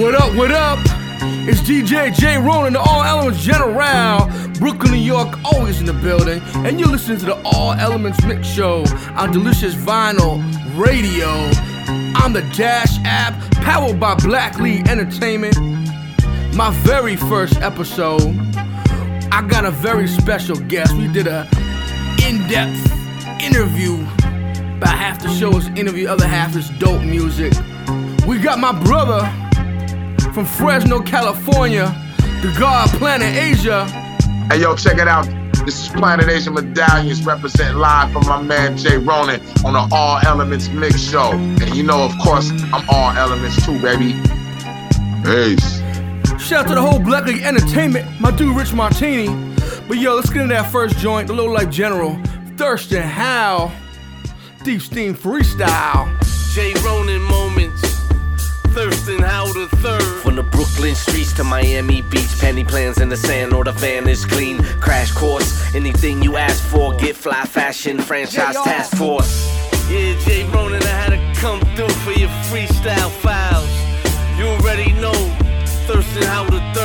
What up, what up? It's DJ J Ronin, the All Elements General. Brooklyn, New York, always in the building. And you're listening to the All Elements Mix Show on Delicious Vinyl Radio. On the Dash app, powered by Black League Entertainment. My very first episode, I got a very special guest. We did a in-depth interview. About half the show is interview, other half is dope music. We got my brother from Fresno, California, the God Planet Asia. Hey yo, check it out. This is Planet Asia Medallions representing live from my man Jay Ronin on the All Elements Mix Show. And you know, of course, I'm All Elements too, baby. Peace. Shout out to the whole Black League Entertainment, my dude Rich Martini. But yo, let's get into that first joint, the Low Life General, Thurston Howl, Deep Steam Freestyle. J. Ronin moments. Thurston Howl the third. From the Brooklyn streets to Miami Beach, penny plans in the sand or the van is clean. Crash course, anything you ask for, get fly fashion, franchise task force. Yeah, J. Ronin, I had to come through for your freestyle files. You already know. Thurston Howl the third.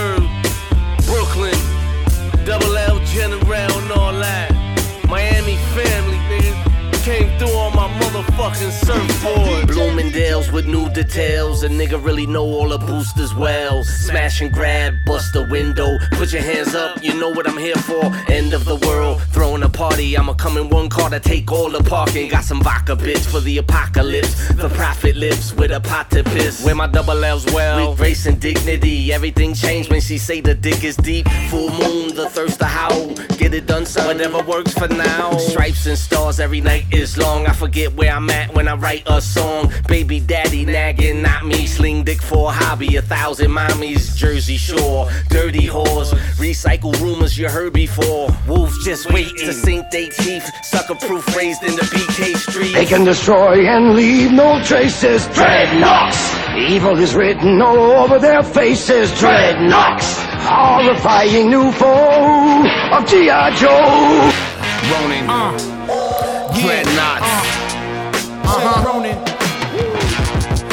Motherfucking surfboard. Bloomingdale's with new details. A nigga really know all the boosters well. Smash and grab, bust the window. Put your hands up, you know what I'm here for. End of the world, throwing a party. I'ma come in one car to take all the parking. Got some vodka bitch for the apocalypse. The prophet lives with a pot to piss. Where my double L's well. With grace and dignity, everything changed when she say the dick is deep. Full moon, the thirst to howl. Get it done, son. Whatever works for now. Stripes and stars every night is long. I forget where I'm at when I write a song. Baby daddy nagging, not me. Sling dick for a hobby. A thousand mommies, Jersey Shore. Dirty whores. Recycle rumors you heard before. Wolves just wait to sink they teeth. Sucker proof raised in the BK street. They can destroy and leave no traces. Dreadnoks! Evil is written all over their faces. Dreadnoks! Horrifying new foe of G.I. Joe! Ronin. Uh, Dreadnoks. Uh-huh. Ronin.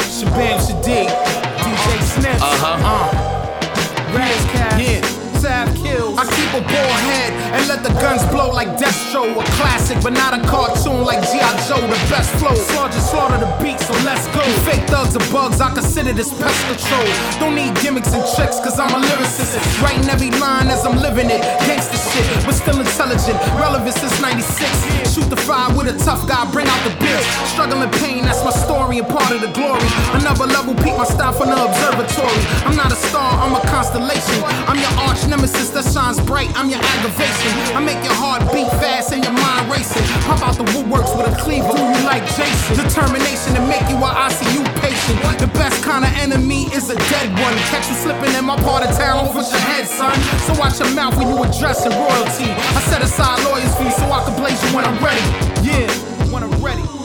Shabaam. DJ Snips. Uh-huh. Ras Kass. Yeah. Sav Killz. I keep a ball head and let the guns blow like Death Show. A classic, but not a cartoon like G.I. Joe. The best flow. Slaughter, slaughter the beat, so let's go. Fake thugs are bugs, I consider this pest control. Don't need gimmicks and tricks, cause I'm a lyricist. Writing every line as I'm living it. Gangsta shit, but still intelligent. Relevant since 96. Shoot the fire with a tough guy, bring out the bitch. Struggling in pain, that's my story and part of the glory. Another level, peak my style from the observatory. I'm not a star, I'm a constellation. I'm your arch nemesis that shines bright, I'm your aggravation. I make your heart beat fast and your mind racing. Pop out the woodworks with a cleaver, do you like Jason? Determination to make you an ICU patient. The best kind of enemy is a dead one. Catch you slipping in my part of town, don't your head, son. So watch your mouth when you addressing royalty. I set aside lawyers' fees so I can blaze you when I'm ready. Yeah, when I'm ready.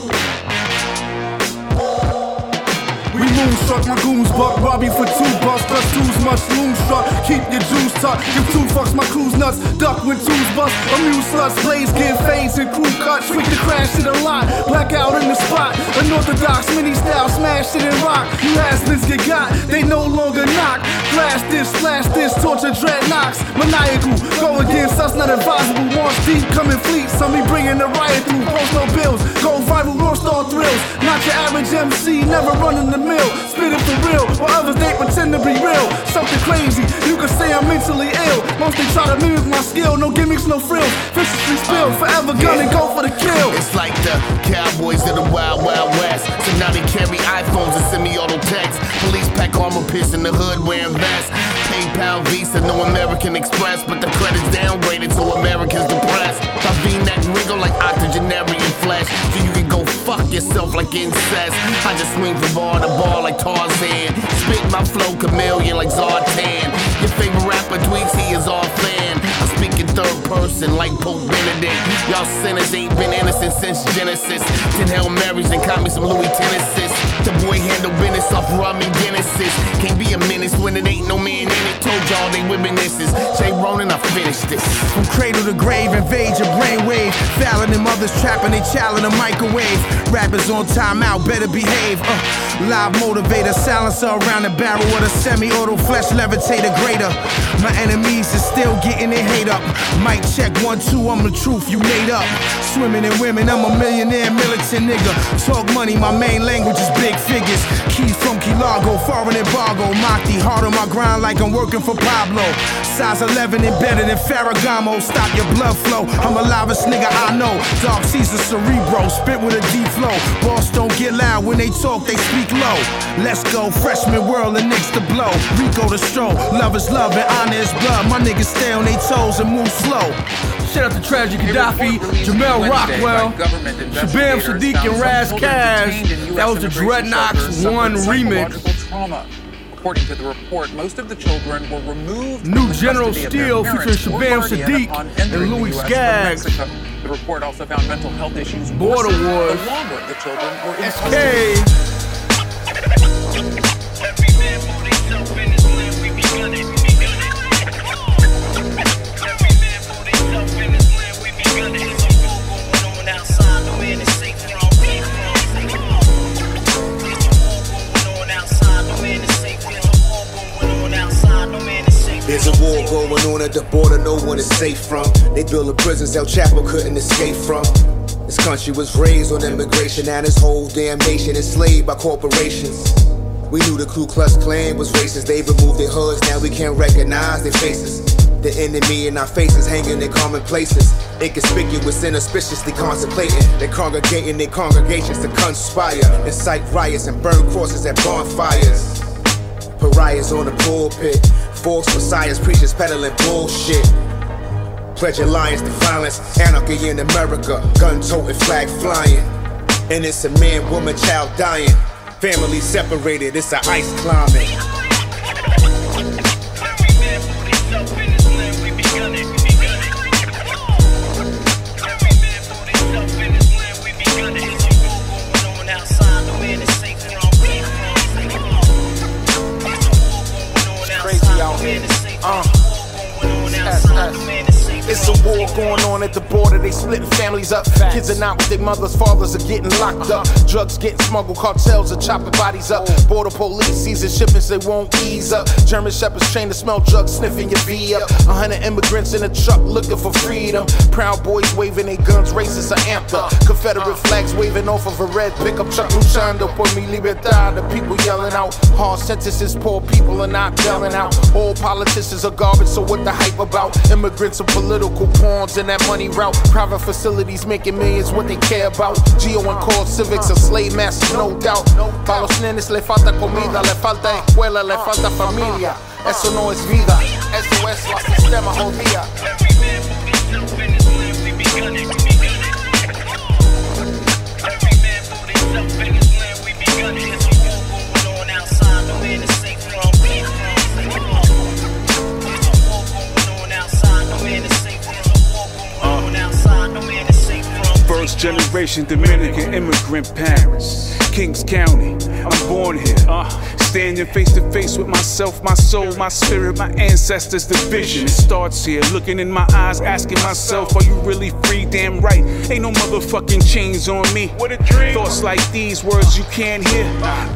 We moonstruck, my goons buck, Robbie for two bucks, plus two's much moonstruck. Keep your juice tucked, give two fucks, my crew's nuts. Duck when two's bust, amuse sluts, blaze, give fades and crew cuts. Tweak the crash to the lot, blackout in the spot. Unorthodox mini style, smash it and rock. You has-beens get got, they no longer knock. Flash this, flash this, torture dreadnoks. Maniacal, go against us, not advisable. Once deep, coming fleet, some be bringing the riot through. Post no bills, go viral, raw star thrills. Not your average MC, never running the mill. Spit it for real, while others they pretend to be real. Something crazy, you could say I'm mentally ill. Most they try to mimic my skill, no gimmicks, no frills. Viciously spill, forever gunning, go for the kill. It's like the cowboys of the wild, wild west. So now they carry iPhones and send me auto texts. Police pack armor pierce in the hood wearing vests. PayPal, Visa, no American Express, but the credit's downgraded so Americans depressed. My V-neck wriggle like octogenarian flesh, so you fuck yourself like incest. I just swing from bar to bar like Tarzan. Spit my flow chameleon like Zartan. Your favorite rapper tweets, he is our fan. I speak in third person like Pope Benedict. Y'all sinners ain't been innocent since Genesis. Ten Hail Marys and caught me some Louis Tennessees. The boy handle business off rum and Guinnesses. Can't be a menace when it ain't no man in it. Told y'all they witnesses. Jay Ronin, I finished this. From cradle to grave, invade your brainwave. Fouling them others trapping they child in a microwave. Rappers on timeout, better behave. Uh, live motivator, silencer around the barrel with a semi-auto flesh levitator greater. My enemies is still getting their hate up. Mic check one, two, I'm the truth, you made up. Swimming in women, I'm a millionaire militant nigga. Talk money, my main language is big figures. Keys from Key Largo, foreign embargo. Maki, hard on my grind like I'm working for Pablo. Size 11 and better than Ferragamo. Stop your blood flow. I'm the loudest nigga I know. Dark Caesar cerebro, spit with a deep flow. Boss don't get loud when they talk, they speak low. Let's go, freshman world and Knicks to blow. Rico the stroll, love is love and honor is blood. My niggas stay on their toes and move slow. Shout out to Tragedy Khadafi, Jamel Rockwell, Shabaam Sahdeeq, and Ras Kass. That was the Dreadnoks 1 remix. Trauma. According to the report, most of the children were removed. New from the General custody of their Steel parents featuring Shabam guardian Sadiq and Louis US Skaggs. The report also found mental health issues Border Wars. the longer the children were in custody. SK. There's a war going on at the border no one is safe from. They build prisons El Chapo couldn't escape from. This country was raised on immigration, and this whole damn nation enslaved by corporations. We knew the Ku Klux Klan was racist. They removed their hoods, now we can't recognize their faces. The enemy in our faces, hanging in common places. Inconspicuous and auspiciously contemplating. They congregating their congregations to conspire, incite riots and burn crosses at bonfires. Pariahs on the pulpit, false messiahs, preachers peddling bullshit. Pledge alliance to violence, anarchy in America, gun toting, flag flying. Innocent man, woman, child dying. Family separated, it's a ice climbing. It's a war going on at the border. They splitting families up. Kids are not with their mothers. Fathers are getting locked up. Uh-huh. Drugs getting smuggled. Cartels are chopping bodies up. Oh. Border police seizing shipments. They won't ease up. German shepherds trained to smell drugs, sniffing your V up. A hundred immigrants in a truck looking for freedom. Proud boys waving their guns. Racists are amped up. Uh-huh. Confederate uh-huh. flags waving off of a red pickup truck. Luchando por mi libertad. The people yelling out. Hard sentences. Poor people are not bailing out. All politicians are garbage. So what the hype about? Immigrants are political pawns in that money route. Private facilities making millions, what they care about. Geo and CoreCivics a slave masters, no doubt. Para los nenes le falta comida, le falta escuela, le falta familia. Eso no es vida, eso es la sistema jodida. First generation Dominican immigrant parents. Kings County, I'm born here. Uh. Standing face to face with myself, my soul, my spirit, my ancestors' the vision. It starts here, looking in my eyes, asking myself, Are you really free? Damn right. Ain't no motherfucking chains on me. What a dream. Thoughts like these, words you can't hear.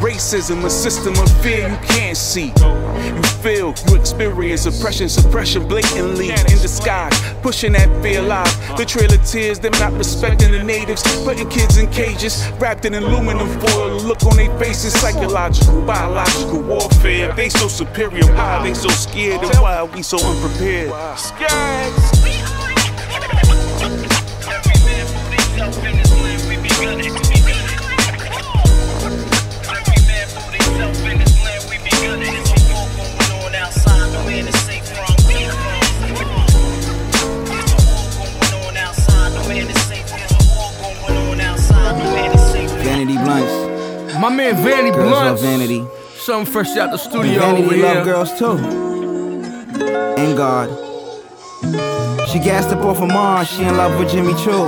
Racism, a system of fear you can't see. You feel, you experience oppression, suppression blatantly in disguise, pushing that fear alive. The trail of tears, them not respecting the natives, putting kids in cages, wrapped in aluminum foil. Look on their faces, psychological, biological warfare. They so superior, why they so scared, and why are we so unprepared? Skags. Vanity blunts. My man Vanny Girls Blunt. vanity. Something fresh out the studio vanity over love girls too. And God. She gassed up off of Mars, she in love with Jimmy Choo.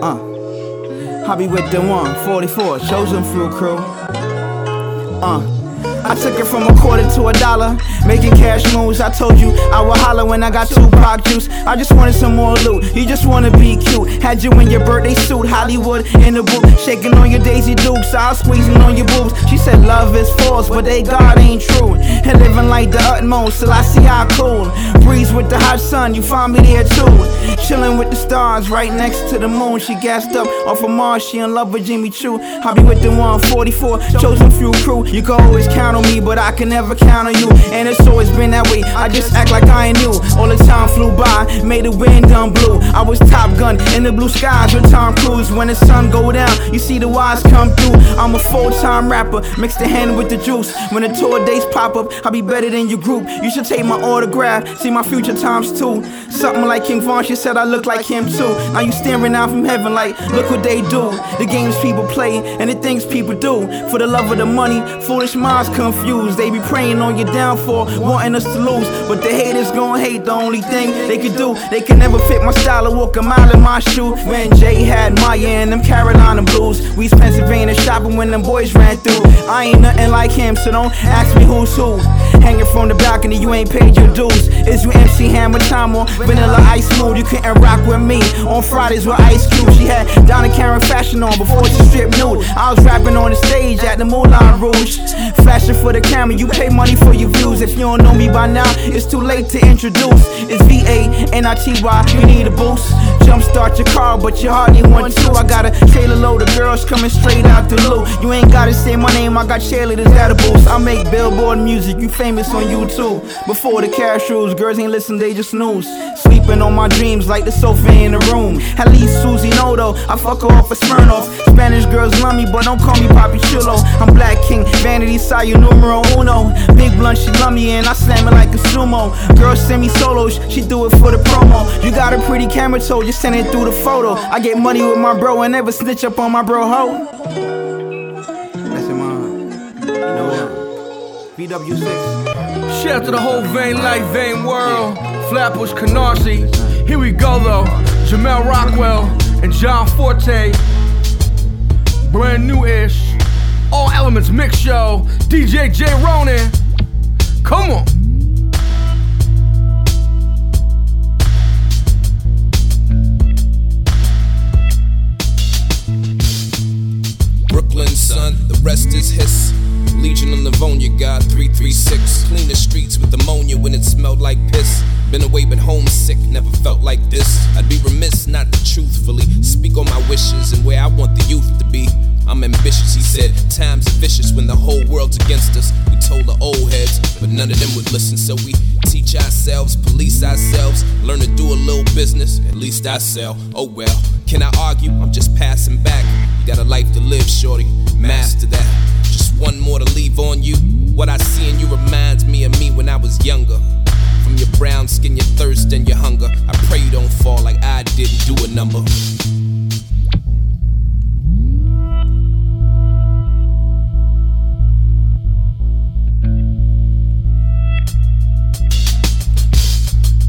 Uh. I be with the one, 44, chosen fruit crew. Uh. I took it from a quarter to a dollar, making cash moves. I told you I would holler when I got two Tupac juice. I just wanted some more loot. You just wanna be cute. Had you in your birthday suit, Hollywood in the booth, shaking on your Daisy Dukes. I was squeezing on your boobs. She said love is false, but they God ain't true. And living like the utmost till I see how cool. Breeze with the hot sun, you find me there too. Chilling with the stars right next to the moon. She gassed up off of Mars. She in love with Jimmy Choo. I be with the 144 chosen few crew. You can always count on me, but I can never count on you. And it's always been that way. I just act like I ain't new. All the time flew by, made the wind done blue. I was Top Gun in the blue skies with Tom Cruise. When the sun go down, you see the wires come through. I'm a full-time rapper, mix the hand with the juice. When the tour dates pop up, I'll be better than your group. You should take my autograph, see my future times too. Something like King Von, she said I look like him too. Now you staring out from heaven like, look what they do. The games people play and the things people do. For the love of the money, foolish minds confused. They be praying on your downfall, wanting us to lose. But the haters gon' hate the only thing they can do. They can never fit my style or walk a mile in my shoe. When Jay had Maya and them Carolina blues, we Pennsylvania shopping when them boys ran through. I ain't nothing like him, so don't ask me who's who. Hanging from the balcony, you ain't paid your dues. Is you MC Hammer time or Vanilla Ice Mood? You couldn't rock with me on Fridays with Ice Cube. She had Donna Karan fashion on before she stripped nude. I was rapping on the stage at the Moulin Rouge. Flashing for the camera, you pay money for your views. If you don't know me by now, it's too late to introduce. It's V A N I T Y, you need a boost. Jumpstart your car, but you hardly want to. I got a trailer load of girls coming straight out the loot. You ain't gotta say my name, I got cheerleaders that a boost. I make billboard music, you famous on YouTube. Before the cash rules, girls ain't listen, they just snooze. Sleeping on my dreams like the sofa in the room. At least Susie though, I fuck her off a Smirnoff. Spanish girls love me, but don't call me Papi Chulo. I'm Black King, Vanity Sayo numero uno. Big blunt, she love me and I slam it like a sumo. Girl send me solos, she do it for the promo. You got a pretty camera, so just send it through the photo. I get money with my bro and never snitch up on my bro ho. That's in my, you know that. VW6. Shout out to the whole Vein Life, Vein World, Flatbush, Canarsie. Here we go though. Jamel Rockwell and John Forte. Brand new ish. All Elements Mix Show. DJ J Ronin. Come on. Brooklyn, son, the rest is hiss. Legion of Livonia, God 336. Clean the streets with ammonia when it smelled like piss. Been away but homesick, never felt like this. I'd be remiss not to truthfully speak on my wishes and where I want the youth to be. I'm ambitious, he said. Times are vicious when the whole world's against us. We told the old heads, but none of them would listen. So we teach ourselves, police ourselves, learn to do a little business. At least I sell. Oh well, can I argue? I'm just passing back. You got a life to live, shorty. Master that. Just one more to leave on you. What I see in you reminds me of me when I was younger. From your brown skin, your thirst, and your hunger. I pray you don't fall like I didn't do a number.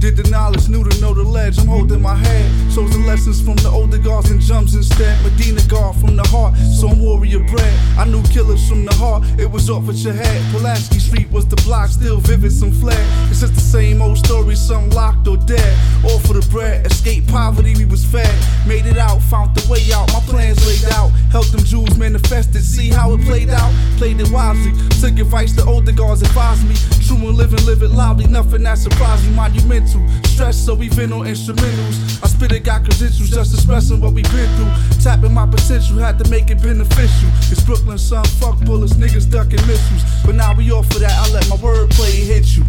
Did the knowledge, knew to know the ledge. I'm holding my head. Shows the lessons from the older guards and jumps instead. Medina guard from the heart, so I'm warrior bred. I knew killers from the heart, it was off at your head. Pulaski Street was the block, still vivid, some flair. It's just the same old story, some locked or dead. All for the bread, escape poverty, we was fed. Made it out, found the way out, my plans laid out. Helped them Jews manifest it, see how it played out. Played it wisely, took advice the older guards advised me. True and living, live it loudly, nothing that surprised me. Monumental, stress, so we vent on instrumentals. I spit it, got credentials, just expressing what we been through. Tapping my potential, had to make it beneficial. It's Brooklyn, son, fuck bullets, niggas ducking missiles. But now we off for that, I let my wordplay hit you.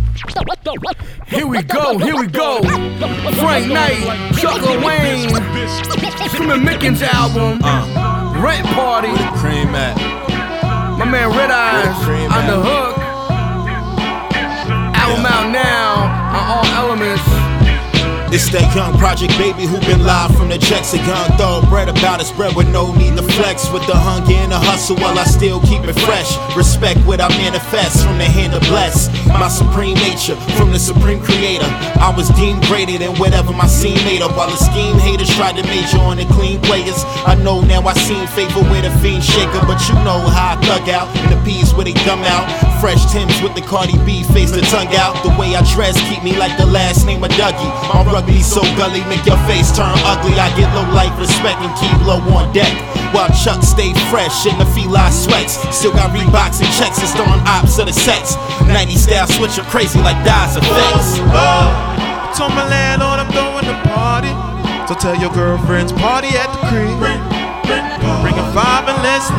Here we go, here we go. Frank Knight, Chuck Wayne, Screaming Mickens album, Rent Party. Cream at. My man Red Eyes on the hook. Album out now on all elements. It's that young project baby who been live from the checks. A young thoroughbred about his bread with no need to flex. With the hunger and the hustle while I still keep it fresh. Respect what I manifest from the hand of bless. My supreme nature from the supreme creator. I was deemed greater than whatever my scene made up. While the scheme haters tried to major on the clean players. I know now I seen favor with a fiend shaker. But you know how I thug out. And the peace where they dumb out. Fresh Tims with the Cardi B face the tongue out. The way I dress keep me like the last name of Dougie. My rugby so gully, make your face turn ugly. I get low life respect and keep low on deck. While Chuck stay fresh in the Fila sweats. Still got Reeboks and checks and throwing ops of the sets. 90 style switcher crazy like Dies effects. Oh, oh. Told my landlord I'm going to party. So tell your girlfriends party at the crib. Bring a five and let's.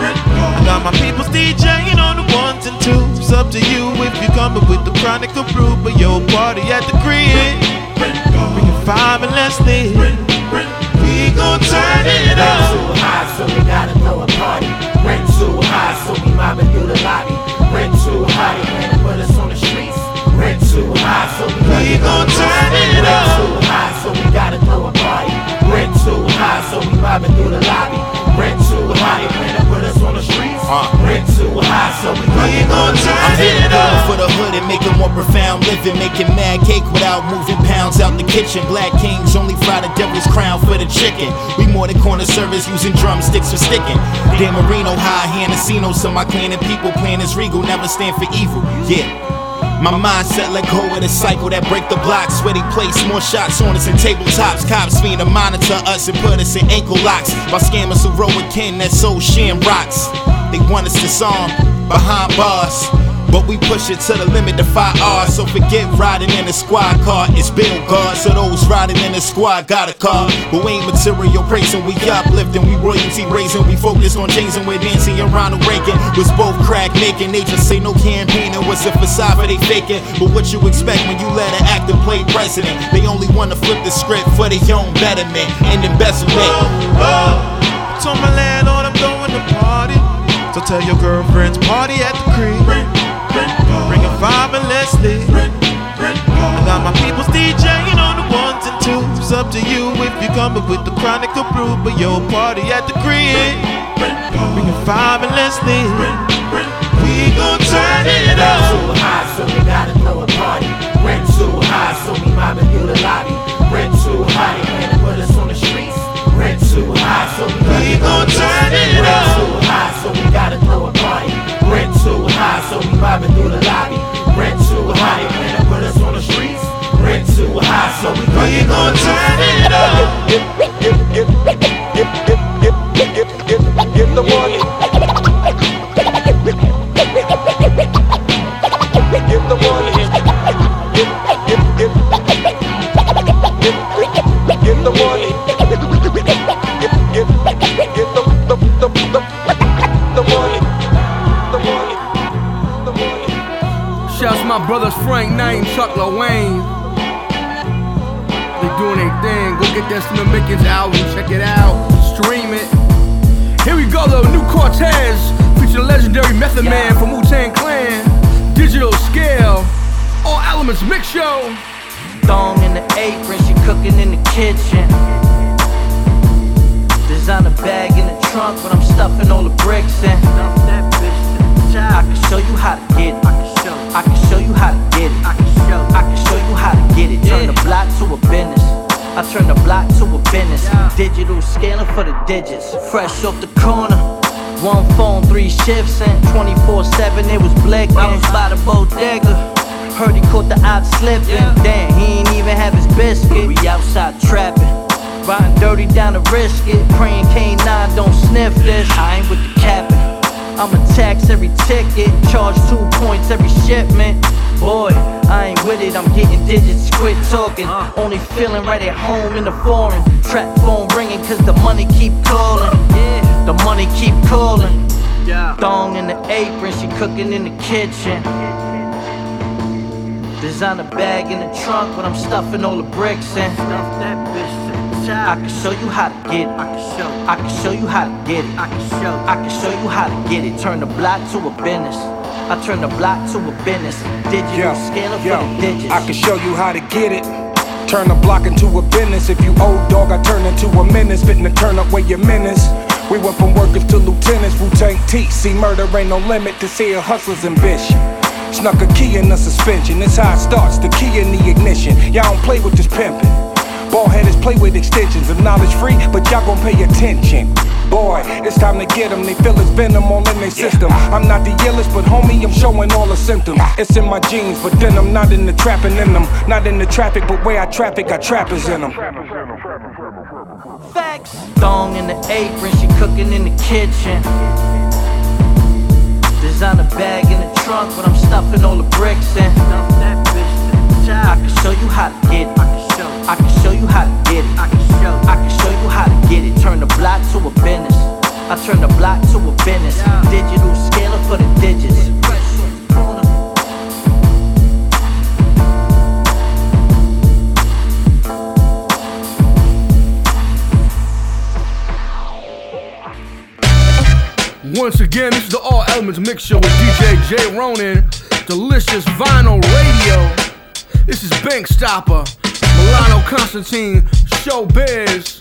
I got my people's DJing on the ones and twos. Up to you if you coming with the chronic of brew, but yo party at the crib. Bring a five and let's live. We gon' turn it up. Rent too high, so we gotta throw a party. Rent too high, so we mobbing through the lobby. Rent too high, they plan to put us on the streets. Rent too high, so we, we gon' turn it up. Rent up. too high, so we gotta throw a party. Rent too high, so we mobbing through the lobby. Rent too high, streets. Rent too high, so we, we gon' turn it up. for the hood and make a more profound living. Making mad cake without moving pounds out the kitchen. Black kings only fry the devil's crown for the chicken. We more than corner service using drumsticks for sticking. Dan Marino, high hand casino, so my clan and people playing as regal never stand for evil. Yeah. My mindset let go of the cycle that break the block. Sweaty place more shots on us than tabletops. Cops mean to monitor us and put us in ankle locks. By scammers who roll with kin that sold sham rocks. They want us disarm behind bars. But we push it to the limit, defy odds. So forget riding in a squad car. It's Bill Guard, so those riding in the squad got a car. But we ain't material praising, we uplifting, we royalty raising. We focused on changing where Nancy and Ronald Reagan was both crack making. They just say no campaigning, what's a facade for they faking. But what you expect when you let an actor play president? They only wanna flip the script for their own betterment and embezzlement. Told my landlord I'm going to party. So tell your girlfriends party at the crib. Bring a five and let's live. I got my people's DJing on the ones and twos. Up to you if you coming with the chronic of brew, but yo party at the crib. Bring a five and let's live. We gon' turn it up. too high, so we gotta throw a party. Rent too high, so we mobbing through the lobby. Rent too high, to put us too high, so we, We gon' turn it Rent up. too high, so we gotta throw a party. Rent too high, so we mobbing through the lobby. Rent too high, they plan to put us on the streets. Rent too high, so we, We gon' turn it up. Get, get, get, get, get, get, get, get, get, get the money. Brothers Frank Knight and Chuck LaWayne. They doing their thing. Go get that Slim Mickens album, check it out, stream it. Here we go, the new Cortez, featuring legendary Method Man from Wu Tang Clan. Digital scale, all elements mix show. Thong in the apron, she cooking in the kitchen. Designer bag in the trunk, but I'm stuffing all the bricks in. I can show you how to get it. I can show you get it. Turn the block to a business. I turn the block to a business. Digital scaling for the digits. Fresh off the corner. One phone, three shifts, and 24 7 it was blinking. I was by the bodega. Heard he caught the odd slipping. Damn, he ain't even have his biscuit. We outside trapping. Riding dirty down to risk it. Praying K9 don't sniff this. I ain't with the capping. I'ma tax every ticket, charge two points every shipment. Boy, I ain't with it, I'm getting digits, quit talking. Only feeling right at home in the foreign. Trap phone ringing cause the money keep calling. The money keep calling. Thong in the apron, she cooking in the kitchen. Designer bag in the trunk, but I'm stuffing all the bricks in. I can show you how to get it. I can show. I can show you how to get it. I can show. I can show you how to get it. Turn the block to a business. I turn the block to a business. Digital Yo, scaler yo, for the digits. I can show you how to get it. Turn the block into a business. If you old dog, I turn into a menace. Fitting to turn up where your menace. We went from workers to lieutenants. Wu Tang T. See, murder ain't no limit to see a hustler's ambition. Snuck a key in the suspension. That's how it starts. The key in the ignition. Y'all don't play with this pimping. Ball headers play with extensions of knowledge free, but y'all gon' pay attention. Boy, it's time to get them. They feel it's venom all in their system. I'm not the illest, but homie, I'm showing all the symptoms. It's in my genes, but then I'm not in the trapping in them. Not in the traffic, but where I traffic, got trappers in them. Facts. Thong in the apron, she cooking in the kitchen. Designer bag in the trunk, but I'm stuffing all the bricks in. I can show you how to get. I can show you how to get it. I can show. I can show you how to get it. Turn the block to a business. I turn the block to a business. Digital scaler for the digits. Once again, this is the All Elements Mix Show with DJ J Ronin, Delicious Vinyl Radio. This is Bank Stopper, Milano Constantine, Showbiz.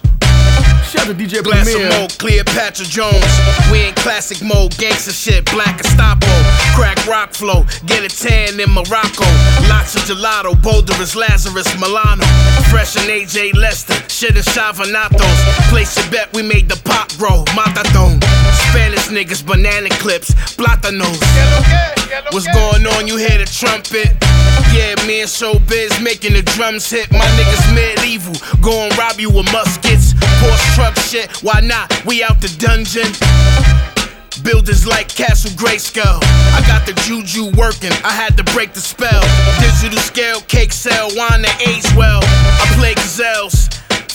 Shout out to DJ Glass Premier. of mode, Cleopatra Jones. We in classic mode, gangster shit, black Gestapo. Crack rock flow, get a tan in Morocco. Lots of gelato, Boulder is Lazarus Milano. Fresh and AJ Lester, shit is Chavanatos. Place a bet, we made the pop grow, Matadon. Spanish niggas, banana clips, Platanos. What's going on? You hear the trumpet? Yeah, me and Showbiz making the drums hit. My niggas medieval, go and rob you with muskets. Porsche truck shit, why not? We out the dungeon. Builders like Castle Grayskull. I got the juju working, I had to break the spell. Digital scale, cake sell, wine that age well. I play gazelles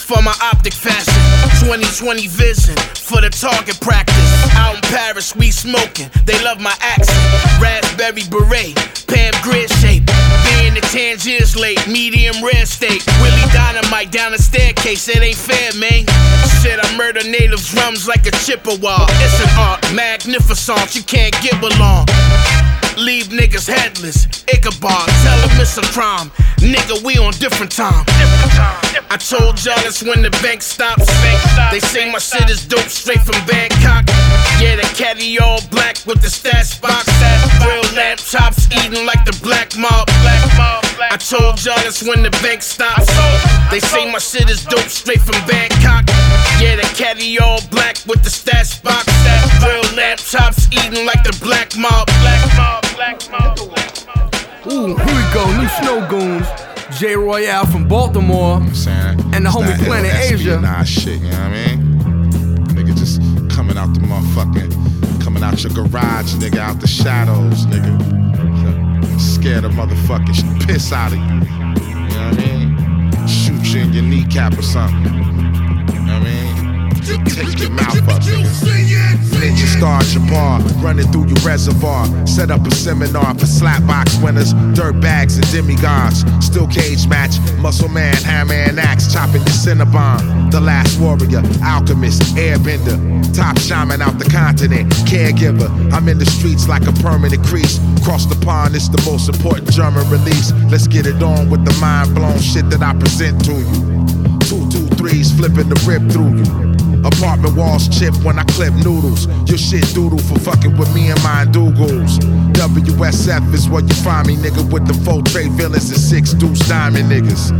for my optic fashion. 2020 vision for the target practice. Out in Paris, we smoking. They love my accent. Raspberry beret, Pam Grier shape. Being the Tangiers late, medium rare steak. Willie Dynamite down the staircase, it ain't fair, man. Shit, I murder native drums like a Chippewa. It's an art, magnificent, you can't get along. Leave niggas headless. Ichabod, tell them it's a crime. Nigga, we on different time. I told y'all it's when the bank stops. They say my shit is dope straight from Bangkok. Yeah, the caddy all black with the stash box. Real laptops eating like the black mob. black mob. I told y'all it's when the bank stops. They say my shit is dope straight from Bangkok. Yeah, the caddy all black with the stash box. Real laptops eating like the black mob. Black mob, black mob, black mob. Ooh, here we go, new Snowgoons. J Royale from Baltimore. and the homie that Planet ill Asia. Nah, shit, you know what I mean? Nigga just coming out the motherfucking, coming out your garage, nigga, out the shadows, nigga. Scare the motherfucking piss out of you. You know what I mean? Shoot you in your kneecap or something. You know what I mean? Take your mouth up. Ninja Star running through your reservoir. Set up a seminar for slapbox winners, dirt bags and demigods. Still cage match, muscle man, hammer and axe, chopping your Cinnabon. The last warrior, alchemist, airbender, top shaman out the continent, caregiver. I'm in the streets like a permanent crease. Cross the pond, it's the most important German release. Let's get it on with the mind blown shit that I present to you. Two, two, threes, flipping the rip through you. Apartment walls chip when I clip noodles. Your shit doodle for fucking with me and mine doogles. WSF is where you find me, nigga, with the full trade villains and six deuce diamond niggas.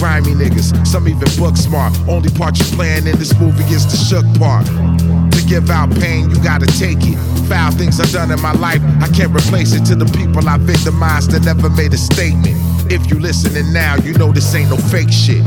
Grimy niggas, some even book smart. Only part you playing in this movie is the shook part. To give out pain, you gotta take it. Foul things I've done in my life, I can't replace it to the people I victimized that never made a statement. If you listening now, you know this ain't no fake shit.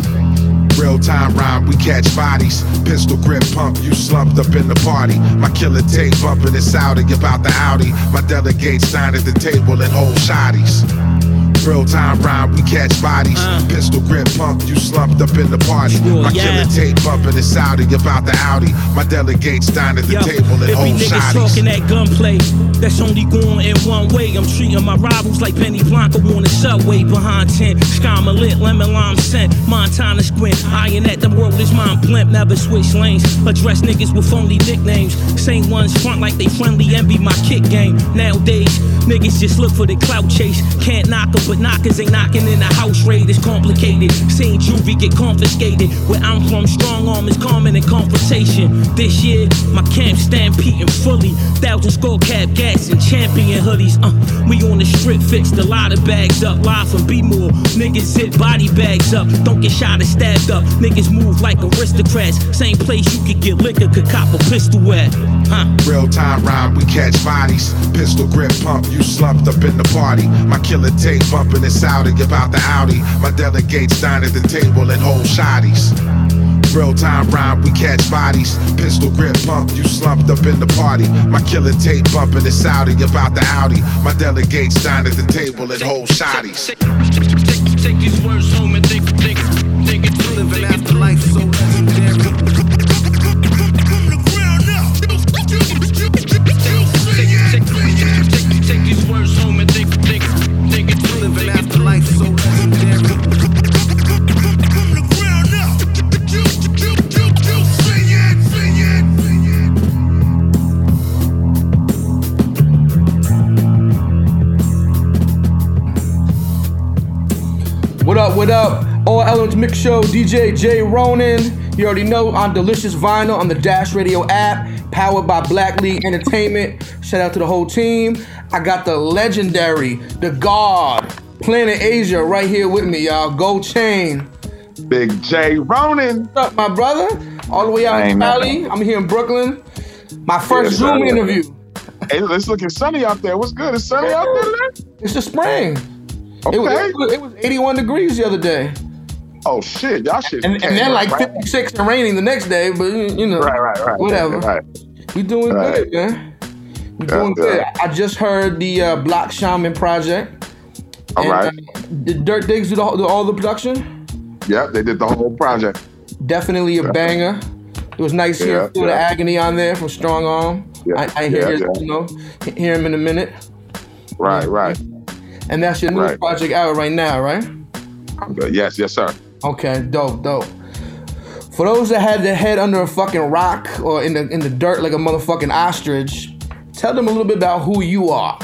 Real time rhyme, we catch bodies. Pistol grip pump, you slumped up in the party. My killer tape bumping it Saudi about the Audi. My delegate sign at the table and hold shotties. Real time rhyme, we catch bodies. Uh. Pistol grip pump, you slumped up in the party. Sure, My yeah. killer tape bumping it Saudi about the Audi. My delegates dine at the Yo, table and hold nigga shotties. talking that gunplay, that's only going in one way. I'm treating my rivals like Benny Blanco on the subway behind 10. Skyma lit, lemon lime scent, Montana squint. Eyeing at the world is mine blimp, never switch lanes. Address niggas with only nicknames. Same ones front like they friendly, envy my kick game. Nowadays, niggas just look for the clout chase. Can't knock a But knockers ain't knocking in the house raid, it's complicated. Seeing juvie get confiscated. Where I'm from, strong arm is common in confrontation. This year, my camp stampeding fully. Thousand skull cap gas and champion hoodies. Uh, we on the strip, fixed a lot of bags up. Live from B-More. Niggas zip body bags up. Don't get shot or stabbed up. Niggas move like aristocrats. Same place you could get liquor, could cop a pistol at. Huh? Real time rhyme, we catch bodies. Pistol grip pump, you slumped up in the party. My killer tape bumping it Saudi about the Audi. My delegates dine at the table and hold shotties. Real time rhyme, we catch bodies. Pistol grip pump, you slumped up in the party. My killer tape bumping it Saudi about the Audi. My delegates dine at the table and hold shotties. Take these words home and think, think, think it through. Living after life so legendary. What up. All Elements Mix Show, DJ J Ronin. You already know on Delicious Vinyl on the Dash Radio app, powered by Black League Entertainment. Shout out to the whole team. I got the legendary, the God, Planet Asia right here with me, y'all. Gold Chain. Big J Ronin. What's up, my brother? All the way out in Cali. I'm here in Brooklyn. My first Yeah, Zoom interview. Hey, it's looking sunny out there. What's good? It's sunny out there? It's the spring. Okay. It was, it was- it was 81 degrees the other day. Oh shit, y'all shit. And, and then like right? 56 and raining the next day, but you know, Right, right, right. whatever. Right. We doing Right. good, man. We Yeah, doing good. yeah. I just heard the uh, Block Shaman project. All And, right. uh, did Dirt Digs do, the, do all the production? Yep, they did the whole project. Definitely a banger. It was nice Yeah, hearing Phil the. Agony on there from Strong Arm. I, I hear, yeah, yeah. you know, hear him in a minute. Right, right. And that's your new Right. project out right now, right? Yes, yes, sir. Okay, dope, dope. For those that had their head under a fucking rock or in the in the dirt like a motherfucking ostrich, tell them a little bit about who you are.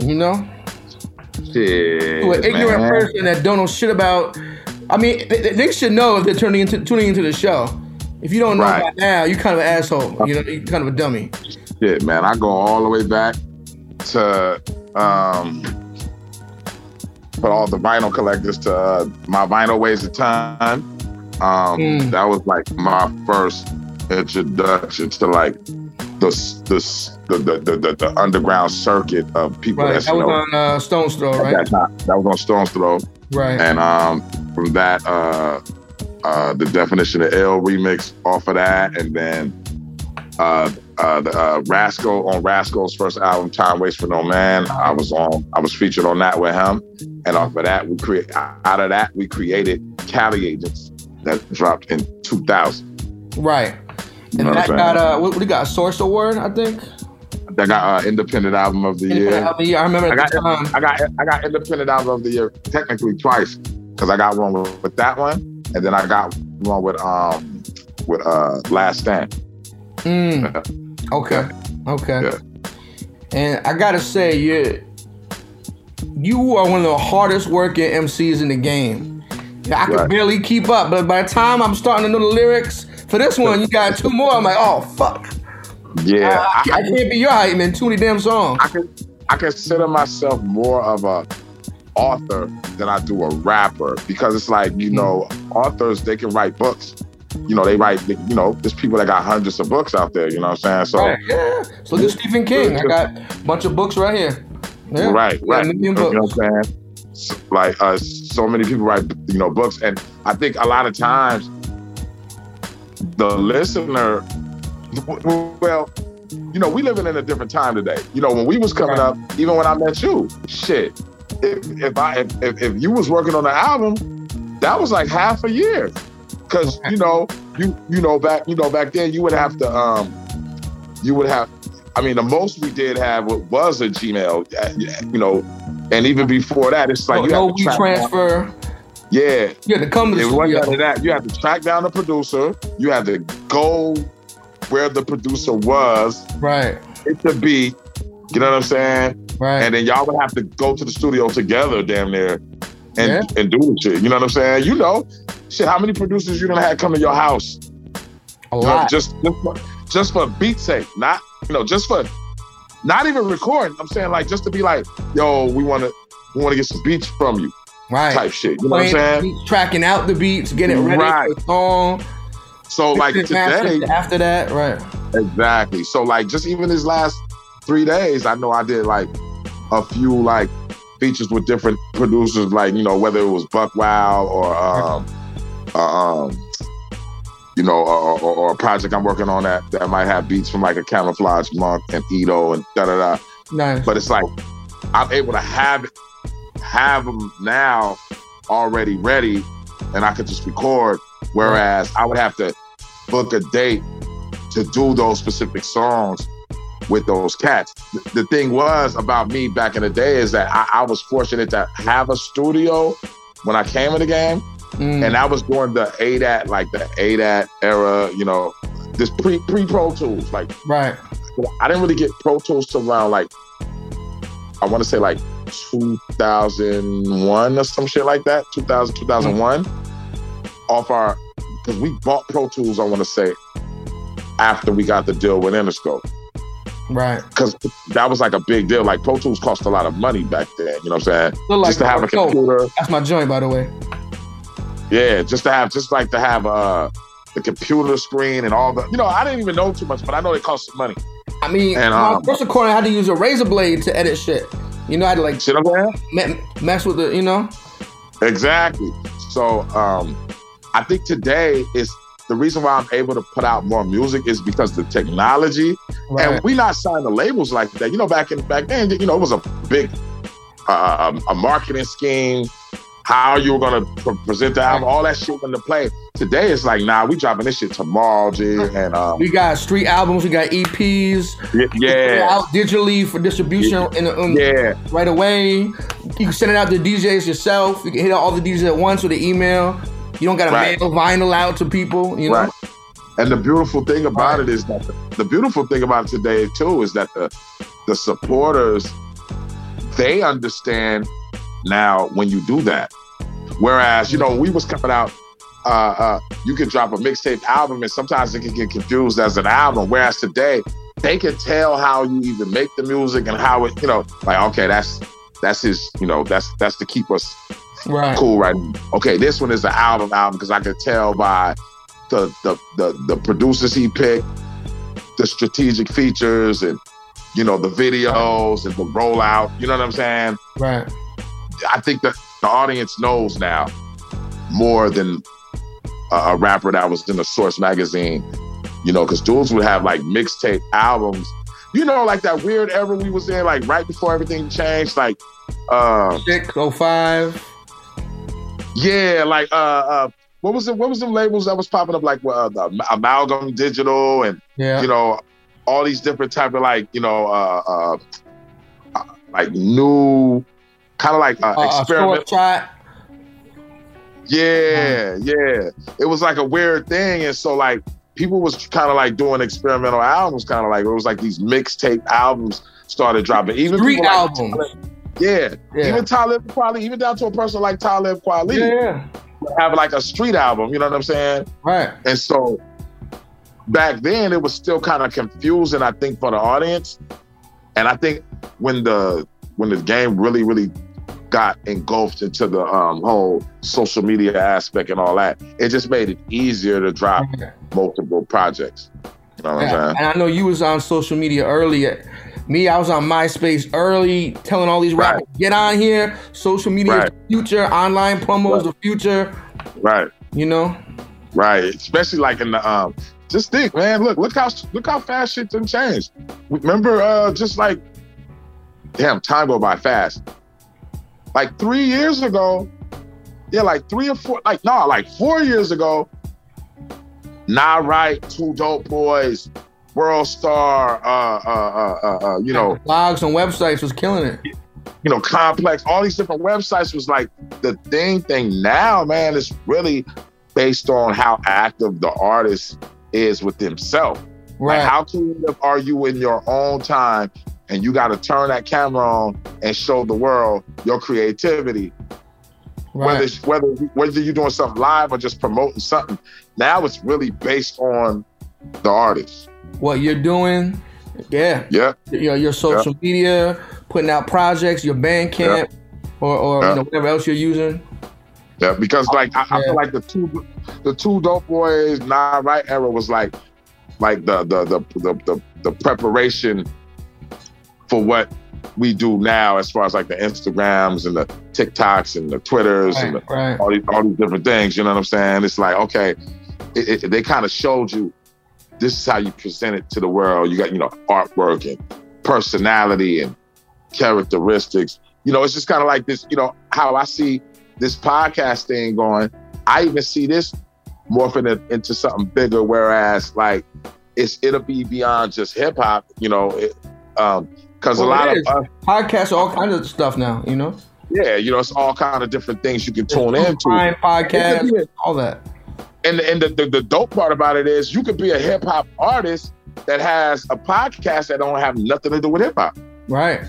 You know, Shit. to an ignorant man. person that don't know shit about. I mean, they, they should know if they're turning into tuning into the show. If you don't know Right. by now, you're kind of an asshole. You know, you kind of a dummy. Shit, man. I go all the way back to um for all the vinyl collectors to uh, my vinyl weighs of time. Um, Hmm. that was like my first introduction to like the the the the, the, the, underground circuit of people Right, that was know, on uh, Stone's Throw, right? that time. That was on Stone's Throw. Right. And um, from that, uh, uh, the definition of L remix off of that, and then uh, uh, the, uh, Rasco on Rasco's first album, Time Waits for No Man. I was on. I was featured on that with him, and off of that, we create out of that we created Cali Agents that dropped in 2000. Right. And know that got saying? uh, what, what got? A Source Award, I think. That got uh, Independent Album of the Independent Year. Album of the Year. I remember I got. I got I got Independent Album of the Year technically twice because I got one with, with that one, and then I got one with um with uh Last Stand. Mm. Okay. Okay. And I gotta say, you you are one of the hardest working MCs in the game. I could Right. barely keep up, but by the time I'm starting to know the lyrics for this one, you got two more. I'm like, oh fuck. Yeah, I, I can't be your height, man. Too many damn songs. I can I consider myself more of a author than I do a rapper because it's like you know authors they can write books. You know they write you know there's people that got hundreds of books out there. You know what I'm saying? So Right, yeah. So look at Stephen King. I got a bunch of books right here. Yeah. Right, right. You know what I'm saying? Like uh, so many people write, you know, books, and I think a lot of times the listener, well, you know, we living in a different time today. You know, when we was coming up, even when I met you, shit. If, if I if, if, you was working on an album, that was like half a year, because you know you you know back you know back then you would have to um you would have I mean the most we did have was a Gmail uh, you know and even before that it's like No, you no had to we track transfer. yeah You had to come to the it wasn't studio. of that you had to track down the producer you had to go where the producer was right hit the beat you know what I'm saying Right. And then y'all would have to go to the studio together, damn near, and Yeah. and do the shit. You know what I'm saying? You know, shit. How many producers you done had come to your house? A You know, lot. just just just for beat sake, not you know, just for not even recording. I'm saying like just to be like, yo, we want to we want to get some beats from you, right. type shit. You know what I'm saying? beats, tracking out the beats, getting ready Right. for the song. So like today, after that, right? Exactly. So like just even these last three days, I know I did like a few like features with different producers, like you know whether it was Buck Wow or um, uh, um you know or, or, or a project I'm working on that that might have beats from like a Camouflage Monk and Ito and da da da. Nice. But it's like I'm able to have have them now already ready, and I could just record. Whereas I would have to book a date to do those specific songs with those cats. The, the thing was about me back in the day is that I, I was fortunate to have a studio when I came in the game, Mm. and I was doing the ADAT, like the ADAT era, you know, this pre pre Pro Tools, like right. I didn't really get Pro Tools till around like I want to say like 2001 or some shit like that, 2000 2001. Off our because we bought Pro Tools, I want to say after we got the deal with Interscope Right. because that was like a big deal. Like Pro Tools cost a lot of money back then. You know what I'm saying? Like just to have a computer. That's my joint, by the way. Yeah, just to have, just like to have uh the computer screen and all the. You know, I didn't even know too much, but I know it cost some money. I mean, And, my um, first recording, I had to use a razor blade to edit shit. You know, I had to like shit me- mess with the, you know. Exactly. So um I think today is the reason why I'm able to put out more music is because the technology Right. and we not signing the labels like that. You know, back in back then, you know, it was a big uh, a marketing scheme. How you were gonna pre- present the album, all that shit went into play. Today it's like, nah, we dropping this shit tomorrow, G. And um, We got street albums, we got EPs. Yeah, We put it yeah. out digitally for distribution in, in, Yeah. right away. You can send it out to DJs yourself. You can hit all the DJs at once with an email. You don't got to Right. mail vinyl out to people. You know. Right. And the beautiful thing about it is that the, the beautiful thing about today too is that the the supporters they understand now when you do that. Whereas you know when we was coming out, uh, uh, you could drop a mixtape album and sometimes it can get confused as an album. Whereas today they can tell how you even make the music and how it you know like okay that's that's his you know that's that's to keep us Right. cool right okay this one is an album album because i could tell by the, the the the producers he picked the strategic features and you know the videos and the rollout you know what i'm saying Right. I think that the audience knows now more than a, a rapper that was in the source magazine you know because dudes would have like mixtape albums you know like that weird era we was in like right before everything changed like uh Six oh five. Yeah, like uh, uh what was it? What was the labels that was popping up? Like uh, the Amalgam Digital and Yeah. you know all these different type of like you know uh, uh, uh like new kind of like uh, Uh, experiment. short shot. Yeah, yeah. It was like a weird thing, and so like people was kind of like doing experimental albums, kind of like it was like these mixtape albums started dropping. Even like albums. Talib- yeah. Yeah. even Talib Kweli, even down to a person like Talib Kweli, Yeah. have like a street album. You know what I'm saying? Right. And so back then it was still kind of confusing, I think, for the audience. And I think when the when the game really, really got engulfed into the um, whole social media aspect and all that, it just made it easier to drop multiple projects. You know what Yeah, and I know you was on social media early. Me, I was on MySpace early, telling all these rappers, get on here. Social media is Right. the future. Online promo is the future. Right. You know? Right. Especially like in the um just think, man, look, look how look how fast shit done changed. Remember uh just like damn, time go by fast. Like three years ago, yeah, like three or four, like no, like four years ago, Nah Right, Two Dope Boys, World Star, uh uh uh uh, uh you know, Blogs and websites was killing it. you know, complex, all these different websites was like the thing thing now, man, is really based on how active the artist is with himself. Right. Like how creative are you in your own time and you got to turn that camera on and show the world your creativity. Whether it's, whether whether you're doing something live or just promoting something, now it's really based on the artist. What you're doing, yeah, Yeah. Your your social media, putting out projects, your Bandcamp, or or Yeah. you know whatever else you're using. Yeah, because like I, I feel like the two the two dope boys nah right era was like like the the the the the, the preparation for what we do now as far as like the Instagrams and the TikToks and the Twitters and the, Right, right. all these all these different things. You know what I'm saying? It's like okay, it, it, they kind of showed you this is how you present it to the world. You got you know artwork and personality and characteristics. You know, it's just kind of like this. You know how I see this podcast thing going. I even see this morphing it into something bigger. Whereas like it's it'll be beyond just hip hop. You know, it, um, because Well, a lot of us, podcasts, are all kinds of stuff now. You know, yeah, you know, it's all kind of different things you can tune into. podcast, It could be all that. And and the, the, the dope part about it is you could be a hip hop artist that has a podcast that don't have nothing to do with hip hop. Right.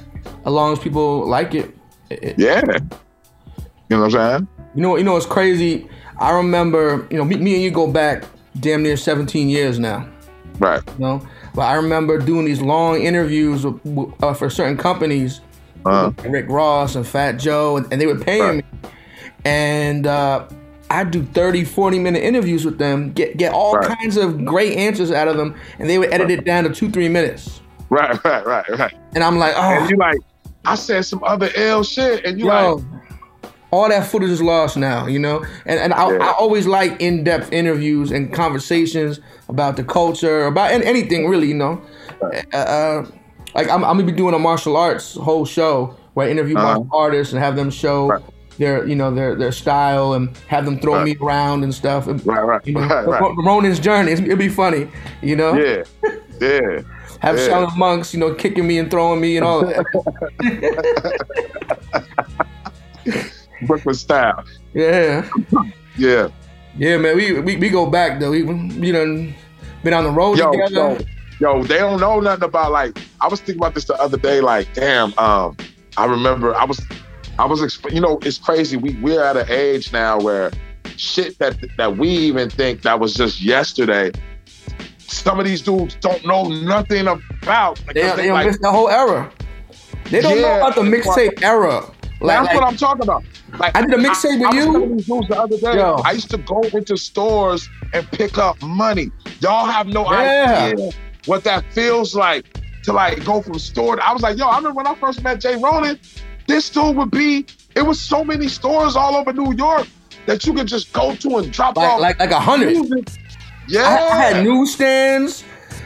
As long as people like it. it- Yeah. You know what I'm saying? You know, you know what's crazy? I remember, you know, me, me and you go back damn near 17 years now. Right. You know, but I remember doing these long interviews with, uh, for certain companies, Uh-huh. Rick Ross and Fat Joe, and, and they were paying me. And uh, I do 30, 40 minute interviews with them, get get all Right. kinds of great answers out of them, and they would edit it down to two, three minutes. Right, right, right, right. And I'm like, oh, And you like, I said some other ill shit, and you Yo, like, all that footage is lost now, you know. And and I, I always like in depth interviews and conversations about the culture, about an- anything really, you know. Uh, uh, like I'm, I'm gonna be doing a martial arts whole show where I interview Uh-huh. martial artists and have them show their, you know, their their style and have them throw Right. me around and stuff. And, right, right, you know, right, right. Ronin's journey, it'll be funny, you know. yeah, yeah. Have yeah. Shaolin monks, you know, kicking me and throwing me and all that. Brooklyn style. yeah. Yeah. Yeah, man, we we, we go back though. We you know been on the road Yo, together. yo, yo, they don't know nothing about like. I was thinking about this the other day. Like, damn. Um, I remember I was, I was. Exp- you know, it's crazy. We we're at an age now where shit that that we even think that was just yesterday. Some of these dudes don't know nothing about. They, they don't like- the whole era. They don't know about the mixtape era. That's like- what I'm talking about. Like I did a mixtape with you? telling these dudes the other day. Yo. I used to go into stores and pick up money. Y'all have no Yeah. idea what that feels like to like go from store. To, I was like, yo, I remember when I first met Jay Ronin. This dude would be. It was so many stores all over New York that you could just go to and drop Like off like like a hundred. Yeah, I, I had newsstands.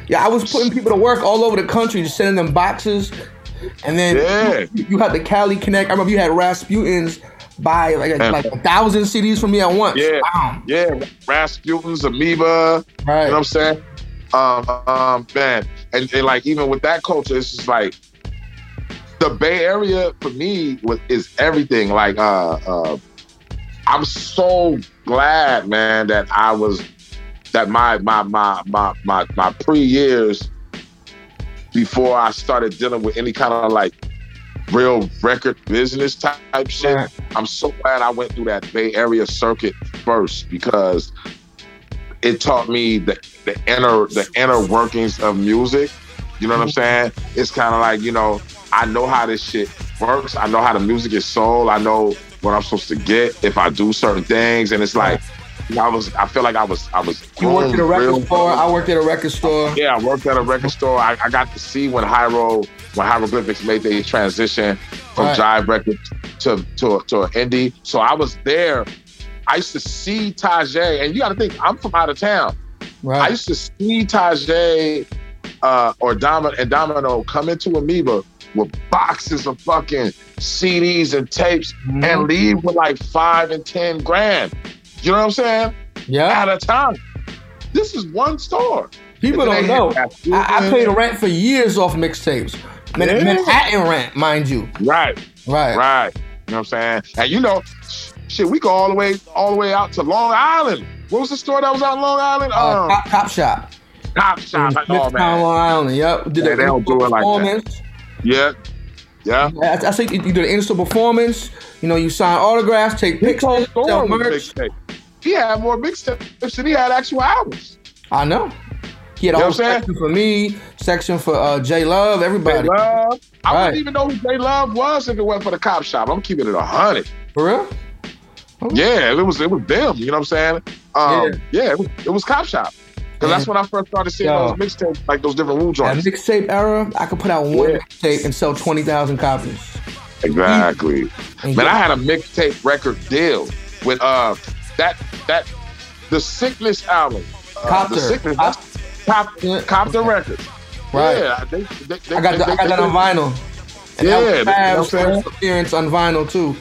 Yeah, I was putting people to work all over the country, just sending them boxes. And then Yeah. you, you had the Cali Connect. I remember you had Rasputin's buy like a, like a thousand CDs from me at once. Yeah, Wow. yeah, Rasputin's, Amoeba. Right. You know what I'm saying? Um, um, man, and, and like even with that culture, it's just like the Bay Area for me was is everything. Like, uh, uh, I'm so glad, man, that I was that my my my my my my pre years before I started dealing with any kind of like real record business type shit. I'm so glad I went through that Bay Area circuit first because it taught me the, the inner the inner workings of music. You know what I'm mm-hmm. saying? It's kind of like you know I know how this shit works. I know how the music is sold. I know what I'm supposed to get if I do certain things, and it's like I was. I feel like I was. I was. You worked at a record real store. I worked at a record store. yeah, I worked at a record store. I, I got to see when Hyro, when Hieroglyphics made the transition from Right. Jive Records to to to an indie. So I was there. I used to see Tajai, and you got to think I'm from out of town. Right. I used to see Tajai uh, or Domino and Domino come into Amoeba with boxes of fucking CDs and tapes Mm-hmm. and leave with like five and ten grand. You know what I'm saying? Yeah. At a time. This is one store. People don't know. I, I paid rent for years off mixtapes. Man-. Manhattan rent, mind you. Right. Right. Right. You know what I'm saying? And you know, shit, we go all the way all the way out to Long Island. What was the store that was out in Long Island? Uh, Um, Cop, Cop Shop. Cop Shop. Oh, man. Long Island. Yep. Did Yeah, they don't do it like that. performance. Yeah, yeah. I, I say you you do the in-store performance. You know, you sign autographs, take pictures, sell merch. He had more mixtapes than he had actual albums. I know. He had a You know whole what I'm saying? section for me, section for uh, J Love, everybody. J Love. I Right. wouldn't even know who J Love was if it wasn't for the cop shop. I'm keeping it a hundred. For real? Yeah, it was it was them. You know what I'm saying? Um, yeah. it was, it was cop shop. Because that's when I first started seeing Yo. those mixtapes, like those different Wu That joints. mixtape era, I could put out one mixtape and sell twenty thousand copies. Exactly. Man, I had a mixtape record deal with uh that that the Sickness album. Uh, Copter. The Sickness. Cop, Copter Records. Right. Yeah, they, they, they, I got the, I got that on vinyl. And Yeah, that was you know what I'm Fab's appearance on vinyl too.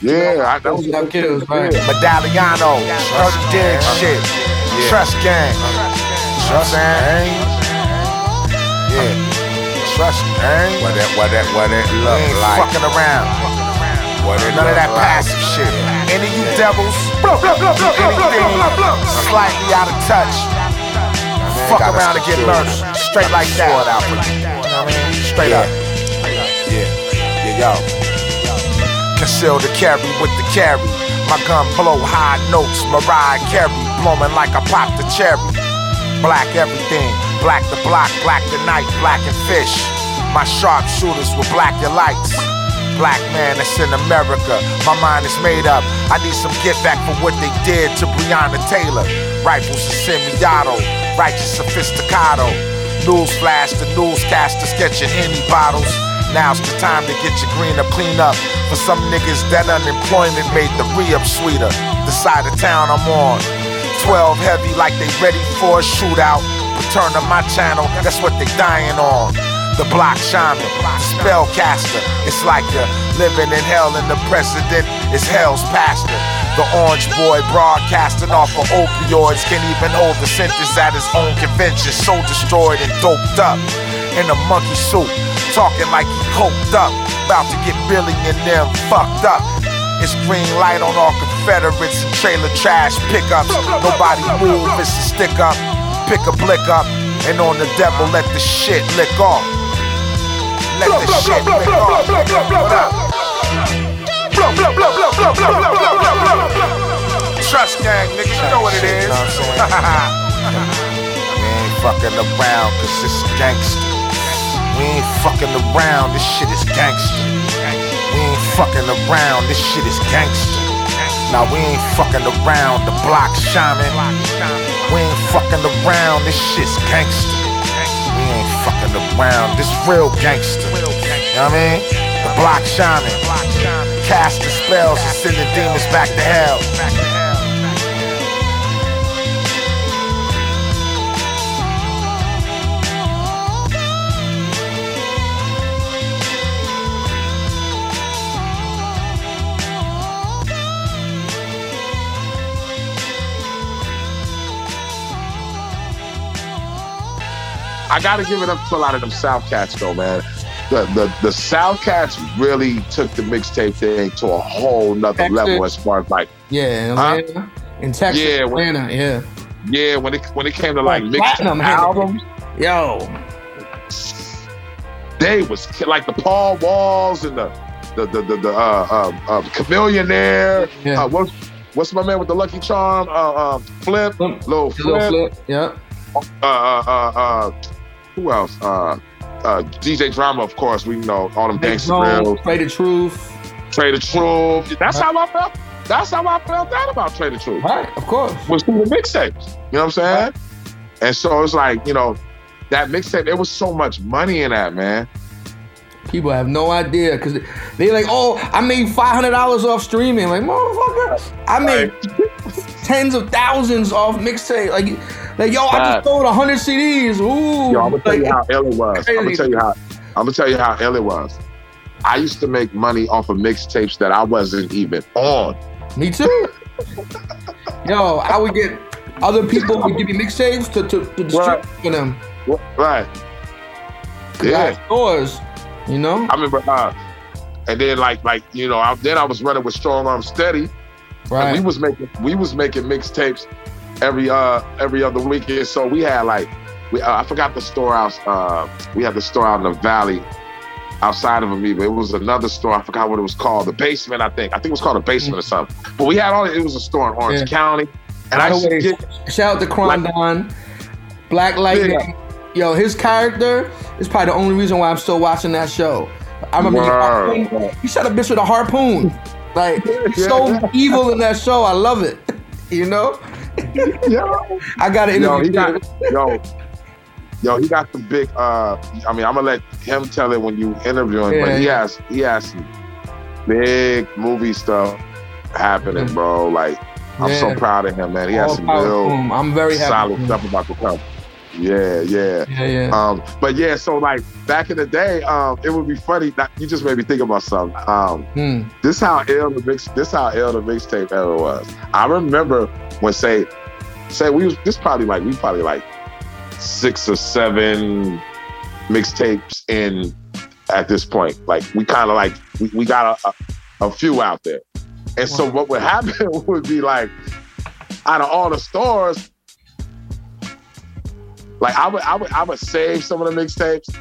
Yeah, I, that was was that kills, right? Medalliano, Dirty Dig shit, Trust Gang. Trust Gang. Yeah. Trust Gang. What that, what that, what that look ain't like. fucking around. What it None of that like. passive shit. Any of you devils, anything slightly out of touch, fuck around and get murdered. Straight like that. Out for you. Know what I mean? Straight Yeah. up. Yeah, yeah, yo. Conceal the carry with the carry. My gun blow high notes. Mariah Carey blowing like I popped a cherry. Black everything. Black the block, black the night, black and fish. My sharpshooters with black your lights. Black man that's in America. My mind is made up. I need some get back for what they did to Breonna Taylor. Rifles are semi-auto. Righteous sophisticato. Newsflash, the newscasters get your bottles. Now's the time to get your green clean up. For some niggas, that unemployment made the re-up sweeter. The side of town I'm on. 12 heavy like they ready for a shootout. Return to my channel, that's what they dying on. The block shaman, the spellcaster. It's like you're living in hell and the president is hell's pastor. The orange boy broadcasting off of opioids can't even hold the sentence at his own convention. So destroyed and doped up in a monkey suit, talking like he coked up. About to get Billy them fucked up. It's green light on all Confederates and trailer trash pickups. Nobody move, it's a stick up. Pick a blick up, and on the devil, let the shit lick off. Let the shit lick off. Trust gang, nigga, you know what it is. we ain't fucking around, cause it's gangster. We ain't fucking around, this shit is gangster. We ain't fucking around, this shit is gangster. Now we ain't fucking around, the block shaman. We ain't fucking around, this shit's gangster. We ain't fucking around, this real gangster. You know what I mean? The block shaman. Cast the spells and send the demons back to hell. I gotta give it up to a lot of them South Cats though, man. The the the South Cats really took the mixtape thing to a whole nother Texas. level as far as like Yeah, in Huh? In Texas, Yeah, when- Atlanta, yeah. yeah, when it when it came to like Platinum mixtape albums, Yo, they was like the Paul Walls and the the the the, the uh, uh, uh, Chamillionaire. Uh, what's what's my man with the Lucky Charm? Uh, uh, Flip, little Flip. Flip, yeah. Uh, uh, uh, uh, who else? Uh, uh, DJ Drama, of course. We know all them gangster Jones. Play the Truth. Trae the Truth. That's how I felt. That's how I felt that about Trae the Truth. Right, of course. Was through the mixtapes. You know what I'm saying? And so it's like, you know, that mixtape, there was so much money in that, man. People have no idea because they like, oh, I made five hundred dollars off streaming. Like, motherfucker, I made tens of thousands off mixtape. Like, like yo, I just sold hundred CDs. Ooh, Yo, I'm gonna tell you how ill it was. I'm gonna tell you how I'm gonna tell you how ill it was. I used to make money off of mixtapes that I wasn't even on. Me too. Yo, I would get other people would give me mixtapes to to, to distribute for them. Right. Yeah. Stores, you know. I remember, uh, and then like like you know, I, then I was running with Strong Arm Steady. Right. And we was making we was making mixtapes every uh every other weekend. So we had like we uh, I forgot the store out Uh, we had the store out in the valley. outside of Amoeba. It was another store. I forgot what it was called. The basement, I think. I think it was called a basement or something. But we had all. It was a store in Orange Yeah. County, and I the way, get shout out to Krondon, Black Lightning. Yo, his character is probably the only reason why I'm still watching that show. I remember Word. he shot a bitch with a harpoon. Like he's so evil in that show. I love it. You know? I got it. yo, he got yo, yo, he got the big. uh I mean, I'm gonna let him tell it when you interview him, Yeah, but he yeah. has he has some big movie stuff happening, bro. Like I'm so proud of him, man. He has some real. I'm very happy solid him. stuff about to come. Yeah, yeah, Yeah, yeah. Um, but yeah, so like back in the day, um, it would be funny. That you just made me think about something. Um, Hmm. this how ill the mix. This how ill the mixtape era was. I remember when say, say we was this probably like we probably like six or seven mixtapes in at this point. Like we kind of like we, we got a, a, a few out there, and so what would happen would be like out of all the stores. Like I would, I would, I would save some of the mixtapes.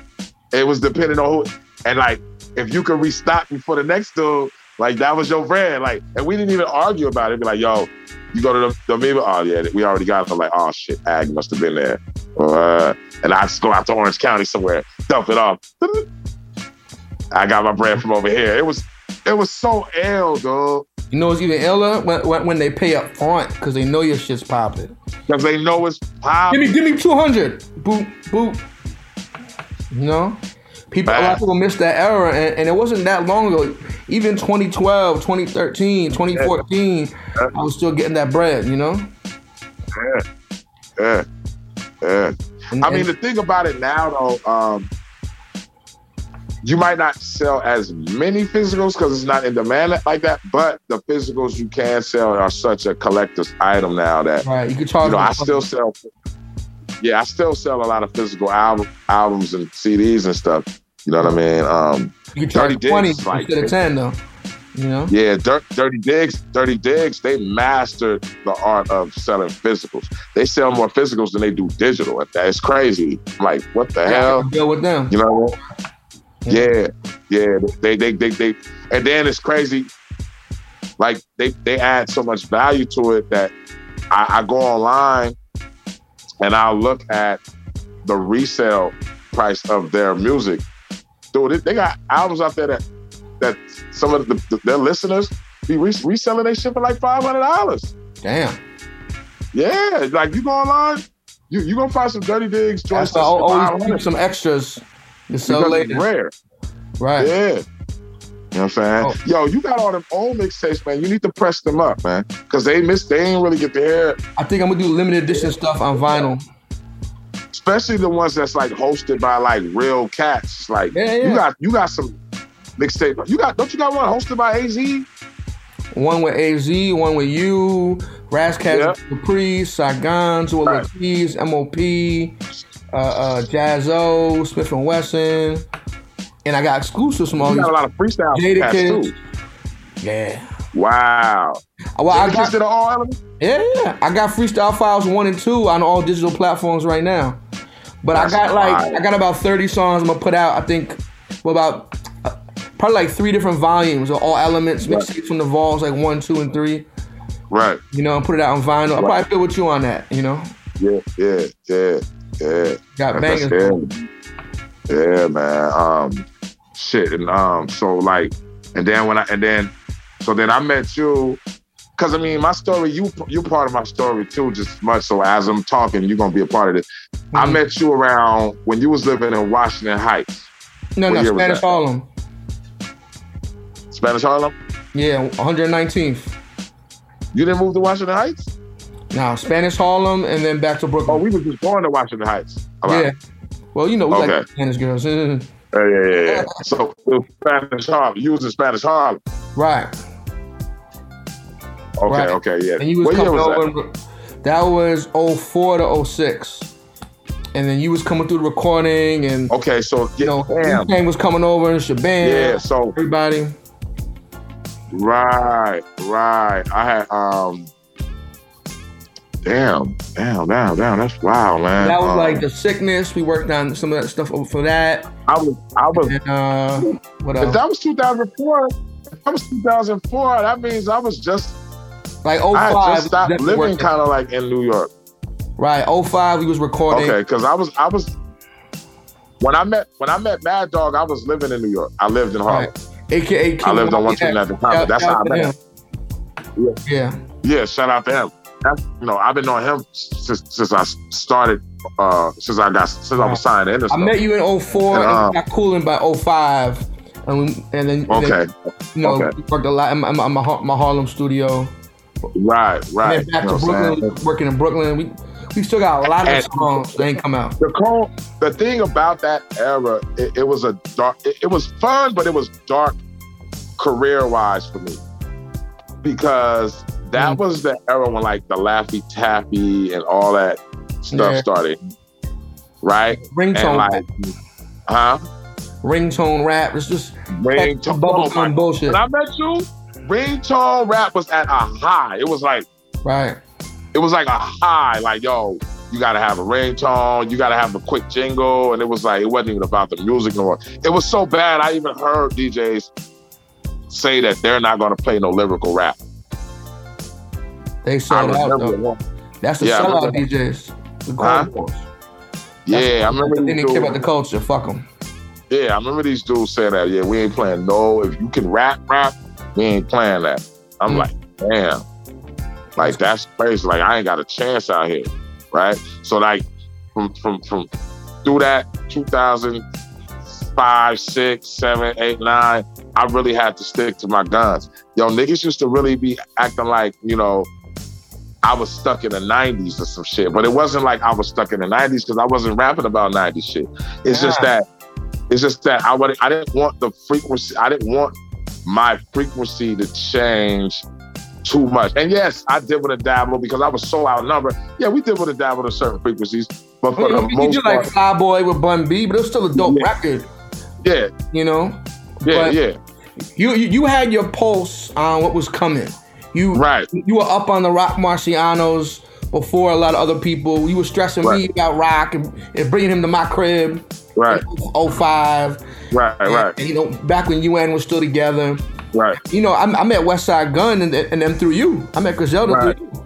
It was depending on who, and like if you could restock before the next dude, like that was your friend. Like, and we didn't even argue about it. Be like, yo, you go to the, the Amoeba? Oh yeah, we already got it. I'm like, oh shit, Ag must have been there. Uh, and I just go out to Orange County somewhere, dump it off. I got my bread from over here. It was, it was so ill, dude. You know it's even iller when, when, they pay up front because they know your shit's popping. Because they know it's popping. Give me, give me 200. Boop, boop. You know? People, a lot of people miss that era, and, and it wasn't that long ago. Even 2012, 2013, 2014, I was still getting that bread, you know? Yeah, yeah, yeah. I mean, the thing about it now, though, um, you might not sell as many physicals because it's not in demand like that. But the physicals you can sell are such a collector's item now that Right, you can charge you know, I still sell. Yeah, I still sell a lot of physical album, albums and CDs and stuff. You know what I mean? Um, You can charge Dirty 20 Diggs, like- instead of 10, though. You know? yeah, Dirt, Dirty Diggs, Dirty Diggs, they mastered the art of selling physicals. They sell more physicals than they do digital. That's crazy. I'm like, what the hell? Deal with them. You know what I mean? Yeah, yeah. They, they, they, they, and then it's crazy. Like they, they add so much value to it that I, I go online and I'll look at the resale price of their music. Dude, they, they got albums out there that that some of the, the, their listeners be re- reselling their shit for like five hundred dollars. Damn. Yeah, like you go online, you you gonna find some Dirty Diggs joints. That's why I that's always keep some extras sell because it's rare. Right. Yeah. You know what I'm saying? Oh. Yo, you got all them old mixtapes, man. You need to press them up, man. Cause they miss they ain't really get to hear. I think I'm gonna do limited edition stuff on vinyl. Especially the ones that's like hosted by like real cats. Like Yeah, you got you got some mixtape. You got don't you got one hosted by AZ? One with AZ, one with you, Ras Kass, Caprice, Saigon, Two Keys, MOP, uh, uh, Jazzo, Smif-N-Wessun, and I got exclusives from all You got a lot of freestyle Jadakiss. too. Yeah. Wow. Well, I got, all element? yeah, yeah. I got Freestyle Files one and two on all digital platforms right now. But That's I got like fire. I got about thirty songs I'm gonna put out. I think well about uh, probably like three different volumes of all elements mixtapes from the vaults like one, two, and three. Right. You know, and put it out on vinyl. I'll probably feel with you on that. You know, Yeah, yeah, yeah, yeah. Got bangers. Yeah. yeah, man. Um, shit, and um, so like, and then when I and then, so then I met you, cause I mean, my story, you you part of my story too, just as much. So as I'm talking, you're gonna be a part of it. I Mm-hmm. met you around when you was living in Washington Heights. no, What no, Spanish? Harlem. Spanish Harlem. Yeah, 119th. You didn't move to Washington Heights? No, Spanish Harlem, and then back to Brooklyn. Oh, we was just going to Washington Heights. lot. Yeah. Well, you know, we like Okay. Spanish girls. Yeah, yeah, yeah, yeah. So Spanish Harlem. You was in Spanish Harlem. right. Okay, Right. okay, yeah. And you was what coming was over. that? That was 04 to 06. And then you was coming through the recording, and okay, so you know. Wu-Tang was coming over, and Shabaam. Yeah, so everybody. Right, right. I had um damn, damn, damn, damn. That's wild, man. That was Um, like the sickness. We worked on some of that stuff for that. I was, I was. And, uh, what If that was 2004, if that was 2004. That means I was just like I had just stopped living kind of like in New York. Right, 05, we was recording. Okay, because I was, I was. When I met when I met Mad Dog, I was living in New York. I lived in Harlem. AKA I lived on one yeah. at the time. That's how I met him. Yeah. Yeah, shout out to him. That's, you know, I've been on him since since I started. Uh, since I got since I was signed in. I met you in 04 And, and, um, we got cooling by 05. And, we, and then, and then, Okay. you know, Okay. we worked a lot in my, my, my, Harlem studio. Right, right. And back You know to Brooklyn, working in Brooklyn. We we still got a lot of And- songs that ain't come out. The cold, the thing about that era, it, it was a dark. It, it was fun, but it was dark career wise for me because that Mm. was the era when like the Laffy Taffy and all that stuff Yeah. started, right? Ringtone like, huh? Ringtone rap. It's just Ringtone bubblegum oh bullshit. When I met you, ringtone rap was at a high. It was like Right. it was like a high, like, yo, you gotta have a ringtone, you gotta have a quick jingle. And it was like, it wasn't even about the music no. It was so bad, I even heard DJs say that they're not gonna play no lyrical rap. They sold out though. That's the Yeah, sellout DJs. The Huh? Wars. Yeah, I remember They didn't care about the culture. Fuck them. Yeah, I remember these dudes saying that. Yeah, we ain't playing no. If you can rap, rap, we ain't playing that. I'm mm. like, damn. Like that's crazy. Like I ain't got a chance out here, right? So like from from from through that 2005, six, seven, eight, nine, I really had to stick to my guns. Yo, niggas used to really be acting like you know. I was stuck in the 90s or some shit, but it wasn't like I was stuck in the 90s because I wasn't rapping about 90s shit. It's just that it's just that I would I didn't want the frequency. I didn't want my frequency to change too much. And yes, I did with a dabble because I was so outnumbered. Yeah, we did with a dabble at certain frequencies, but for the You, you most did like part, Flyboy with Bun B, but it was still a dope record. yeah, You know. yeah, But yeah. You you had your pulse on what was coming. You right. You were up on the Roc Marcianos before a lot of other people. You were stressing me about Rock and, and bringing him to my crib. Right. in 05. Right, And- right. And, you know, back when UN was still together. Right. You know, I, I met Westside Gunn and, and them through you. I met Griselda Right. through you.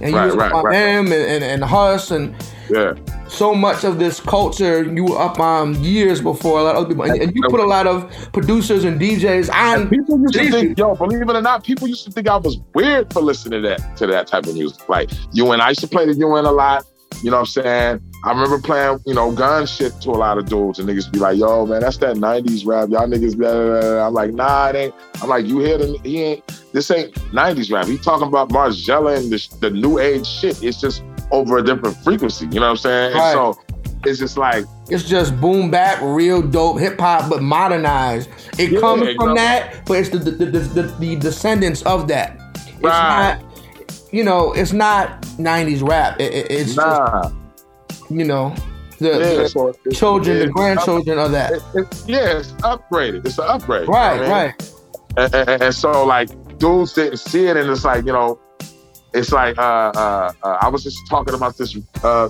And you Right, was right, on right. them and, and, and Huss and Yeah. so much of this culture you were up on years before a lot of other people. And, and you put a lot of producers and DJs on. People used to think, yo, believe it or not, people used to think I was weird for listening to that to that type of music. Like UN, I used to play the UN a lot. You know what I'm saying? I remember playing, you know, gun shit to a lot of dudes, and niggas be like, "Yo, man, that's that '90s rap. Y'all niggas." Blah, blah, blah. I'm like, "Nah, it ain't." I'm like, "You hear the? He ain't. This ain't '90s rap. He talking about Margiela and the, the new age shit. It's just over a different frequency. You know what I'm saying? Right. And so it's just like, It's just boom bap, real dope hip hop, but modernized. It Yeah, comes from that, but it's the the, the, the, the descendants of that. It's Right. not, you know, it's not '90s rap. It, it- it's nah. just, you know, the, Yeah, the so it's- children, the it's- grandchildren of that. It- yeah, it's upgraded. It's an upgrade. you know Right, I mean? right. And, and, and so like dudes didn't see it, and it's like you know, it's like uh, uh, uh I was just talking about this uh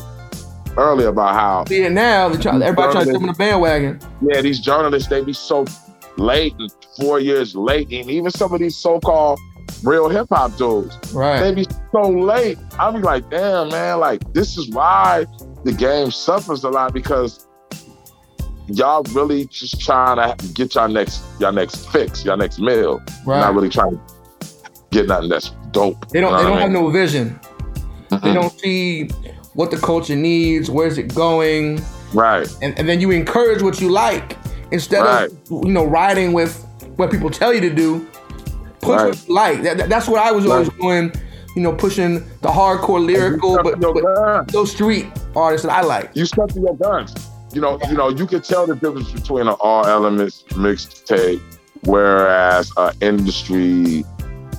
earlier about how See it now. try- Everybody trying to jump on the bandwagon. yeah these journalists they be so late and four years late, and even some of these so-called real hip hop dudes, Right. they be so late. I be like, damn man, like this is why the game suffers a lot because y'all really just trying to get y'all next y'all next fix, y'all next meal. Right. Not really trying to get nothing that's dope. They don't. You know They don't I have no vision. They don't see what the culture needs. Where's it going? Right. And, and then you encourage what you like instead Right. of you know riding with what people tell you to do. Push Right. what you like. That, that- that's what I was always doing. You know, pushing the hardcore lyrical, but, but those street artists that I like. You stuck to your guns. You know, you know, you could tell the difference between an all elements mixtape, whereas an industry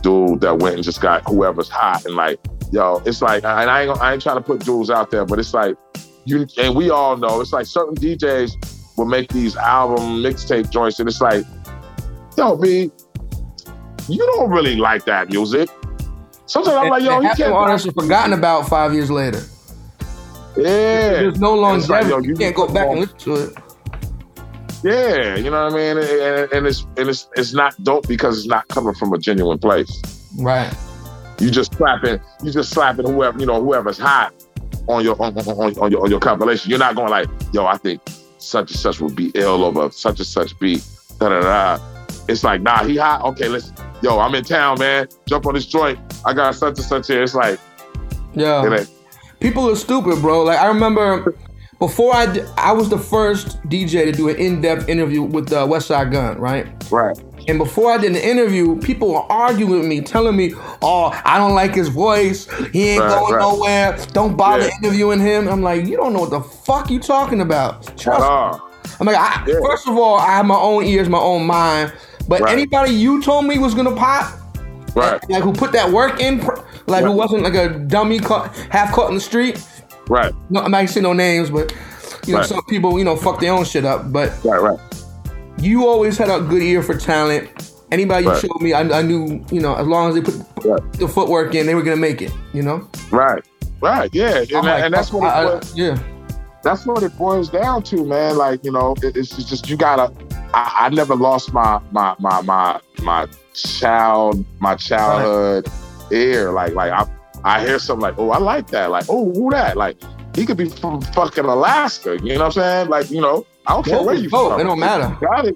dude that went and just got whoever's hot and like, yo, it's like, and I ain't, I ain't trying to put dudes out there, but it's like, you and we all know, it's like certain DJs will make these album mixtape joints, and it's like, yo, B, you don't really like that music. Sometimes I'm like, yo, and he half them can't. artists are forgotten about five years later. Yeah. There's no It's like, yo, you can't go back and listen to it. Yeah, you know what I mean, and, and, it's and it's it's not dope because it's not coming from a genuine place. Right. You just slapping, you just slapping whoever you know, whoever's hot on your on, on, on, on your on your compilation. You're not going like, yo, I think such and such would be ill over such and such beat. Da da da. It's like, nah, he hot. Okay, let's. Yo, I'm in town, man. Jump on this joint. I got such and such here. It's like, Yeah. People are stupid, bro. Like I remember before I I was the first DJ to do an in-depth interview with uh, Westside Gunn, right? Right. And before I did the interview, people were arguing with me, telling me, "Oh, I don't like his voice. He ain't Right, going right. nowhere. Don't bother Yeah. interviewing him." I'm like, "You don't know what the fuck you talking about." Trust me. I'm like, I, first of all, I have my own ears, my own mind. But Right. anybody you told me was gonna pop, right, like who put that work in, like who wasn't like a dummy caught, half caught in the street. Right, No, I'm not gonna say no names, but you know, Right. some people, you know, fuck their own shit up. But right, right. you always had a good ear for talent. Anybody Right. you showed me, I, I knew, you know, as long as they put the footwork in, they were gonna make it. You know. Right, right, yeah, and, like, and that's what I- it I- boils, yeah, that's what it boils down to, man. Like you know, it, it's just you gotta. I, I never lost my my my my my child my childhood ear. Like like I I hear something like, oh, I like that. Like oh, who that? Like he could be from fucking Alaska. You know what I'm saying? Like you know, I don't care where you from. It don't matter. you got it.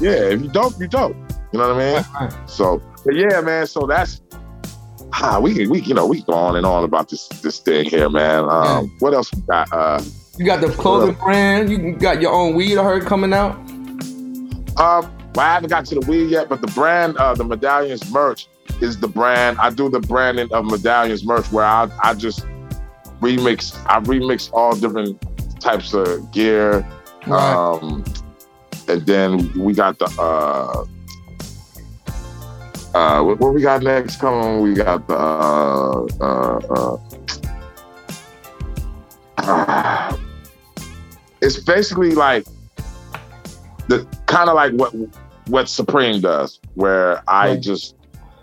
Yeah, if you don't, you don't. You know what I mean? So, but yeah, man. So that's ah, we can we you know we go on and on about this this thing here, man. Um, What else we got? Uh, you got the clothing brand. You got your own weed. I heard coming out. um, well, I haven't got to the weed yet, but the brand, uh, the medallions merch is the brand. I do the branding of medallions merch where I I just remix. I remix all different types of gear. Um, and then we got the uh, uh, what, what we got next? Come on, we got the uh, uh, uh, it's basically like the kind of like what what Supreme does, where I just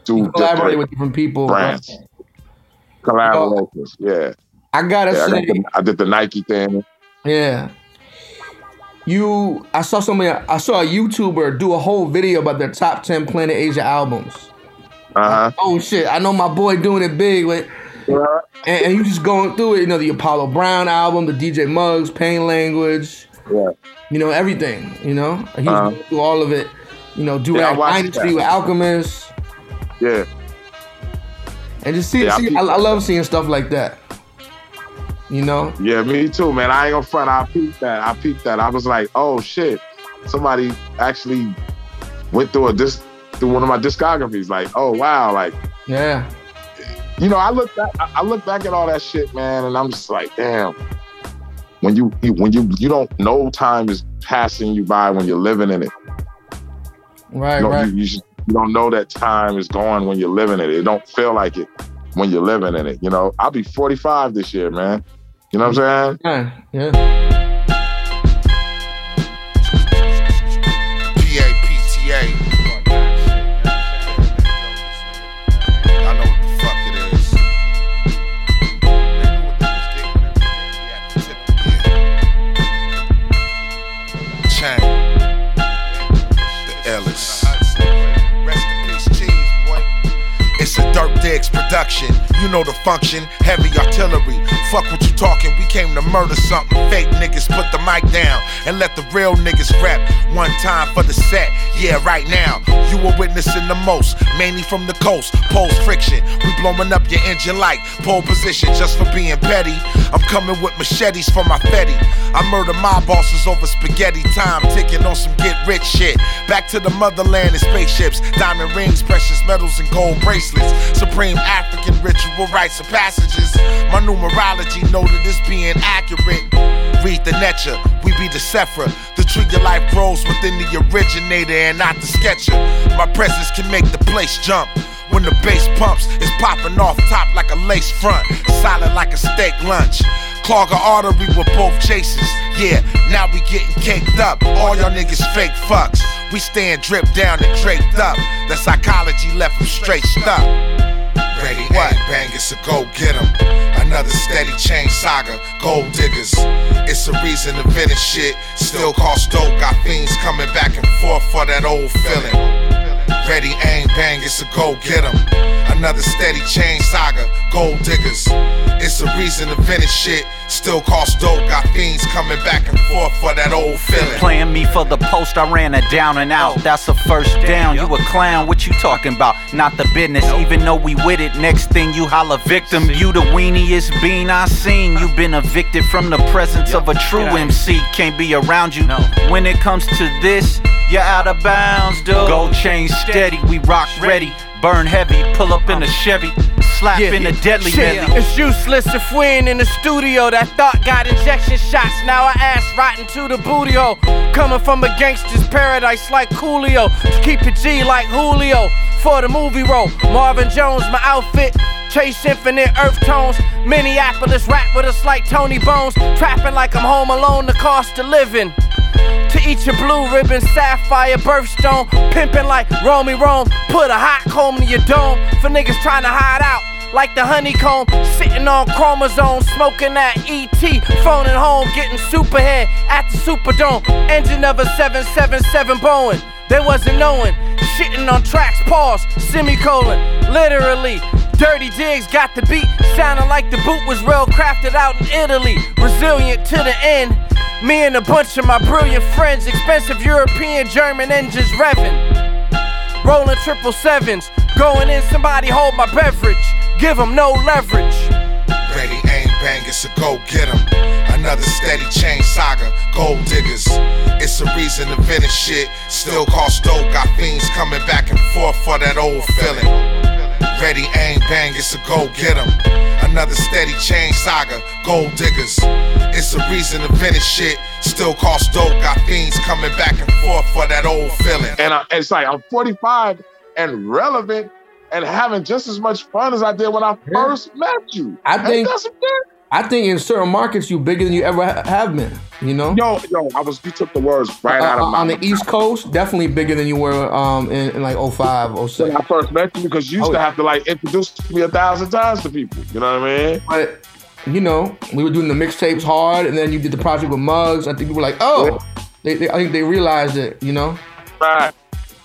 do You collaborate different with different people. brands, collaborations. Yeah, I gotta yeah, I, got the, I did the Nike thing. Yeah. You, I saw somebody, I saw a YouTuber do a whole video about their top 10 Planet Asia albums. Uh huh. Oh shit, I know my boy doing it big. Like, and, and you just going through it, you know, the Apollo Brown album, the DJ Muggs, Pain Language, Yeah. you know, everything, you know? He's Uh-huh. going through all of it. You know, do Yeah, I Rag watched Dynasty with Alchemist. Yeah. And just see, Yeah, I see I, I love seeing stuff like that. You know? Yeah, me too, man. I ain't gonna front. I peeped that. I peeped that. I was like, oh shit, somebody actually went through a disc through one of my discographies. Like, oh wow, like Yeah. you know, I look back. I I look back at all that shit, man, and I'm just like, damn. When you, you when you you don't know time is passing you by when you're living in it. Right, you, know, right. you, you, just, you don't know that time is going when you're living in it. It don't feel like it when you're living in it. You know, I'll be 45 this year, man. You know what I'm saying? Yeah. yeah. Diggs production. You know the function. Heavy artillery. Fuck what you talking. We came to murder something. Fake niggas put the mic down and let the real niggas rap. One time for the set. Yeah, right now. You were witnessing the most. Mainly from the coast. Pose friction. We blowing up your engine light. Pole position just for being petty. I'm coming with machetes for my fetty. I murder my bosses over spaghetti. Time ticking on some get rich shit. Back to the motherland and spaceships. Diamond rings, precious metals, and gold bracelets. Supreme African ritual rites and passages. My numerology noted as being accurate. Read the Netcha, we be the Sephra. The tree of life grows within the originator and not the sketcher. My presence can make the place jump. When the bass pumps, it's popping off top like a lace front, solid like a steak lunch. Clog a artery with both chases. Yeah, now we getting caked up. All y'all niggas fake fucks. We stand dripped down and draped up. The psychology left them straight stuck. Ready, bang, it's a go get. Another steady chain saga, gold diggers. It's a reason to finish shit. Still cost dope, got fiends coming back and forth for that old feeling. Ready, aim, bang, it's a go get. Another steady chain saga, gold diggers. It's a reason to finish shit. Still cost dope, got fiends coming back and forth for that old feeling. Playing me for the post, I ran a down and out. That's a first down. You a clown, what you talking about? Not the business, even though we with it. Next thing you holla victim. You the weeniest bean I seen. You been evicted from the presence of a true MC. Can't be around you. When it comes to this, you're out of bounds, dude. Gold chain steady, we rock ready. Burn heavy, pull up in a Chevy, slap in a deadly Yeah, medley. It's useless if we ain't in the studio. That thought got injection shots. Now I ass right into the booty hole. Coming from a gangster's paradise like Coolio. To keep it G like Julio. For the movie role, Marvin Jones, my outfit. Chase infinite earth tones. Minneapolis rap with us like Tony Bones. Trapping like I'm home alone, the cost of living. Eat your blue ribbon, sapphire birthstone. Pimping like Romy Rome. Put a hot comb to your dome for niggas trying to hide out. Like the honeycomb, sitting on chromosomes, smoking that ET, phoning home, getting superhead at the Superdome. Engine of a 777 Boeing, they wasn't knowing. Shitting on tracks, pause, semicolon, literally. Dirty Diggs got the beat, sounding like the boot was well crafted out in Italy. Resilient to the end. Me and a bunch of my brilliant friends, expensive European German engines revving. Rolling triple sevens, going in, somebody hold my beverage. Give 'em no leverage. Ready, aim, bang, it's a go get 'em. Another steady chain saga, gold diggers. It's a reason to finish shit. Still cost dope, got fiends coming back and forth for that old feeling. Ready, aim, bang, it's a go get 'em. Another steady chain saga, gold diggers. It's a reason to finish shit. Still cost dope, got fiends coming back and forth for that old feeling. And I, it's like I'm 45 and relevant and having just as much fun as I did when I first met you. I Ain't think that some shit? I think in certain markets you're bigger than you ever ha- have been. You know. Yo, yo, I was you took the words right out Uh, of my mouth. on the East Coast, definitely bigger than you were um in, in like 05, 06. when I first met you because you used Oh, to yeah. have to like introduce me a thousand times to people. You know what I mean? But you know, we were doing the mixtapes hard, and then you did the project with Muggs. I think people were like, oh, they, they, I think they realized it. You know, Right.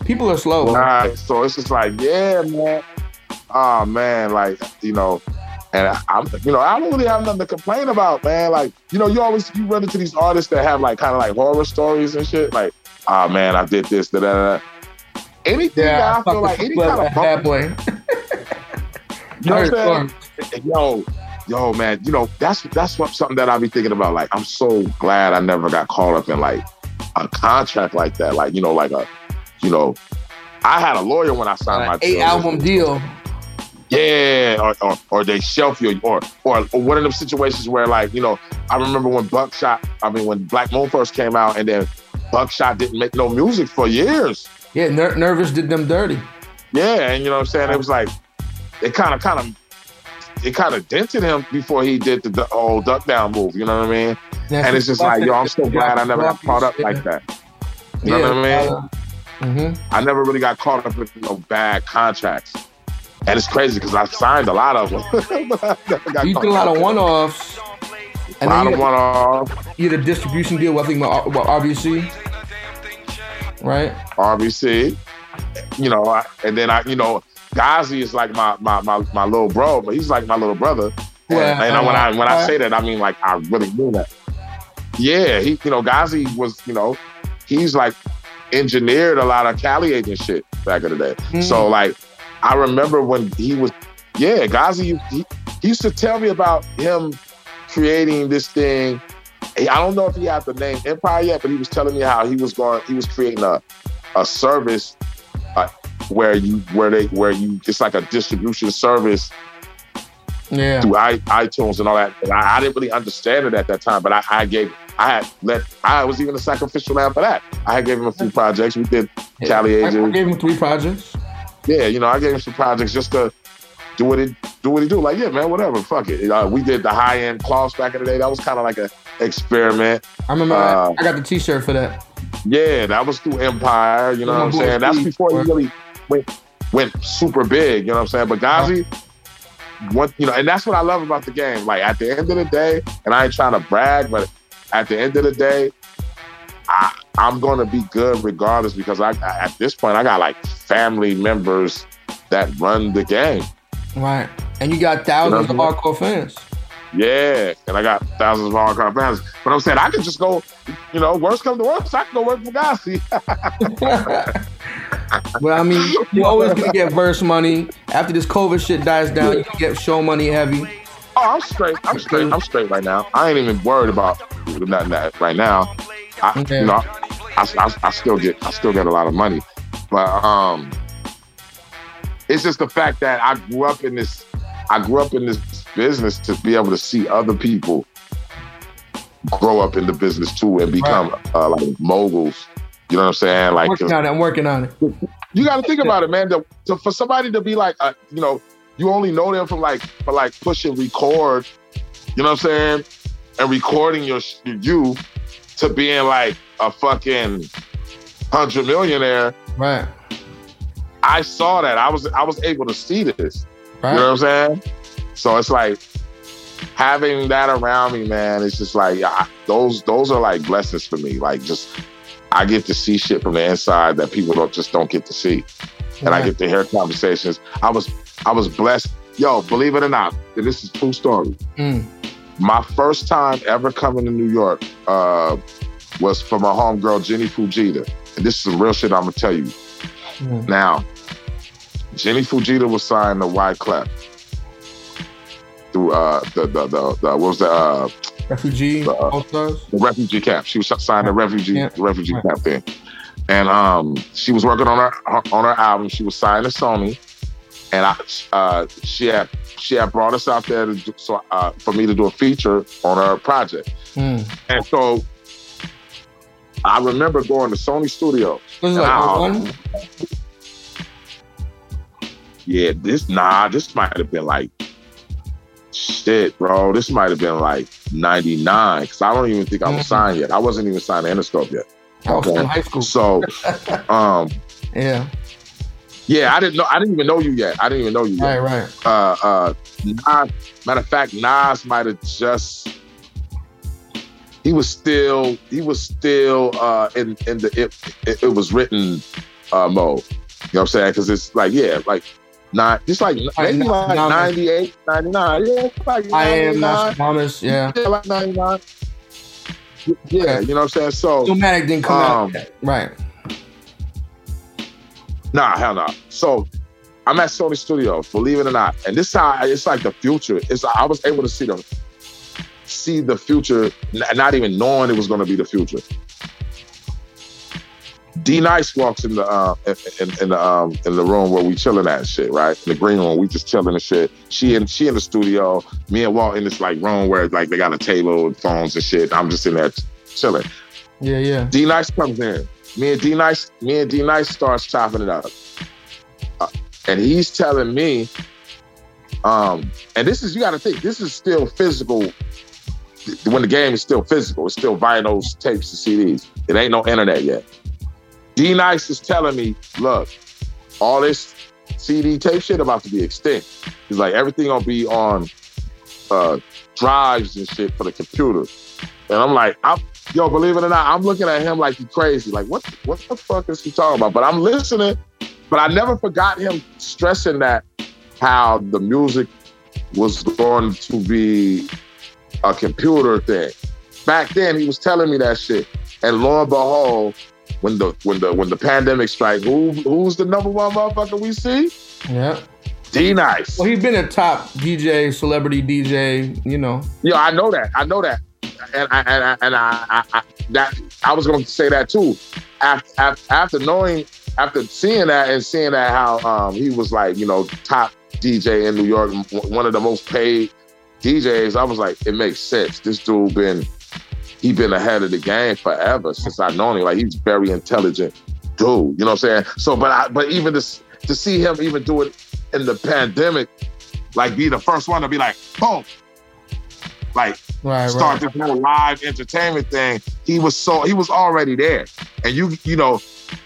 people are slow. Right. So it's just like, yeah, man. Oh man, like you know, and I, I'm, you know, I don't really have nothing to complain about, man. Like, you know, you always you run into these artists that have like kind of like horror stories and shit. Like, oh man, I did this, da da da. Anything that I feel like any kind of bad boy. You know what I'm saying? Yo, yo, man, you know, that's that's what, something that I be thinking about. Like, I'm so glad I never got caught up in like a contract like that. Like, you know, like a, you know, I had a lawyer when I signed my Eight deal. album deal. Yeah, or, or or they shelf you, or, or or one of them situations where like you know, I remember when Buckshot, I mean when Black Moon first came out, and then Buckshot didn't make no music for years. Yeah, Ner- Nervous did them dirty. Yeah, and you know what I'm saying? It was like it kind of kind of it kind of dented him before he did the, the old duck down move. You know what I mean? Yeah, and it's just like, yo, I'm so glad I never got caught up like that. You know what I mean? Mm-hmm. I never really got caught up in no bad contracts. And it's crazy because I signed a lot of them. You did a lot of one-offs. A lot you of had- one-off. You had a distribution deal, with, I think, with, with RBC, right? RBC. You know, I, and then I, you know, Ghazi is like my my my, my little bro, but he's like my little brother. And, Yeah, and when I when I uh, say that, I mean like I really mean that. Yeah, he, you know, Ghazi was, you know, he's like engineered a lot of Cali agent shit back in the day. Mm. So like, I remember when he was, yeah, Ghazi, he, he used to tell me about him creating this thing. I don't know if he had the name Empire yet, but he was telling me how he was going, he was creating a a service uh, where you where they where you it's like a distribution service Yeah. through I, iTunes and all that. And I, I didn't really understand it at that time, but I, I gave I had let I was even a sacrificial lamb for that. I had gave him a few projects. We did Cali I, I gave him three projects. Yeah, you know, I gave him some projects just to do what it do what he do. Like, yeah, man, whatever, fuck it. Uh, we did the high end cloths back in the day. That was kind of like a experiment. I remember Uh, I, got the T-shirt for that. Yeah, that was through Empire. You know what I'm saying? That's before he really went went super big. You know what I'm saying? But Ghazi, what you know, and that's what I love about the game. Like at the end of the day, and I ain't trying to brag, but at the end of the day, I, I'm gonna be good regardless because I at this point I got like family members that run the game. Right. And you got thousands You know of hardcore fans. Yeah, and I got thousands of hardcore fans. But I'm saying I could just go, you know, worst come to worst, I can go work for Fugazi. But I mean, you're always gonna get verse money. After this COVID shit dies down, you can get show money heavy. Oh, I'm straight. I'm straight. I'm straight right now. I ain't even worried about nothing that right now. I, Okay. you know, I, I, I still get I still get a lot of money, but um, it's just the fact that I grew up in this. I grew up in this business to be able to see other people grow up in the business too and become uh, like moguls. You know what I'm saying? Like, 'cause- working on it. I'm working on it. you got to think about it, man. To, to- for somebody to be like, uh, you know, you only know them from like for like pushing record. You know what I'm saying? And recording your you to being like a fucking hundred millionaire. Right. I saw that. I was I was able to see this. Right. You know what I'm saying? So it's like having that around me, man. It's just like I, those those are like blessings for me. Like just I get to see shit from the inside that people don't just don't get to see, and I get to hear conversations. I was I was blessed. Yo, believe it or not, and this is true story. Mm. My first time ever coming to New York uh, was for my homegirl Jenny Fujita, and this is some real shit I'm gonna tell you. Mm. Now, Jenny Fujita was signed to Wyclef through uh, the, the the the what was the uh, Refugee All Stars. the refugee camp. She was signed to refugee Yeah. the refugee camp thing, and um, she was working on her on her album. She was signed to Sony, and I uh, she had she had brought us out there to do, so uh, for me to do a feature on her project, Mm. and so. I remember going to Sony Studios. This is like I- yeah, this nah, this might have been like shit, bro. This might have been like 99. Cause I don't even think I was signed yet. I wasn't even signed to Interscope yet. I was in high school. So um Yeah. Yeah, I didn't know I didn't even know you yet. I didn't even know you yet. Right. Right. Uh uh Nas, matter of fact, Nas might have just he was still he was still uh in in the it it, it was written uh mode. You know what I'm saying? Cause it's like, yeah, like not just like maybe like 98, 99. Yeah, like I am 99. Nostradamus. Yeah. Yeah, like 99. Yeah, you know what I'm saying? So Illmatic didn't come um, out yet. Right. Nah, hell no. So I'm at Sony Studios, believe it or not. And this how it's like the future. It's I was able to see them see the future, not even knowing it was gonna be the future. D Nice walks in the uh in, in, the um in the room where we chilling at and shit, right? In the green room, we just chilling and shit. She in she in the studio, me and Walt in this like room where like they got a table with phones and shit. I'm just in there chilling. Yeah. Yeah. D Nice comes in. Me and D Nice, me and D Nice starts chopping it up. Uh, and he's telling me, um, and this is you gotta think, this is still physical. When the game is still physical, it's still vinyls, tapes, and CDs. It ain't no internet yet. D Nice is telling me, look, all this CD tape shit about to be extinct. He's like, everything gonna be on uh, drives and shit for the computer. And I'm like, I'm yo, believe it or not, I'm looking at him like he's crazy. Like, what what the fuck is he talking about? But I'm listening, but I never forgot him stressing that how the music was going to be a computer thing. Back then he was telling me that shit. And lo and behold, when the when the when the pandemic strike, who who's the number one motherfucker we see? Yeah. D Nice. Well, he's been a top DJ, celebrity DJ. You know. Yeah, I know that. I know that. And I and I, and I, I, that I was going to say that too. After, after after knowing, after seeing that and seeing that how um, he was like you know top DJ in New York, one of the most paid DJs, I was like, it makes sense. This dude been he been ahead of the game forever since I known him. Like he's very intelligent dude. You know what I'm saying? So, but I but even this to see him even do it in the pandemic, like be the first one to be like, boom, like Right. start Right. this whole live entertainment thing. He was so he was already there, and you you know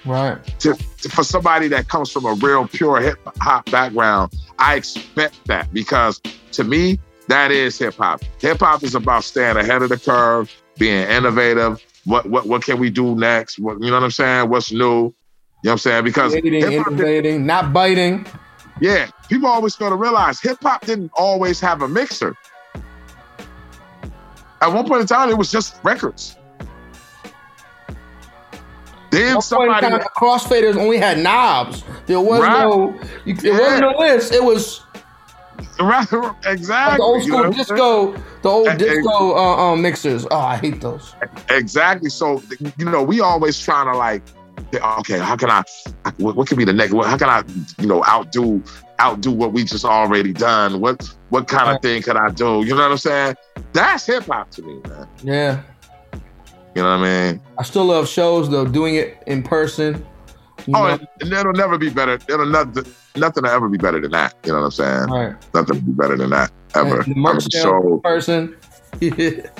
Right. To, to- for somebody that comes from a real pure hip hop background, I expect that because to me, that is hip hop. Hip hop is about staying ahead of the curve, being innovative. What what what can we do next? What, you know what I'm saying? What's new? You know what I'm saying? Because Creating, innovating, not biting. yeah, people always going to realize hip hop didn't always have a mixer. At one point in time, it was just records. Then One somebody, time, crossfaders only had knobs. There was Right. no, you, there Yeah. wasn't no list. It was right, exactly. the old you know school I'm saying? disco, the old eh, disco uh, um, mixers. Oh, I hate those. Exactly. So you know, we always trying to like, okay, how can I? What, what can be the next? What, how can I, you know, outdo outdo what we just already done? What what kind of thing could I do? You know what I'm saying? That's hip hop to me, man. Yeah, You know what I mean? I still love shows though. Doing it in person. Oh, know? and, it'll never be better. It'll nothing, nothing will ever be better than that. You know what I'm saying? Right. Nothing will be better than that ever. And the merch sales in person. What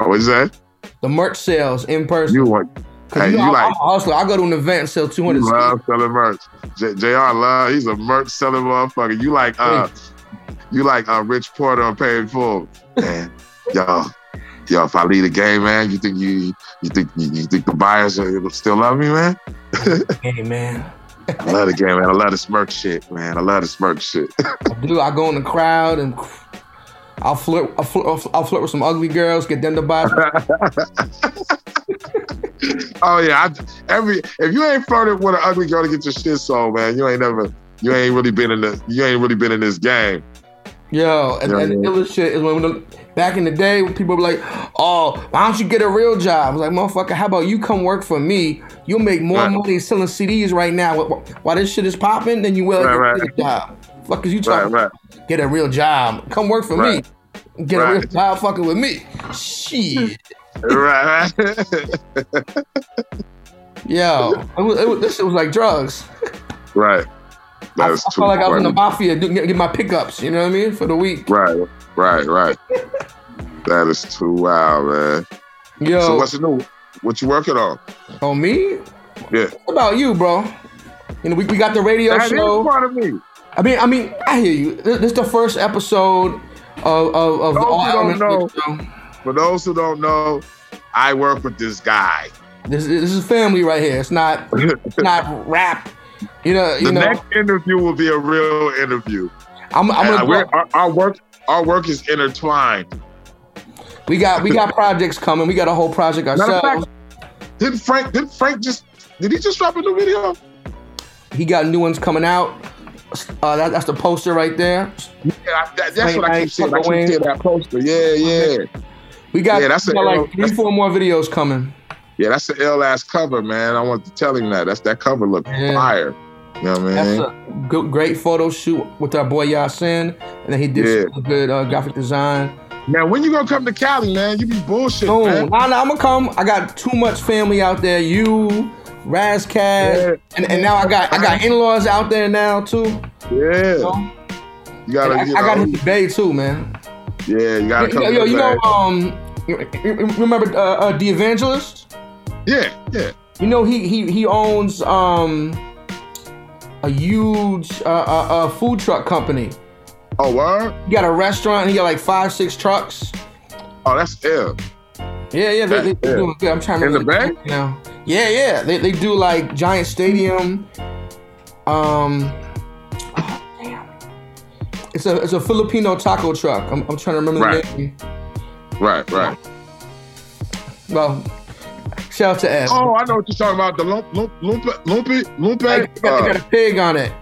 oh, is that? the merch sales in person. You want? 'Cause Hey, you you know, I- like? I'm a hustler. I go to an event and sell 200 You love selling merch. J- Jr. love. He's a merch selling motherfucker. You like? uh You like uh, Rich Porter on Paid Full? Man, yo, yo. If I lead a game, man, you think you you think you, you think the buyers will still love me, man? Hey man, I love the game, man. I love this merch shit, man. I love this merch shit. dude, I go in the crowd and I'll flirt, I'll flirt, I'll flirt with some ugly girls, get them to buy. oh yeah, I, every if you ain't flirted with an ugly girl to get your shit sold, man, you ain't never, you ain't really been in the, you ain't really been in this game. Yo, and, Yeah, and the shit is when, when back in the day, when people were like, "Oh, why don't you get a real job?" I was like, "Motherfucker, how about you come work for me? You'll make more Right. money selling CDs right now. Wh- While this shit is popping, then you will Right, get right. a job. Fuck is you talking? Right, Get a real job. Come work for Right. me. Get a real job fucking with me. Shit. Right, right. Yo, it was, it was, this shit was like drugs. right. I, That I is felt like I was in the mafia, get, get my pickups. You know what I mean for the week. Right, right, right. that is too wild, man. Yo. So what's new? What you working on? On me? Yeah. What about you, bro? You know, we, we got the radio That is show. part of me. I mean, I mean, I hear you. This, this is the first episode of of, of the All Elements Show. For those who don't know, I work with this guy. This, this is family right here. It's not it's not rap. You know, you the know. next interview will be a real interview. I'm, I'm gonna our, our work, our work is intertwined. we got we got projects coming. We got a whole project ourselves. fact, did Frank? Did Frank just? Did he just drop a new video? He got new ones coming out. Uh, that, that's the poster right there. Yeah, I- that, that's what I keep seeing. I keep seeing that poster. Yeah, yeah, We got, Yeah, that's we a- got like three, four more videos coming. yeah. That's the ill ass cover, man. I want to tell him that. That's that cover look fire. You know what I That's mean? a good, great photo shoot with our boy Yasin, and then he did Yeah. some good uh, graphic design. Man, when you gonna come to Cali, man? You be bullshit, No, man. nah, nah, I'm gonna come. I got too much family out there. You, Ras Kass, and, and now I got I got in-laws out there now too. Yeah. You gotta. And I, you I gotta know, hit the bay too, man. Yeah, you gotta come. yo, to the you know, um, you- you remember uh, uh, the Evangelist? Yeah, yeah. You know, he he he owns um a huge uh, uh, uh, food truck company. Oh, what? He got a restaurant. He got like five, six trucks. Oh, that's ill. Yeah, yeah, they, they, doing good. I'm trying to In the Bay? now. Yeah, yeah, they, they do like Giant Stadium. Um, oh, damn. It's a it's a Filipino taco truck. I'm, I'm trying to remember Right. the name. Right, right. Well, shout out to Ev. Oh, I know what you're talking about. The lump, lump, lump, lumpy, lumpy. Like, they, got, they got a pig on it.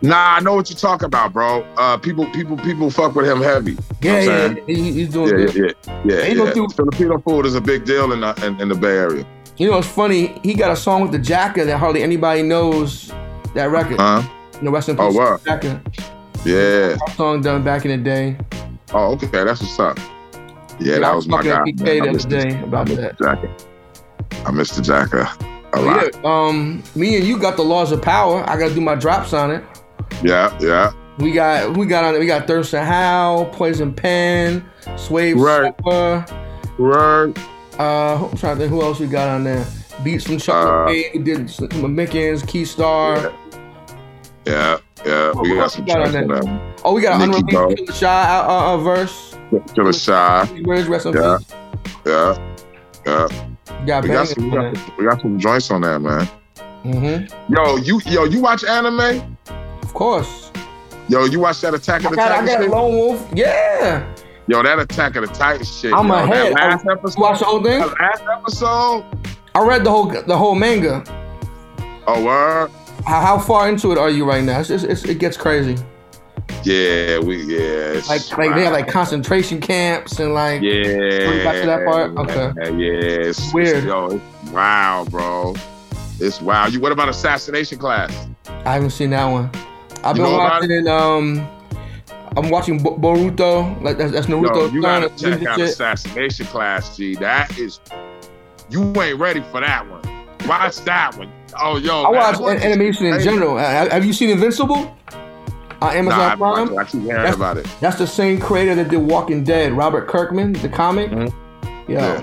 Nah, I know what you're talking about, bro. Uh, people, people, people fuck with him heavy. You know Yeah, yeah, he, he's doing yeah, good. yeah, yeah, He yeah. gonna do- Filipino food is a big deal in the in, in the Bay Area. You know, it's funny. He got a song with the Jacka that hardly anybody knows that record. Huh? You know, rest in Oh, wow. Jacka. Yeah. Song done back in the day. Oh, okay, that's what's up. Yeah, Yeah, I that was was my guy. PK man. I the missed other the- day about that. Jacka. I missed the Jacka a lot. yeah, um, me and you got the laws of power. I gotta do my drops on it. Yeah, yeah. We got we got on it. We got Thurston Howl, Poison Pen, Sway Right. Super. Right. Uh, I'm trying to think who else we got on there. beats from Chuck Uh, did some Mickens, Keystar. Yeah, yeah. Yeah, we got some tracks on that? Oh, we got an unreleased. Killa Sha uh, uh, uh, verse. Killa Sha. Where's rest in Yeah, yeah, yeah. Got we got some. We got, we got some joints on that, man. Mm-hmm. Yo, you yo, you watch anime? Of course. Yo, you watch that Attack of the got, I got shit? lone wolf. Yeah. Yo, that Attack of the Titans shit. I'm yo, ahead. Last I- episode. You watch the whole thing? last episode. I read the whole the whole manga. Oh, word. How, how far into it are you right now? It's, just, it's, it gets crazy. Yeah, we yeah. Like like they have like concentration camps and like Yeah. You got to that part? Okay. Yeah, it's Weird. Yo, it's wow, bro. It's wow. You what about Assassination Class? I haven't seen that one. I've You been watching um I'm watching Bo- Boruto. Like that's, that's Yo, Naruto. you son, gotta check out shit. Assassination Class, G. That is you ain't ready for that one. Watch that one. Oh, yo. I watch one an- is animation in general. Uh, have you seen Invincible? On Amazon Nah, Prime. I keep hearing That's- about it. That's the same creator that did Walking Dead, Robert Kirkman, the comic. Mm-hmm. Yeah.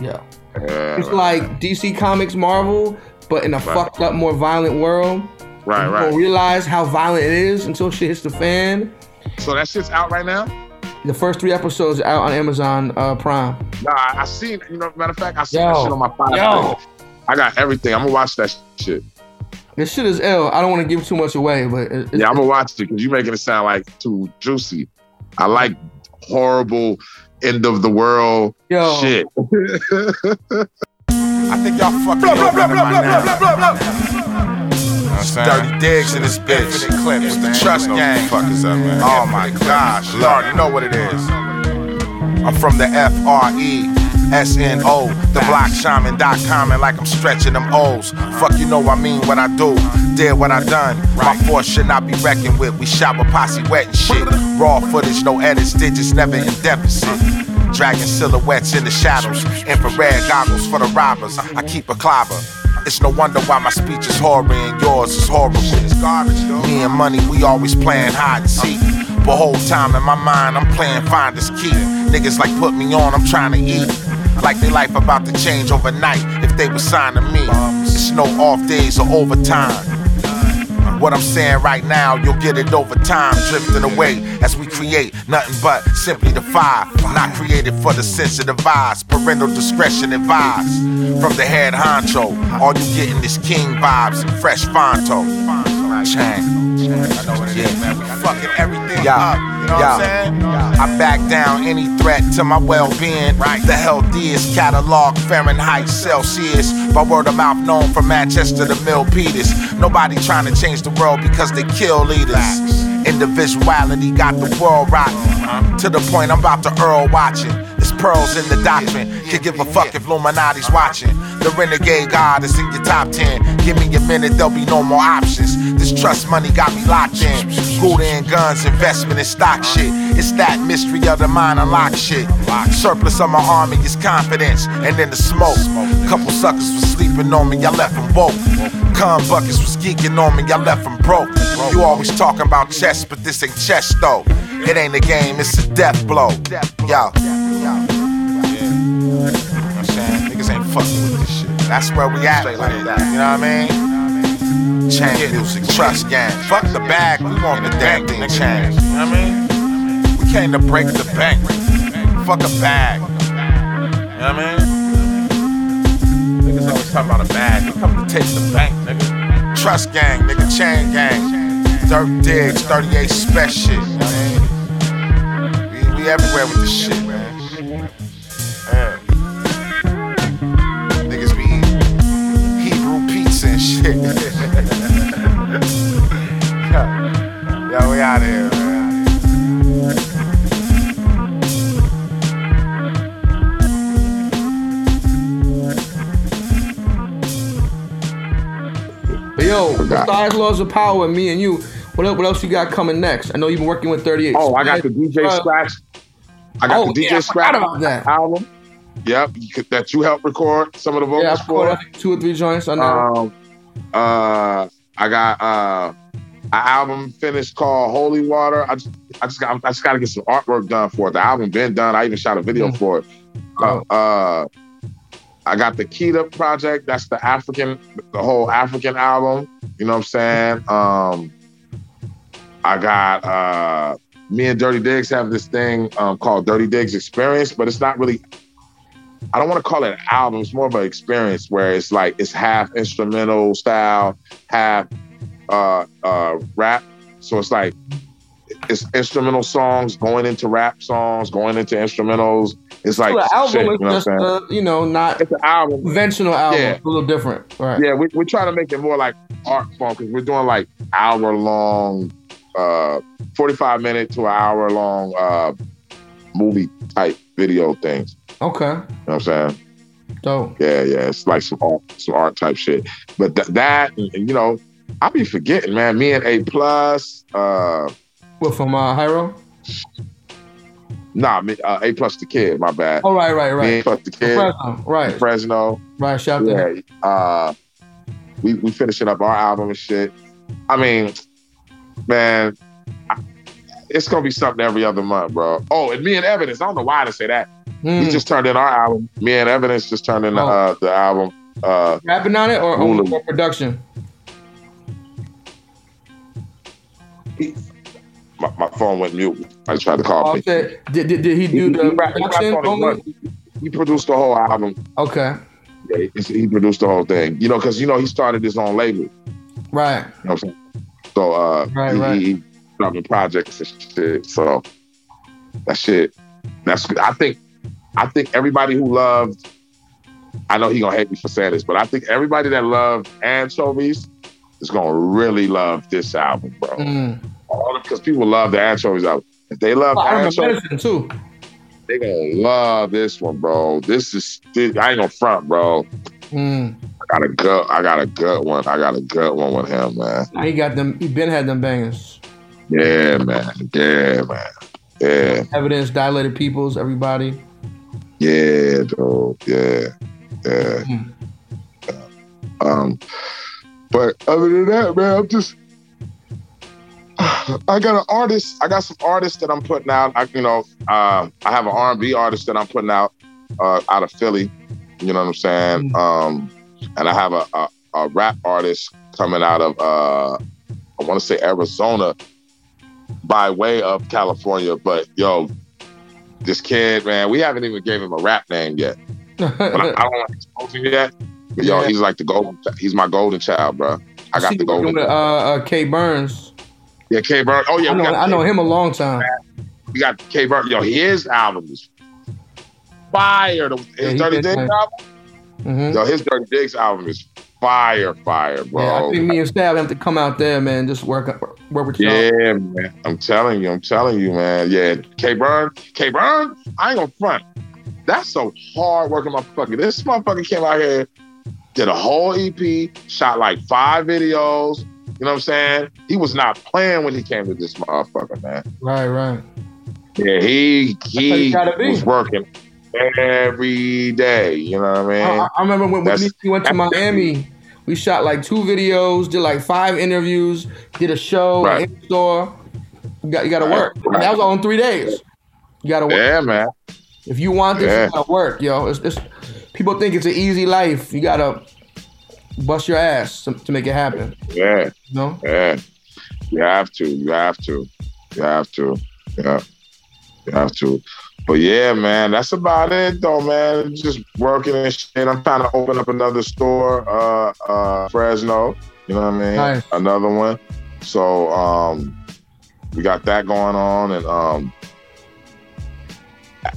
Yeah. Yeah, It's like DC Comics Marvel, but in a Right. fucked up, more violent world. Right, you right. don't realize how violent it is until shit hits the fan. So that shit's out right now? The first three episodes are out on Amazon uh, Prime. Nah, I, seen. You know, matter of fact, I seen Yo. that shit on my fire. Yo. Stick. I got everything. I'm gonna watch that shit. This shit is ill. I don't want to give too much away, but it- it's, Yeah, I'm gonna watch it because you're making it sound like too juicy. I like horrible end of the world Yo. shit. I think y'all fucking know better by now. Dirty Diggs in this bitch. It's the Trust Gang. Fuckers up, man. Oh my gosh. Lord, you know what it is. I'm from the F R E S N O, the blockshaman.com, and like I'm stretching them O's. Fuck, you know I mean what I do, did what I done. My force should not be reckoned with. We shot with posse wet and shit. Raw footage, no edits, digits never in deficit. Dragon silhouettes in the shadows, infrared goggles for the robbers. I keep a clobber. It's no wonder why my speech is horrid and yours is horrible. Me and money, we always playing hide and seek. But whole time in my mind, I'm playing find this key. Niggas like put me on, I'm trying to eat. Like they life about to change overnight if they was signed to me. It's no off days or overtime. What I'm saying right now, you'll get it over time, drifting away as we create nothing but simply the fire. Not created for the sensitive eyes, parental discretion advised. From the head honcho, all you getting is king vibes and fresh fonto. Chang. Yeah, man, we fucking everything up. You know what I'm saying? I back down any threat to my well-being. Right. The healthiest catalog, Fahrenheit, Celsius. By word of mouth, known from Manchester to Milpitas. Nobody trying to change the world because they kill leaders. Individuality got the world rocking. To the point I'm about to Earl watching. There's pearls in the doctrine. Can give a fuck if Illuminati's watching. The renegade god is in your top 10. Give me a minute, there'll be no more options. This trust money got me locked in. Gouda and guns, investment in stock shit. It's that mystery of the mind unlock shit. Surplus of my army is confidence. And then the smoke. Couple suckers was sleeping on me, I left them woke. Cum buckets was geeking on me, I left them broke. You always talking about chess, but this ain't chess though. It ain't a game, it's a death blow. Yo. Niggas ain't fucking with this shit. That's where we at like that. You know what I mean? Change music, trust gang. Fuck the bag, we want the damn thing changed. You know what I mean? We came to break the bank. Fuck a bag. You know what I mean? Niggas always talking about a bag. We come to take the bank, nigga. Trust gang, nigga, chain gang. Dirt digs, 38 special? We, we everywhere with this shit, man. Yeah. Niggas be eating Hebrew pizza and shit. yo, we out here, man. But yo, besides Laws of Power and me and you, what else, what else you got coming next? I know you've been working with 38. Oh, I got the DJ Uh, Scratch. I got Oh, the DJ yeah, Scratch about that. album. Yep, that you helped record some of the vocals Yeah, for. recorded I think, two or three joints on that. Um, uh, I got uh, an album finished called Holy Water. I just, I just got, I just got to get some artwork done for it. The album been done. I even shot a video Mm. for it. Uh, uh, I got the Kita project. That's the African, the whole African album. You know what I'm saying? Um, I got uh, me and Dirty Diggs have this thing um, called Dirty Diggs Experience, but it's not really. I don't want to call it an album. It's more of an experience where it's like it's half instrumental style, half uh, uh, rap. So it's like it's instrumental songs going into rap songs, going into instrumentals. It's like the album shit, is you know just, saying? uh, you know, not it's an album, conventional album. Yeah. It's a little different, right? Yeah, we we try to make it more like art form because we're doing like hour long, uh, forty five minute to an hour long uh, movie type video things. Okay. You know what I'm saying? Dope. Yeah, yeah. It's like some art, some art type shit. But th- that, you know, I be forgetting, man. Me and A plus, uh, What from uh, Hiero? Nah, me, uh, A plus the kid. My bad. Oh, right, right, right. Me and plus the kid. Fresno, right. Fresno. Right. Shout out Yeah. to Uh, we we finishing up our album and shit. I mean, man, I- it's gonna be something every other month, bro. Oh, and me and Evidence. I don't know why to say that. We Hmm. just turned in our album. Me and Evidence just turned in the, Oh. uh, the album. Uh, rapping on it or, or production. My, my phone went mute. I tried to call Oh, me. Did, did, did he do He- the he rap- he production? on it? He produced the whole album. Okay. Yeah, he, produced the whole thing. You know, because you know he started his own label. You Right. know what I'm? So uh, Right, he, right. he, dropping projects and shit. So that shit. That's good. I think. I think everybody who loved. I know he gonna hate me for saying this, but I think everybody that loved anchovies is gonna really love this album, bro. Mm. Because people love the anchovies album. If they love Oh, anchovies, medicine too. they gonna love this one, bro. This is this, I ain't gonna front, bro. Mm. I got a gut. I got a gut one. I got a gut one with him, man. Now he got them. He been had them bangers. Yeah, man. Yeah, man. Yeah, Evidence, dilated peoples, everybody. yeah, dude. Yeah, yeah. Um, but other than that, man, I'm just. I got an artist. I got some artists that I'm putting out. I, you know, uh, I have an R&B artist that I'm putting out uh, out of Philly. You know what I'm saying? Um, and I have a, a, a rap artist coming out of uh, I want to say Arizona by way of California. But yo, this kid, man, we haven't even gave him a rap name yet. But I, I don't want to expose him yet. But yo, Yeah. he's like the golden. He's my golden child, bro. I got See the golden. uh, uh, K Burns. Yeah, K Burn. Oh yeah, I know, I know him a long time. We got K Burn. Yo, his album is fire. Yeah, His he Dirty nice. album. Mhm. Yo, his Dirty Diggs album is fire, fire, bro. Yeah, I think me and Stab have to come out there, man. Just work work with y'all. Yeah, man. I'm telling you, I'm telling you, man. Yeah, K Burn, K Burn, I ain't gonna front. That's so hard working motherfucker. This motherfucker came out here, did a whole EP, shot like five videos. You know what I'm saying? He was not playing when he came to this motherfucker, man. Right, right. Yeah, he he you gotta be. was working every day. You know what I mean? I, I remember when, when That's- we went to Miami, we shot like two videos, did like five interviews, did a show Right. in the store. You got you got to Right, work. right. That was all in three days. You got to work. Yeah, man. If you want this, Yeah. you gotta work, yo. It's, it's people think it's an easy life. You gotta bust your ass to, to make it happen. Yeah. No? Yeah. You have to. You have to. You have to. Yeah. You have to. But yeah, man, that's about it though, man. Just working and shit. I'm trying to open up another store, uh uh Fresno. You know what I mean? Nice. Another one. So um we got that going on and um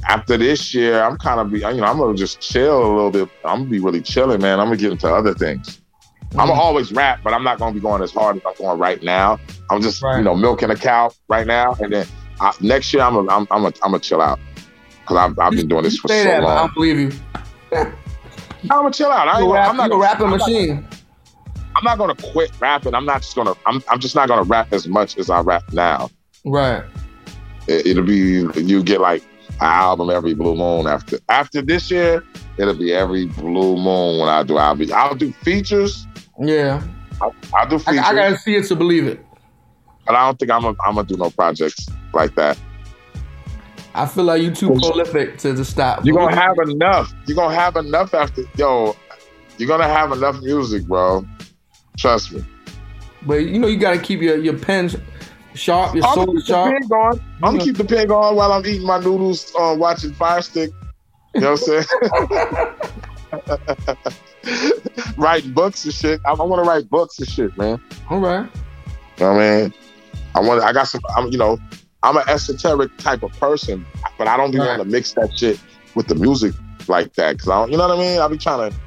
after this year, I'm kind of be, you know, I'm gonna just chill a little bit. I'm gonna be really chilling, man. I'm gonna get into other things. I'm gonna mm. always rap, but I'm not gonna be going as hard as I'm going right now. I'm just, you know, milking a cow right now, and then I, next year I'm gonna, I'm, I'm gonna, I'm gonna chill out because I've, I've been doing this for Say so that, but I don't believe you. I'm gonna chill out. I ain't a rap- I'm not a gonna rapping I'm not- machine. I'm not gonna quit rapping. I'm not just gonna. I'm, I'm just not gonna rap as much as I rap now. Right. It, it'll be you get like album every blue moon after after this year. It'll be every blue moon when I do. I'll be. I'll do features. Yeah. I'll, I'll do features. I gotta see it to believe it. but I don't think I'm gonna I'm gonna do no projects like that. I feel like you too prolific to, to stop. You're gonna have enough. You're gonna have enough after yo. You're gonna have enough music, bro. Trust me. But you know you gotta keep your your pens sharp, your I'm soul gonna keep the sharp. pen going. I'm gonna keep the pen going while I'm eating my noodles, uh, watching Fire Stick. You know what I'm saying? writing books and shit. I, I want to write books and shit, man. All right. You know what I mean? I want. I got some. I'm. You know, I'm an esoteric type of person, but I don't be want to mix that shit with the music like that. Cause I don't. You know what I mean? I be trying to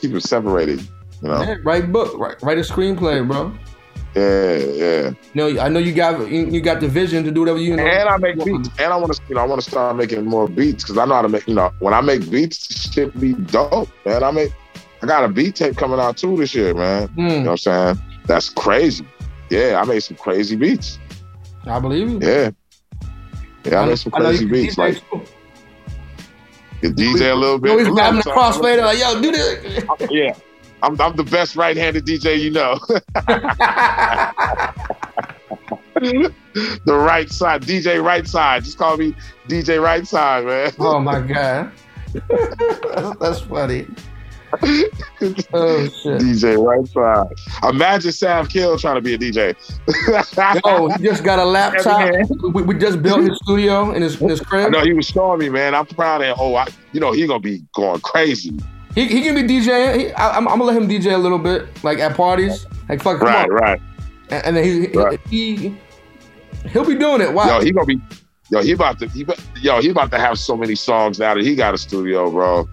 keep it separated. You know? Yeah, write book, write, write a screenplay, bro. Yeah, yeah. Know, I know you got you, got the vision to do whatever you know. And I make beats, and I want to, you know, I want to start making more beats because I know how to make. You know, when I make beats, shit be dope, man. I make, I got a beat tape coming out too this year, man. Hmm. You know what I'm saying? That's crazy. Yeah, I made some crazy beats. I believe you. Yeah, yeah, I made some crazy beats. Like, too. DJ a little bit. You always a grabbing the crossfader like, yo, do this. yeah. I'm, I'm the best right-handed DJ you know. the right side, DJ right side. Just call me DJ right side, man. Oh my god, that's, that's funny. Oh shit. DJ right side. Imagine Sav Killz trying to be a DJ. oh, he just got a laptop. We, we just built his studio in his, in his crib. No, he was showing me, man. I'm proud of him. Oh, I, you know he gonna be going crazy. He, he can be DJing. He, I, I'm, I'm gonna let him DJ a little bit, like at parties. Like fuck, Right, right. And, and then he, Right. he he'll be doing it. Wow. Yo, he gonna be. Yo, he about to. He, yo, he about to have so many songs now that he got a studio, bro.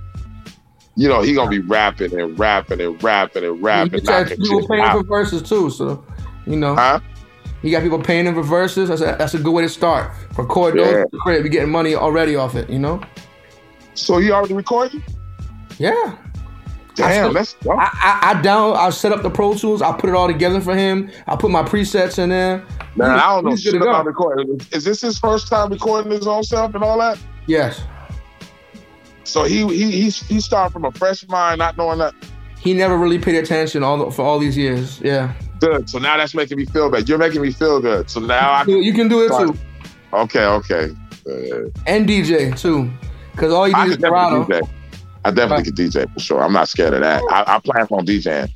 You know he gonna be rapping and rapping and rapping and He rapping, got knocking people paying for verses too, so you know. Huh? You got people paying him for verses. That's a, that's a good way to start. Record those Yeah. the crib. Getting money already off it, you know. So you already recording? Yeah. Damn, I, that's I, I, I down. I set up the Pro Tools. I put it all together for him. I put my presets in there. Man, I don't know shit about recording. Is this his first time recording his own self and all that? Yes. So he he he he started from a fresh mind, not knowing that. He never really paid attention all the, for all these years. Yeah. Good. So now that's making me feel bad. You're making me feel good. So now I You can do it too. Okay, okay. Uh, And DJ too. Cause all you I is Corrado. DJ. I definitely could DJ for sure. I'm not scared of that. I, I plan on DJing.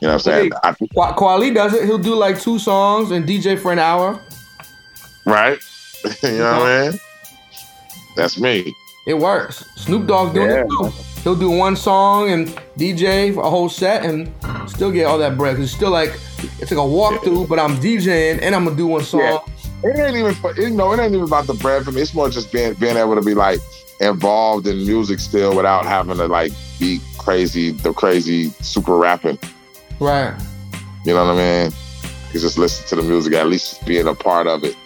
You know what I'm saying? I, Kwa- Kweli does it. He'll do like two songs and DJ for an hour. right? you know what I mean? That's me. It works. Snoop Dogg doing it too. He'll do one song and DJ for a whole set and still get all that bread. it's still like it's like a walkthrough, but I'm DJing and I'm gonna do one song. Yeah. It ain't even you know, it ain't even about the bread for me. It's more just being being able to be like involved in music still without having to like be crazy, the crazy super rapping. Right. You know what I mean? You just listen to the music, at least being a part of it.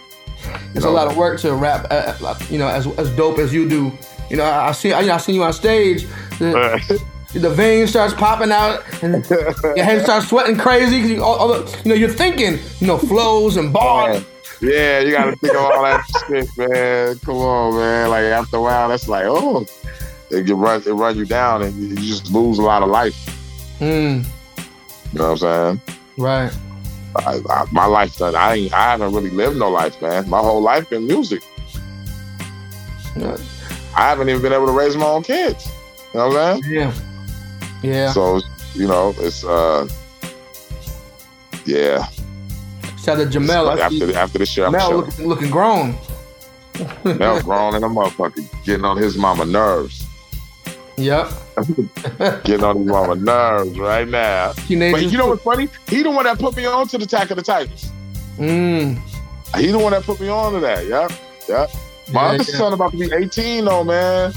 It's a lot of work to rap. Uh, uh, you know, as as dope as you do. You know, I, I see. I, you know, I seen you on stage. The, the vein starts popping out, and your head starts sweating crazy because you, all, all the, you know you're thinking. You know, flows and bars. Yeah, you gotta think of all that shit, man. Come on, man. Like after a while, that's like, oh, it can run, it runs you down, and you, just lose a lot of life. Hmm. You know what I'm saying? Right. I, I, my life done. I ain't. I haven't really lived no life, man. My whole life been music. I haven't even been able to raise my own kids. You know what I'm saying? Yeah. Yeah. So you know, it's uh, yeah. Shout out to Jamel. After after year, I'm Jamel looking, looking grown. Mel grown and a motherfucker getting on his mama nerves. Yep. getting on his mama nerves right now. Teenagers But you know what's funny? He the one that put me on to the Attack of the Titans. Mm. He the one that put me on to that. Yep. Yep. My Yeah, other yeah. son about to be 18 though, man.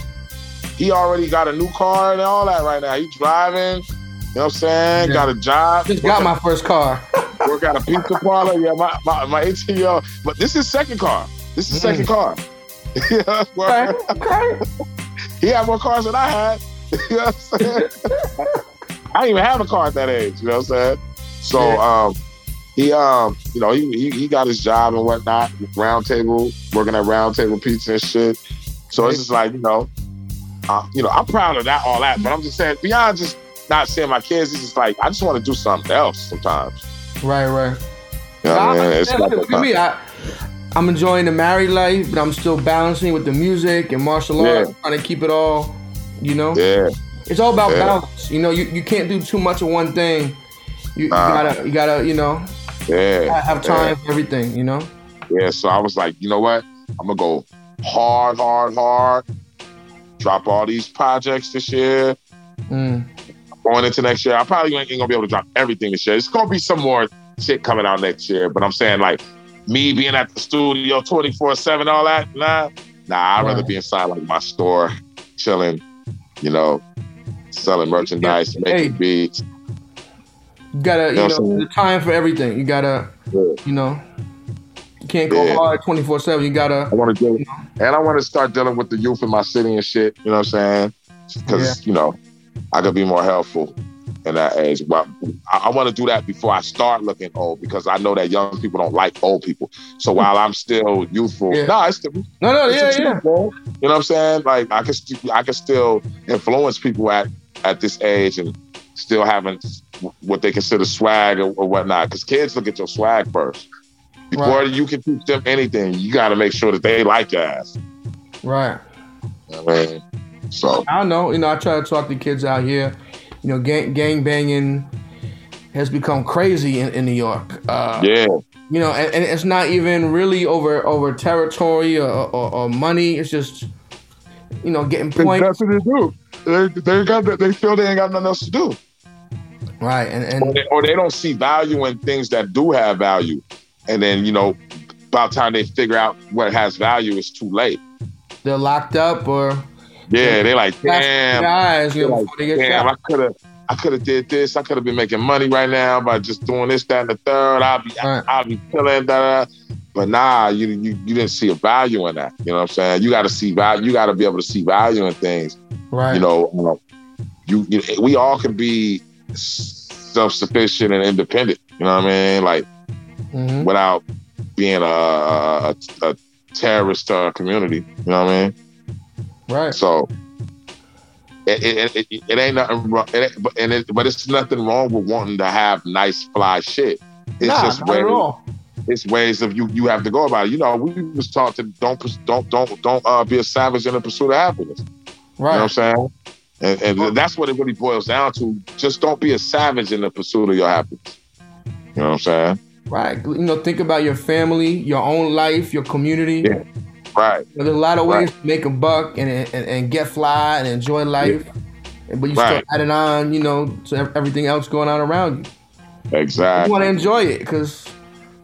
He already got a new car and all that right now. He driving. You know what I'm saying? Yeah. Got a job. Just got my first car. Work at a pizza parlor. Yeah, my, my, my 18 year old. But this is second car. This is Mm. second car. yeah, okay. he had more cars than I had. you know what I'm saying? I didn't even have a car at that age. You know what I'm saying? So um, he um, you know, he, he he got his job and whatnot. Round table, working at Round Table Pizza and shit. So it's just like you know, uh, you know, I'm proud of that, all that. But I'm just saying, beyond just not seeing my kids, it's just like I just want to do something else sometimes. Right, right. You know what I mean? It's Yeah, like look at me. I, I'm enjoying the married life, but I'm still balancing with the music and martial arts, trying to keep it all, you know. Yeah. It's all about Yeah. balance. You know, you, you can't do too much of one thing. You, you gotta you gotta you know Yeah. have time yeah. for everything. You know. Yeah, so I was like, you know what? I'm gonna go hard, hard, hard. Drop all these projects this year. Mm. Going into next year, I probably ain't gonna be able to drop everything this year. It's gonna be some more shit coming out next year. But I'm saying like me being at the studio 24 seven, all that. Nah, nah. I'd rather be inside like my store, chilling. You know, selling merchandise, making beats. You gotta you You know know, what I'm saying? the time for everything. You gotta you know. You can't go Yeah. hard 24 seven. You gotta. I want to do, and I want to start dealing with the youth in my city and shit. You know what I'm saying? Because you know, I could be more helpful in that age. But I, I want to do that before I start looking old because I know that young people don't like old people. So hmm. while I'm still youthful, Yeah. no, it's the, No, no, it's the yeah, truth, yeah. You know what I'm saying? Like I can, st- I can still influence people at at this age and still having what they consider swag or, or whatnot. Because kids look at your swag first. Before you can teach them anything, you got to make sure that they like your ass. Right. You know what I mean? So I don't know. You know, I try to talk to kids out here. You know, gang, gang banging has become crazy in, in New York. Uh, yeah, You know, and, and it's not even really over over territory or, or, or money. It's just, you know, getting points. that's what they do. They, they got they feel they ain't got nothing else to do. Right, and, or, they, or they don't see value in things that do have value, and then you know, by the time they figure out what has value, it's too late. they're locked up or Yeah, they like, damn, guys, you know, like, before they get damn, shot. I could have, I could have did this. I could have been making money right now by just doing this, that, and the third. I'll be, I'll be killing that. But nah, you, you you didn't see a value in that. You know what I'm saying? You got to see value. You got to be able to see value in things. Right. You know, you know, you, you we all can be self sufficient and independent. You know what I mean? Like Mhm. without being a, a, a terrorist to our community. You know what I mean? Right. So it, it, it, it, ain't nothing wrong. It but and it, but it's nothing wrong with wanting to have nice fly shit. It's Nah, just not ways, at all. It's ways of you you have to go about it. You know, we was taught to don't don't don't don't uh, be a savage in the pursuit of happiness. Right. You know what I'm saying? And, and that's what it really boils down to. Just don't be a savage in the pursuit of your happiness. You know what I'm saying? Right. You know, think about your family, your own life, your community. Right. There's a lot of ways Right. to make a buck and, and, and get fly and enjoy life. But you Right. still add it on, you know, to everything else going on around you. Exactly. You want to enjoy it because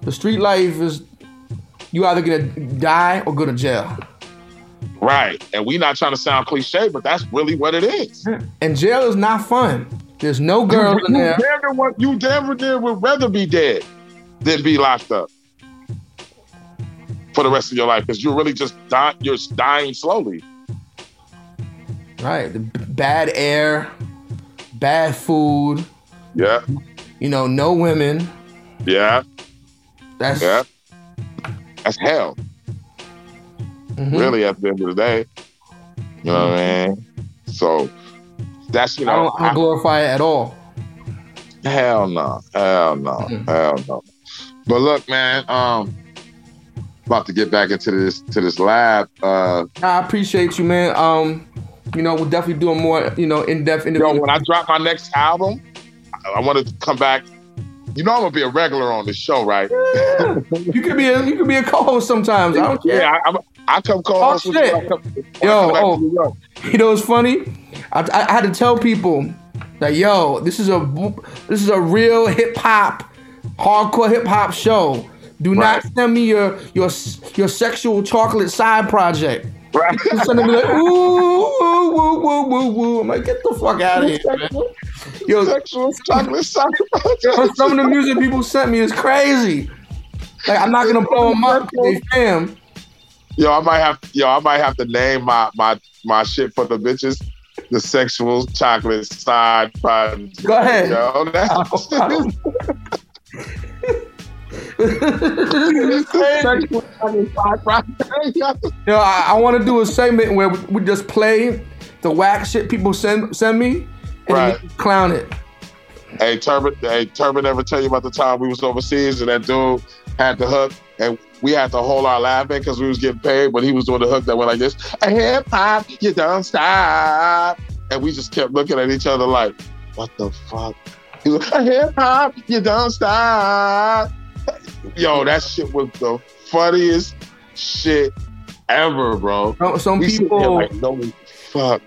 the street life is you either gonna die or go to jail. Right. And we're not trying to sound cliche, but that's really what it is. And jail is not fun. There's no girls you, in you there. Damn near want- you damn near would rather be dead than be locked up for the rest of your life because you're really just dying. You're dying slowly. Right. The b- bad air, bad food. Yeah. You know, no women. Yeah. That's yeah. That's hell. Mhm. Really, at the end of the day, you know what I mean. So that's you I know. don't, I don't glorify it at all. Hell no. Hell no. Mm-hmm. Hell no. But look, man, um about to get back into this to this lab. Uh I appreciate you, man. Um, you know, we'll definitely doing more, you know, in-depth interviews. Yo, when I drop my next album, I, I want to come back. You know I'm gonna be a regular on this show, right? you could be a you could be a co-host sometimes. I don't care. Yeah, I, I, I come co-host Oh, you. shit. Come- Yo, oh, you know it's funny? I, I, I had to tell people that yo, this is a this is a real hip hop, hardcore hip hop show. Do not send me your your your sexual chocolate side project. Right. Sending me like ooh woo woo woo woo woo. I'm like, get the fuck out of here, man. Yo, sexual chocolate side project. Some of the music people sent me is crazy. Like I'm not gonna blow them up. 'cause They fam. Yo, I might have yo, I might have to name my my my shit for the bitches. The sexual chocolate side project. Go ahead. Yo, that's sexual chocolate side project. Yo, I, I want to do a segment where we, we just play the whack shit people send send me and Right. clown it. Hey, Turban, hey, Turban ever tell you about the time we was overseas and that dude had the hook and we had to hold our laughing because we was getting paid, but he was doing the hook that went like this, a hip hop, you don't stop. And we just kept looking at each other like, what the fuck? He was like, a hip hop, you don't stop. Yo, that shit was the funniest shit ever, bro. Some- Some We people, like, no, fuck.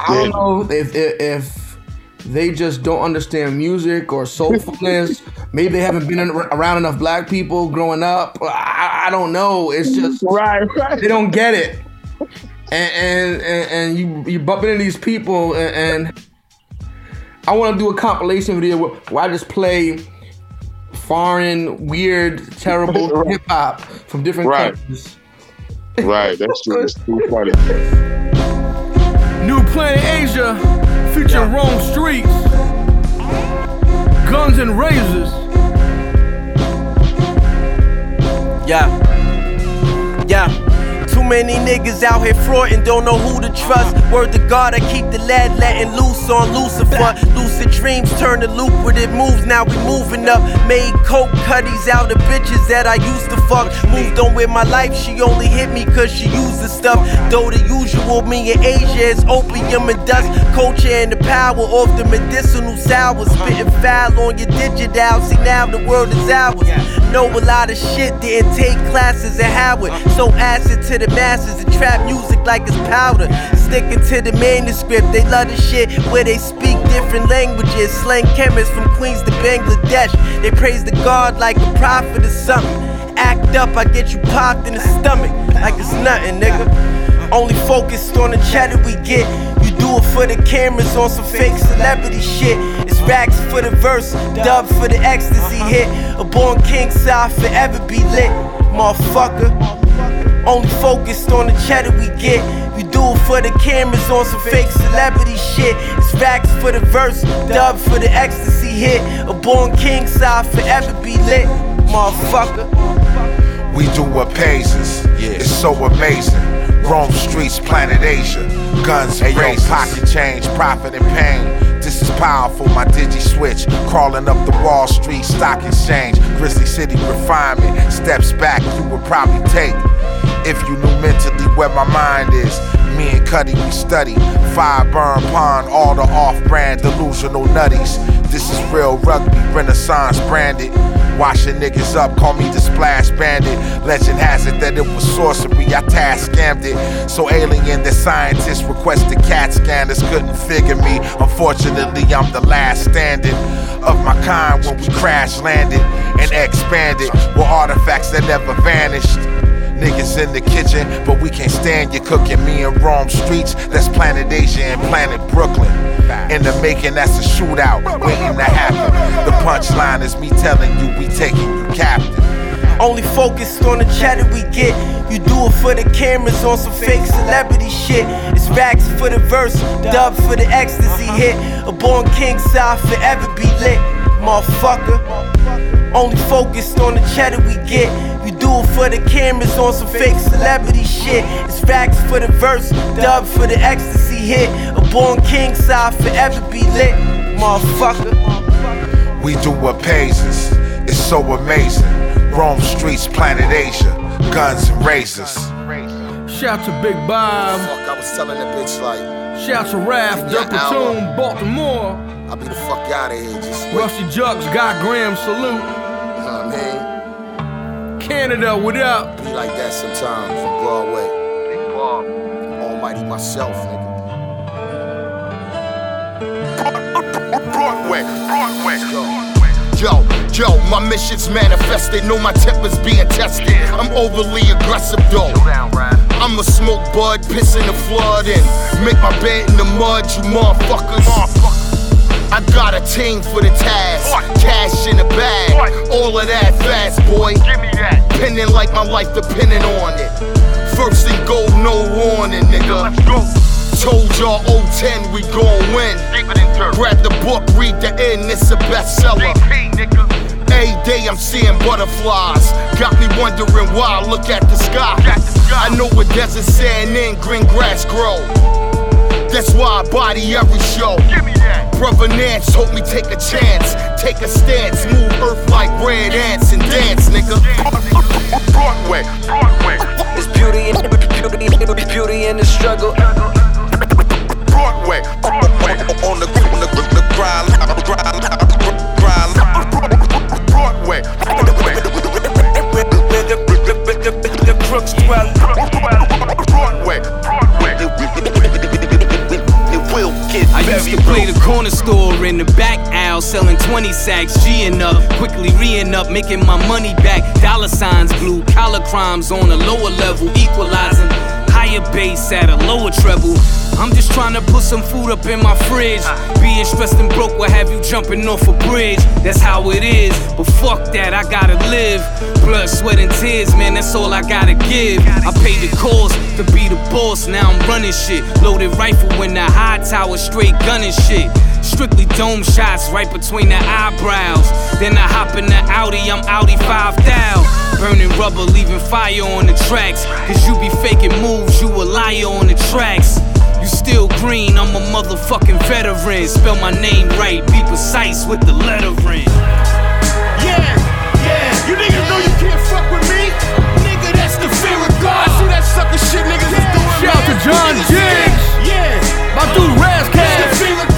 I don't know if, if if they just don't understand music or soulfulness. Maybe they haven't been around enough black people growing up. I, I don't know. It's just right, right. They don't get it, and and and, and you you bumping into these people, and, and I want to do a compilation video where, where I just play foreign, weird, terrible hip hop from different Right. countries. Right, that's true. is too funny. New Planet Asia featuring Rome Streetz, Guns and Razors. Yeah. Yeah. Too many niggas out here frauding, don't know who to trust. Word to God, I keep the lad letting loose on Lucifer. Lucid dreams turn to lucrative moves, now we moving up. Made coke cutties out of bitches that I used to fuck. Moved on with my life, she only hit me cause she used the stuff. Though the usual, me in Asia is opium and dust. Culture and the power of the medicinal sour. Spitting foul on your digital, see now the world is ours. Know a lot of shit, didn't take classes at Howard. So acid to the masses and trap music like it's powder. Sticking to the manuscript, they love the shit where they speak different languages. Slang chemists from Queens to Bangladesh. They praise the God like a prophet or something. Act up, I get you popped in the stomach like it's nothing, nigga. Only focused on the cheddar we get. You do it for the cameras on some fake celebrity shit. It's racks for the verse, dub for the ecstasy hit. A born king, I forever be lit, motherfucker. Only focused on the cheddar we get. You do it for the cameras on some fake celebrity shit. It's racks for the verse, dub for the ecstasy hit. A born king, so I forever be lit, motherfucker. We do what pays us. Yeah. It's so amazing. Rome Streetz, planet Asia. Guns, hey, yo, pocket change, profit and pain. This is powerful, my digi switch. Crawling up the Wall Street stock exchange. Grizzly City refinement. Steps back you would probably take. If you knew mentally where my mind is. Me and Cuddy, we study. Fire burn pond, all the off brand delusional nutties. This is real rugby, renaissance branded. Washing niggas up, call me the splash bandit. Legend has it that it was sorcery, I task scammed it. So alien that scientists requested CAT scanners couldn't figure me. Unfortunately, I'm the last standing of my kind when we crash landed and expanded. Were artifacts that never vanished. Niggas in the kitchen, but we can't stand you cooking. Me and Rome Streetz, that's Planet Asia and Planet Brooklyn. In the making, that's a shootout waiting to happen. The punchline is me telling you we taking you captive. Only focused on the chatter we get. You do it for the cameras on some fake celebrity shit. It's racks for the verse, dub for the ecstasy uh-huh. hit. A born king, I forever be lit, motherfucker. Only focused on the cheddar we get. You do it for the cameras on some fake celebrity shit. It's racks for the verse, dub for the ecstasy hit. A born king, so I forever be lit, motherfucker. We do what pays us. It's so amazing. Rome Streetz, planet Asia. Guns and razors. Shout to Big Bob. Fuck, I was telling that bitch like. Shout to Raph, Yeah, Dirt Platoon, Baltimore. I'll be the fuck out of here. Just wait. Rusty Jugs, Guy Graham, salute. You know what I mean? Canada, what up? Be like that sometimes from Broadway. Big Bob. Almighty myself, nigga. Broadway, Broadway. Yo, yo, my mission's manifested. Know my temper's being tested. I'm overly aggressive though. I'ma smoke bud, piss in the flood, and make my bed in the mud, you motherfuckers. I got a team for the task. Cash in the bag. All of that fast, boy. Give me that. Pinning like my life depending on it. First and gold, no warning, nigga. Told y'all 010, we gon' win. Grab the book, read the end, it's a bestseller. Every day I'm seeing butterflies. Got me wondering why. Look at the sky. I know where desert sand and green grass grow. That's why I body every show. Brother Nance told me take a chance, take a stance, move earth like red ants and dance, nigga. Broadway, Broadway. It's beauty in beauty, beauty in the struggle. Broadway, Broadway. On the on the, the grind, grind, grind. Broadway, The crooks dwell. Broadway, Broadway. Used to play the corner store in the back aisle, selling 20 sacks, G'ing up, quickly reing up, making my money back. Dollar signs, blue collar crimes on a lower level, equalizing higher bass at a lower treble. I'm just trying to put some food up in my fridge. Being stressed and broke will have you jumping off a bridge. That's how it is, but fuck that, I gotta live. Blood, sweat, and tears, man, that's all I gotta give. I paid the cost to be the boss, now I'm running shit. Loaded rifle in the high tower, straight gunning shit. Strictly dome shots right between the eyebrows. Then I hop in the Audi, I'm Audi 5000. Burning rubber, leaving fire on the tracks. Cause you be faking moves, you a liar on the tracks. You still green, I'm a motherfucking veteran. Spell my name right, be precise with the lettering. Sucker shit niggas is doing. Shout out to? John Diggs. Yeah. My dude Ras Kass.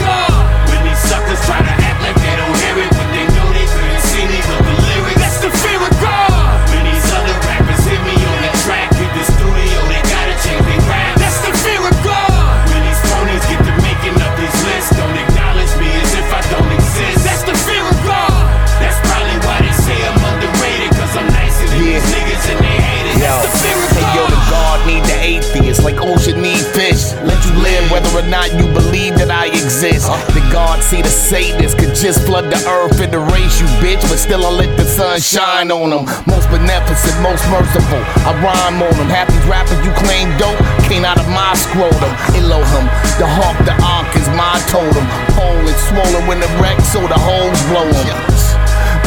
Exist. The God see the Satanists could just flood the earth and erase you, bitch, but still I let the sun shine on them. Most beneficent, most merciful. I rhyme on them. These rappers you claim dope came out of my scrotum. Elohim, the hawk, the ark is my totem. Hole is swollen when the wreck, so the holes blow 'em.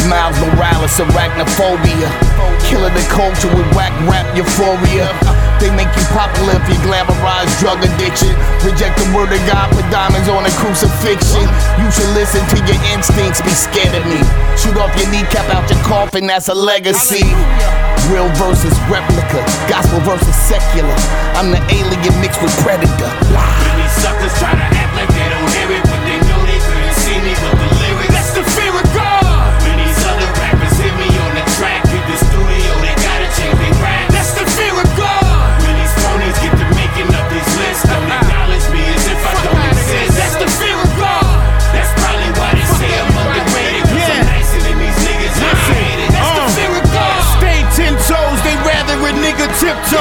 Miles Morales, arachnophobia. Killing the culture with whack rap euphoria. They make you popular if you glamorize drug addiction. Reject the word of God, put diamonds on a crucifixion. You should listen to your instincts, be scared of me. Shoot off your kneecap out your coffin, that's a legacy. Real versus replica, gospel versus secular. I'm the alien mixed with predator. Suckers try to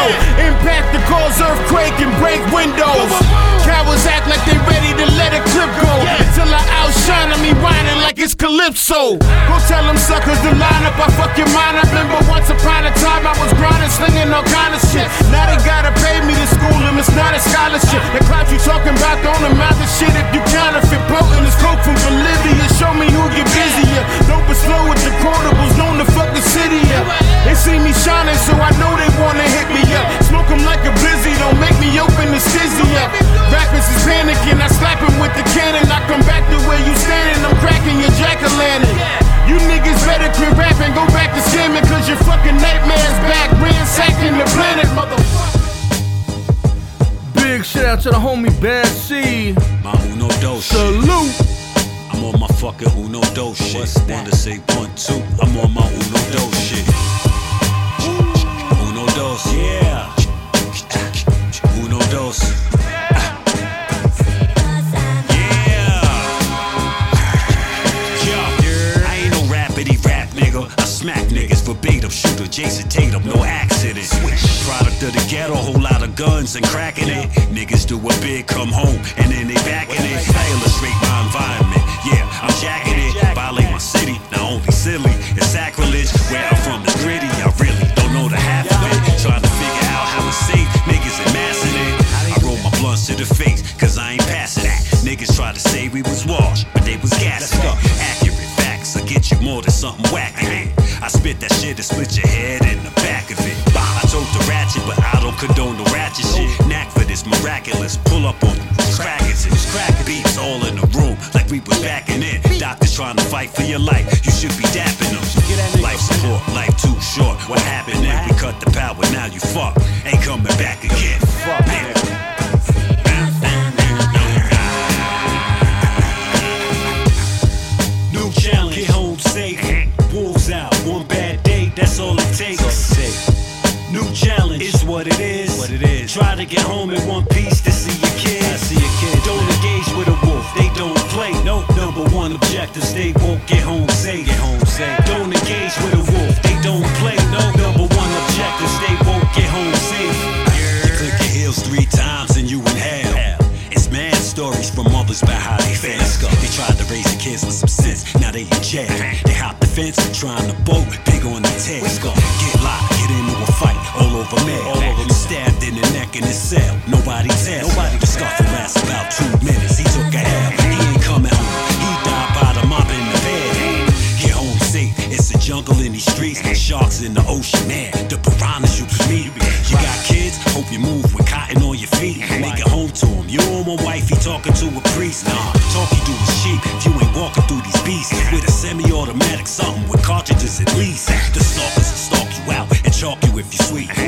tiptoe. Impact the cause earthquake and break windows. Cowards act like they ready to let a clip go. Till I outshine them, me whining like it's Calypso. Go tell them suckers to line up, I fuck your mind up. Remember once upon a time I was grinding, slinging all kind of shit. Now they gotta pay me to school them, it's not a scholarship. The clout you talking about don't amount to shit if you counterfeit. Potent is coke from Bolivia, show me who get busier. Dope is slow with the quotables, known to fuck the city up. They see me shining, so I know they wanna hit me up. Smoke 'em like a blizzy, don't make me open the stizzy up. Rappers is panicking, I slap 'em with the cannon. I come back to where you standing, I'm cracking your jack o' lantern. You niggas better quit rapping, go back to scamming, cause your fucking nightmare's back, ransacking the planet, motherfucker. Big shout out to the homie Bad Seed. My Uno Dos. Salute. I'm on my fucking Uno Dos shit. What's Wanna say one, two. I'm on my Uno Dos shit. Uno Dos. Yeah. Uno Dos. Shooter Jayson Tatum, no accident. Switch. Product of the ghetto, whole lot of guns and cracking it. Niggas do a big, come home, and then they back it. I illustrate my environment. Yeah, I'm jacking it. Violate my city, not only silly, it's sacrilege. Where I'm from is gritty, I really don't know the half of it. Trying to figure out how it's safe, niggas are massing it. I roll my blunts to the face, cause I ain't passing that. Niggas try to say we was washed, but they was gassing. Accurate facts will get you more than something it. I spit that shit and split your head in the back of it. I told the ratchet, but I don't condone the ratchet shit. Knack for this miraculous, pull up on you. Crack it, crack beats all in the room like we was backing in. it. Doctors trying to fight for your life, you should be dapping them. Life support, life too short. What happened then? We cut the power, now you fuck. Ain't coming back again. Get home in one piece to see your kid. I see your kid. Don't engage with a wolf. They don't play. No number one objectives. They won't get home safe. Get home safe. Don't engage with a wolf. They don't play. No number one objectives. They won't get home safe. You click your heels three times and you in hell. It's mad stories from mothers about how they failed. They tried to raise the kids with some sense. Now they in jail. They hop the fence and trying to boat.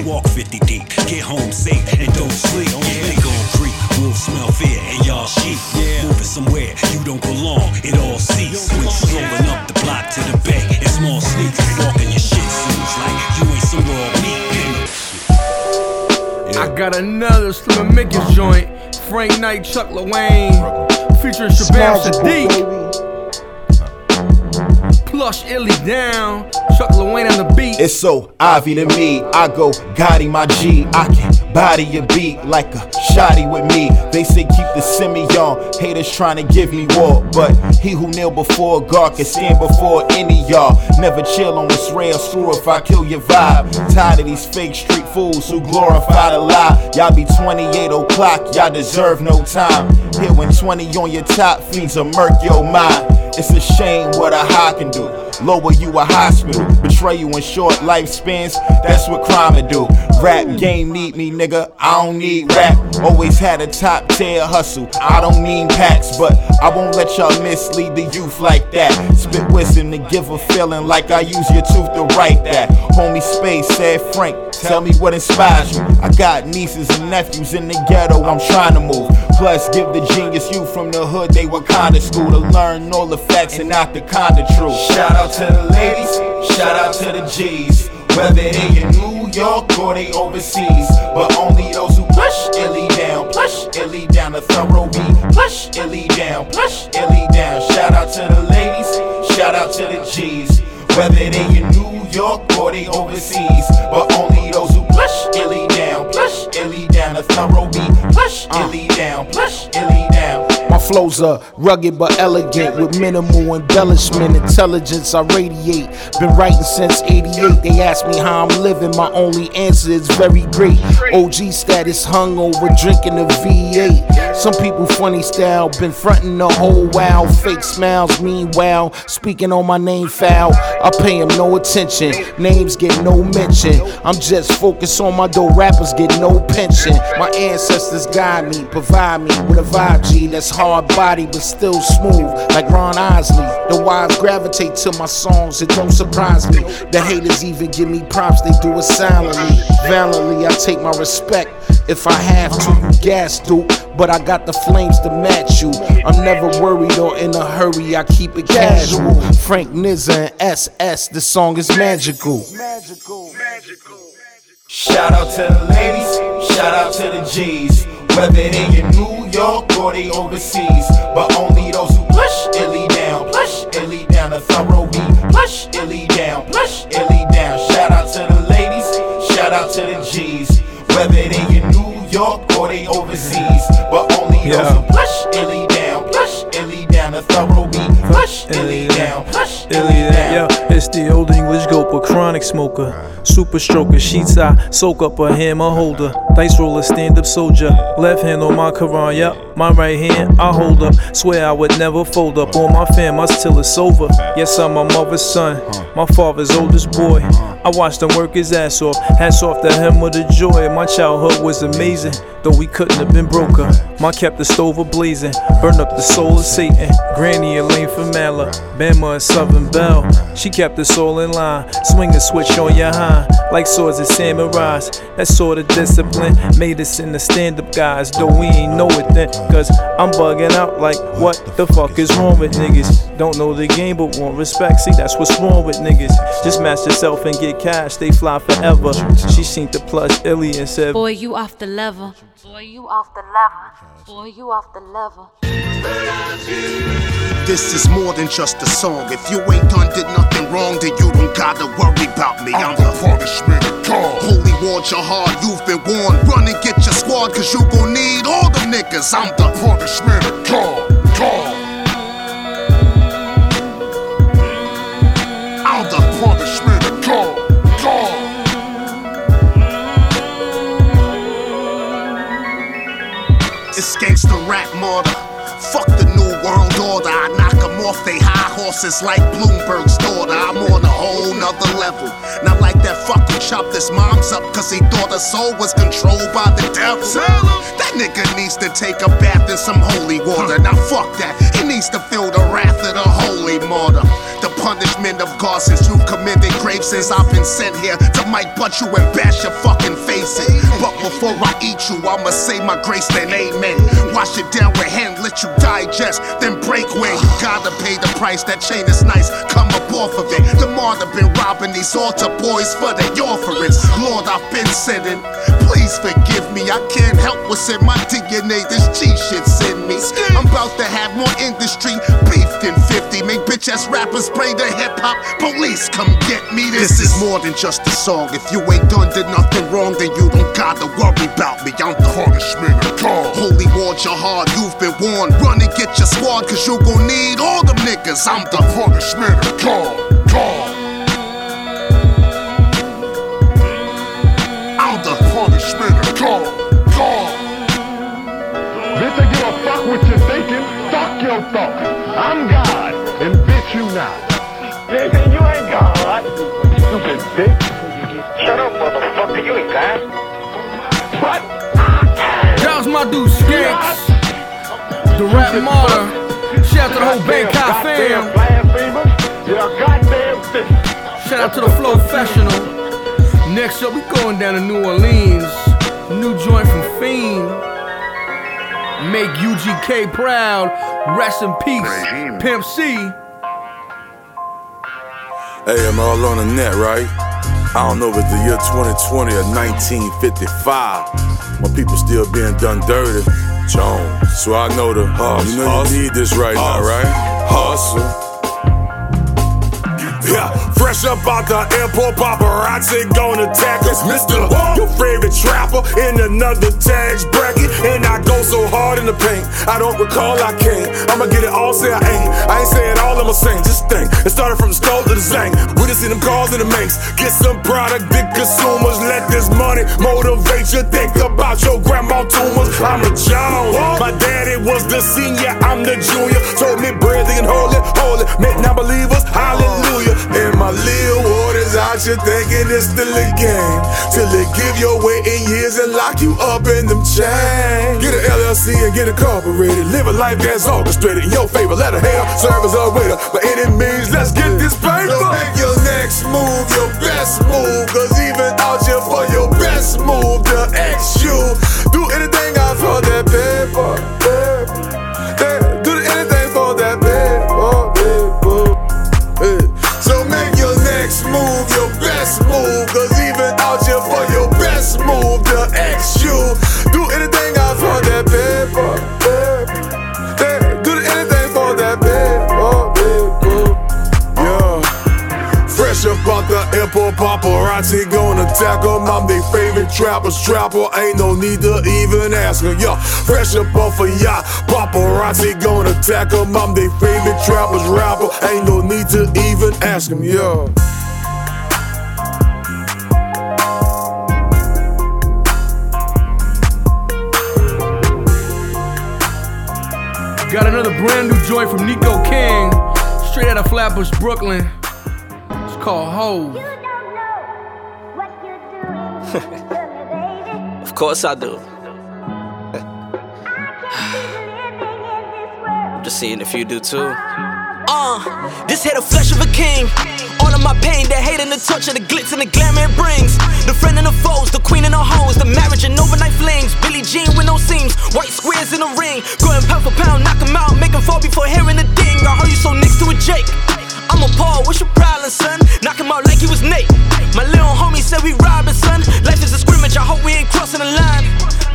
Walk 50 deep, get home safe and don't sleep. Yeah, they gon' creep. Wolves smell fear and y'all sheep. Moving somewhere you don't belong. It all cease when you strolling up the block to the bay in small sneakers, walking your shit suits like you ain't some raw meat. I got another Slim and Mickey's joint. Frank Knight, Chuck LaWayne, featuring Shabaam Sahdeeq. Plush Illy down, Chuck LaWayne on the beat. It's so Ivy to me. I go Gotti my G. I can body a beat like a shotty with me. They say keep the semi on. Haters trying to give me war. But he who kneel before God can stand before any y'all. Never chill on this rail. Screw if I kill your vibe. Tired of these fake street fools who glorify the lie. Y'all be 28 o'clock. Y'all deserve no time. Here when 20 on your top fiends will murk your mind. It's a shame what a high can do. Lower you a hospital, betray you in short lifespans. That's what crime would do. Rap game need me, nigga. I don't need rap. Always had a top tier hustle. I don't mean packs, but I won't let y'all mislead the youth like that. Spit wisdom to give a feeling like I use your tooth to write that. Homie Space said, Frank, tell me what inspires you. I got nieces and nephews in the ghetto. I'm trying to move. Plus, give the genius youth from the hood they were kinda school to learn all the facts and not the kinda truth. Shout out to the ladies, shout out to the G's. Whether they in New York or they overseas, but only those who push illy down, push illy down the thorough beat, push illy down, push illy down. Shout out to the ladies, shout out to the G's. Whether they in New York or they overseas, but only those who push illy down, push illy down the thorough beat, push uh. illy down, push illy down. Flows are rugged but elegant with minimal embellishment. Intelligence I radiate. Been writing since 88. They ask me how I'm living. My only answer is very great. OG status hung over drinking a V8. Some people funny style. Been fronting the whole wow. Fake smiles. Meanwhile, speaking on my name foul. I pay him no attention. Names get no mention. I'm just focused on my dope rappers get no pension. My ancestors guide me, provide me with a vibe G that's hard body but still smooth, like Ron Isley. The wives gravitate to my songs, it don't surprise me. The haters even give me props, they do it silently. Valiantly, I take my respect. If I have to, gas dude, but I got the flames to match you. I'm never worried or in a hurry, I keep it casual. Frank Nizza and SS, the song is magical. Shout out to the ladies, shout out to the G's. Whether they in New York or they overseas, but only those who push illy down, push illy down the thorough beat, push illy down, push illy down. Shout out to the ladies, shout out to the G's. Whether they in New York or they overseas, but only those who push illy down, down the thorough beat, push illy down, push illy down. Yeah, it's the old English but chronic smoker. Super stroker, sheets I soak up a hammer holder. Dice roller, stand up soldier. Left hand on my Quran, yup. My right hand I hold up. Swear I would never fold up on my fam, us till it's over. Yes, I'm my mother's son, my father's oldest boy. I watched him work his ass off. Hats off to him with the joy. My childhood was amazing, though we couldn't have been broker. My kept the stove a blazing, burned up the soul of Satan. Granny Elaine from Mala, Bama and Southern Belle. She kept the soul in line, swing a switch on your hind, like swords of samurais. That sort of discipline made us in the stand up guys, though we ain't know it then. Cause I'm bugging out like, what the fuck is wrong with niggas? Don't know the game but want respect, see that's what's wrong with niggas. Just match yourself and get cash, they fly forever. She seen the plush illy and said, Boy, you off the level. Boy, you off the level. Boy, you off the level. This is more than just a song. If you ain't done did nothing wrong, then you don't gotta worry about me. I'm, the punishment of God. Holy war jihad, you've been warned. Run and get your squad, cause you gon' need all the niggas. I'm the punishment of God. God. Gangsta rap murder. Fuck the new world order. I knock 'em off they high horses like Bloomberg's daughter. I'm on a whole nother level. Not like that fuck who chopped his mom's up cause he thought her soul was controlled by the devil. That nigga needs to take a bath in some holy water. Now fuck that. He needs to feel the wrath of the holy martyr. Punishment of God since you've committed grave sins. I've been sent here to might butt you and bash your fucking face in. But before I eat you, I'ma say my grace, then amen. Wash it down with hand, let you digest, then break when you gotta pay the price. That chain is nice, come up off of it. The martyr been robbing these altar boys for their offerings. Lord, I've been sinning. Please forgive me, I can't help what's in my DNA. This G shit's in me. I'm about to have more industry beef than 50. Make bitch ass rappers the hip hop. Police, come get me. This, is more than just a song. If you ain't done did nothing wrong, then you don't gotta worry about me. I'm the punishment of God. Holy war jihad, you've been warned. Run and get your squad, cause you gon' need all them niggas. I'm the of God. God. I'm the. Bitch, I give a fuck what you're thinking. Fuck your thought. I'm God, and bitch, you not. Nigga, you ain't God. Stupid bitch. Shut up, motherfucker. You ain't God. What? That was my dude Skanks, the rap martyr. Shout out to the whole Bangkok fam. You're a goddamn bitch. Shout out to the Flow Professional. Next up, we going down to New Orleans. New joint from Fiend. Make UGK proud. Rest in peace, Pimp C. Hey, I'm all on the net, right? I don't know if it's the year 2020 or 1955. My people still being done dirty. Jones. So I know the hustle. You know you need this right now, right? Hustle. Yeah, fresh up out the airport, paparazzi gonna attack us. Mr. Your favorite trapper in another tax bracket. And I go so hard in the paint, I don't recall I can't. I'ma get it all, say I ain't. I ain't say it all, I'ma sing. Just think, it started from the skull to the zang. We just see them cars in the manx. Get some product, big consumers. Let this money motivate you. Think about your grandma tumors. I'm a Jones. My daddy was the senior, I'm the junior. Told me breathing and hold it. Make non believers, hallelujah. And my little waters out here thinking it's still a game. Till they give you away in years and lock you up in them chains. Get an LLC and get incorporated. Live a life that's orchestrated in your favor. Let a hell serve as a waiter. By any means, let's get this paper. So make your next move your best move. Cause even out here for your best move, trapper's trapper, ain't no need to even ask her. Yeah, fresh up off a yacht, paparazzi gonna attack him. I'm their favorite trapper's rapper, ain't no need to even ask them. Yeah. Got another brand new joint from Nico King, straight out of Flatbush, Brooklyn. It's called Hove. Course I do. I'm just seeing if you do too. Uh, this hit the flesh of a king. All of my pain, the hate and the touch and the glitz and the glamour it brings. The friend and the foes, the queen and the hoes, the marriage and overnight flings. Billie Jean with no seams, white squares in the ring. Growing pound for pound, knock him out, make him fall before hearing the ding. I heard you so next to a Jake. I'm a Paul, what's your problem, son? Knock him out like he was Nate. My little homie said we robbing, son. Life is a scrimmage, I hope we ain't crossing the line.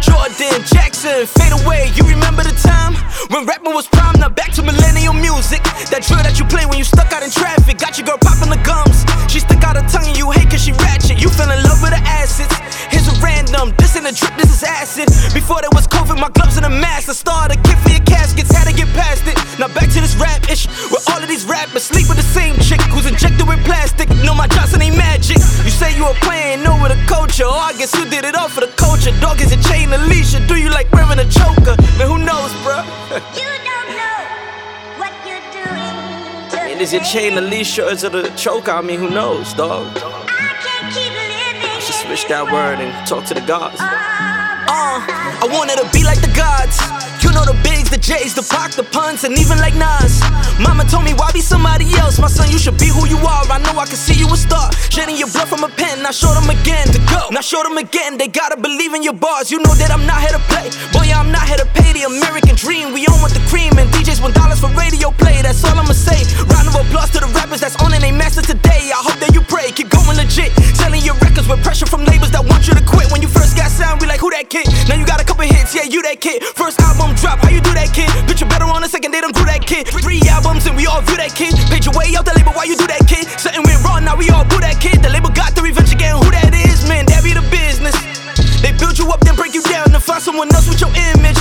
Jordan, Jackson, fade away. You remember the time when rapping was prime? Now back to millennial music. That drill that you play when you stuck out in traffic. Got your girl popping the gums. She stick out her tongue and you hate cause she ratchet. You fell in love with the acids. Here's a random. This ain't a drip, this is acid. Before there was COVID, my gloves and a mask. I started a kit for your caskets, had to get past it. Now back to this rap ish. Where all of these rappers sleep with the same chick who's injected with plastic. No, my Johnson ain't magic. You say you a were playing over the culture. Oh, I guess you did it all for the culture. Dog is a chain Alicia. Do you like wearing a choker? Man, who knows, bruh? I mean, is your chain Alicia or is it a choker? I mean, who knows, dog? I can't keep living. I should switch that word and talk to the gods. Uh, I wanted to be like the gods. You know the bigs, the J's, the Pac, the puns, and even like Nas. Mama told me, why be somebody else? My son, you should be who you are. I know I can see you a star. Shedding your blood from a pen. I showed them again to go. Now show them again. They gotta believe in your bars. You know that I'm not here to play. Boy, I'm not here to pay the American dream. We on with the cream and DJs one dollars for radio play. That's all I'ma say. Round of applause to the rappers that's on and they master today. I hope that you pray. Keep going legit. Selling your records with pressure from labels that want you to quit. When you first got sound, we like, who that kid? Now you got a couple hits, yeah, you that kid. First album drop, how you do that kid? Bitch, you better on the second, they don't do that kid. Three albums and we all view that kid. Paid your way out the label, why you do that kid? Something went wrong, now we all do that kid. The label got the revenge again, who that is, man, that be the business. They build you up, then break you down, to find someone else with your image.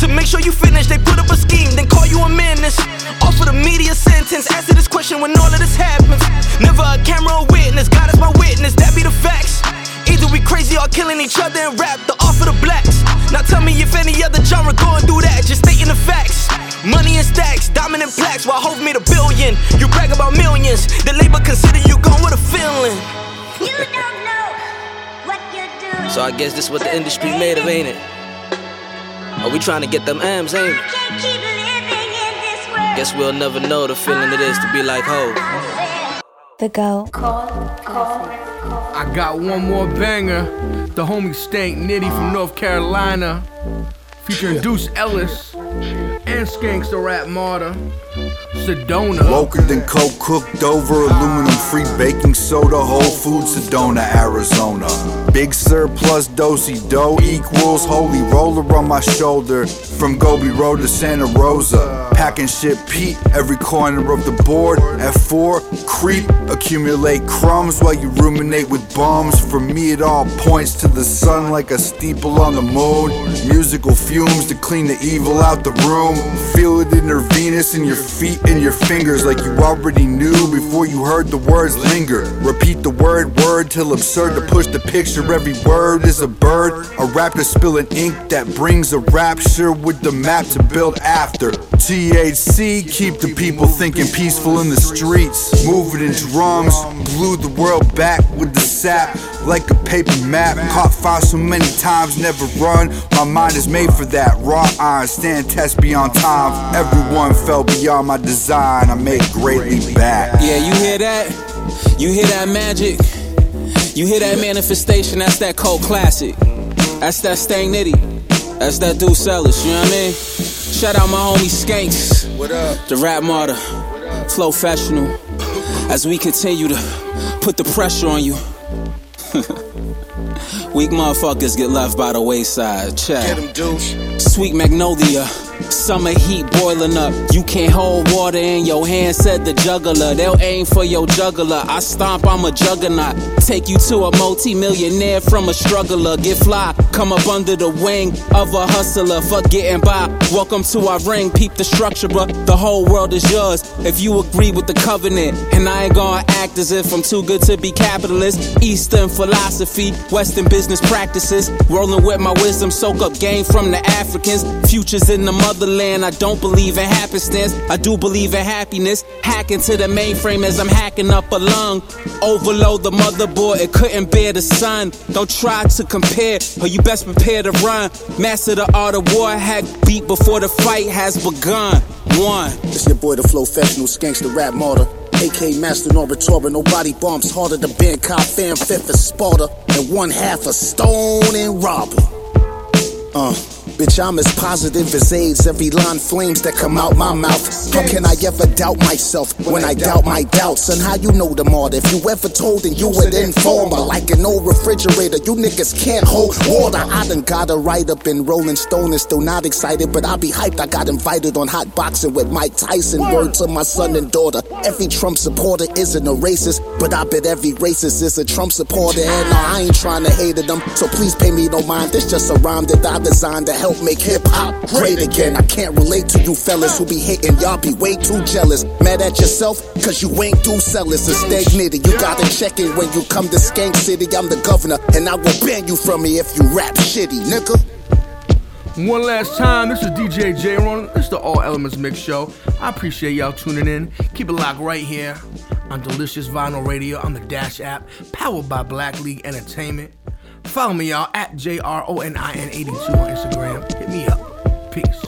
To make sure you finish, they put up a scheme, then call you a menace. Offer the media sentence, answer this question when all of this happens. Never a camera or witness, God is my witness, that be the facts. Either we crazy or killing each other and rap, the off of the blacks. Now tell me if any other genre going through that, just stating the facts. Money and stacks, dominant plaques, while Hov made a billion. You brag about millions, the label consider you gone with a feeling. You don't know what you're doing. So I guess this what the industry made of, ain't it? Are we trying to get them M's, ain't it? Guess we'll never know the feeling it is to be like ho. The go. I got one more banger. The homie Stank Nitty from North Carolina. Featuring Deuce Ellis and Skanks the Rap Martyr. Sedona. Woker than coke cooked over, aluminum free baking soda, Whole Foods, Sedona, Arizona. Big Sur plus dosey dough equals holy roller on my shoulder. From Gobi Road to Santa Rosa. Packing shit Pete, every corner of the board. At four, creep, accumulate crumbs while you ruminate with bums. For me, it all points to the sun like a steeple on the moon. Musical fumes to clean the evil out the room. Feel it intravenous in your feet in your fingers like you already knew before you heard the words linger. Repeat the word word till absurd to push the picture. Every word is a bird. A raptor spilling ink that brings a rapture with the map to build after. THC keep the people thinking peaceful in the streets. Move it in drums, glue the world back with the sap like a paper map. Caught fire so many times, never run. My mind is made for that. Raw iron, stand test beyond time. Everyone fell beyond my design. I made greatly back. Yeah, you hear that? You hear that magic? You hear that manifestation? That's that cold classic. That's that Stang Nitty. That's that Deuce Ellis, you know what I mean? Shout out my homie Skanks. What up? The rap martyr. Flow professional. As we continue to put the pressure on you. Weak motherfuckers get left by the wayside. Check. Get 'em, Deuce. Sweet magnolia. Summer heat boiling up. You can't hold water in your hand, said the juggler. They'll aim for your juggler. I stomp, I'm a juggernaut. Take you to a multi-millionaire from a struggler. Get fly, come up under the wing of a hustler. Fuck getting by. Welcome to our ring. Peep the structure, bruh. The whole world is yours. If you agree with the covenant, and I ain't gonna act as if I'm too good to be capitalist. Eastern philosophy, Western business practices. Rolling with my wisdom, soak up game from the Africans. Futures in the motherland. I don't believe in happenstance. I do believe in happiness. Hacking to the mainframe as I'm hacking up a lung. Overload the motherboard, it couldn't bear the sun. Don't try to compare, or you best prepare to run. Master the art of war, hack beat before the fight has begun. One. It's your boy, the flow skanks, the rap martyr. AK Master Norbert nobody bombs harder than Bangkok fan fifth of Sparta, and one half a stone and robber. Uh. Bitch, I'm as positive as AIDS. Every line flames that come out my mouth. How can I ever doubt myself when I doubt my doubts? And how you know them all? If you ever told and you would inform, but like an old refrigerator, you niggas can't hold water. I done got a write up in Rolling Stone and still not excited, but I be hyped. I got invited on hot boxing with Mike Tyson. Word to my son and daughter. Every Trump supporter isn't a racist, but I bet every racist is a Trump supporter. And no, I ain't trying to hate them, so please pay me no mind. This just a rhyme that I designed to help help make hip hop great again. I can't relate to you fellas who be hating, y'all be way too jealous. Mad at yourself, cause you ain't through sellers and stagnated. You gotta check it when you come to Skank City. I'm the governor, and I will ban you from me if you rap shitty, nigga. One last time, this is DJ J Ron. This is the All Elements Mix Show. I appreciate y'all tuning in. Keep it locked right here on Delicious Vinyl Radio on the Dash app, powered by Black League Entertainment. Follow me, y'all, at J R O N I N 82 on Instagram. Hit me up. Peace.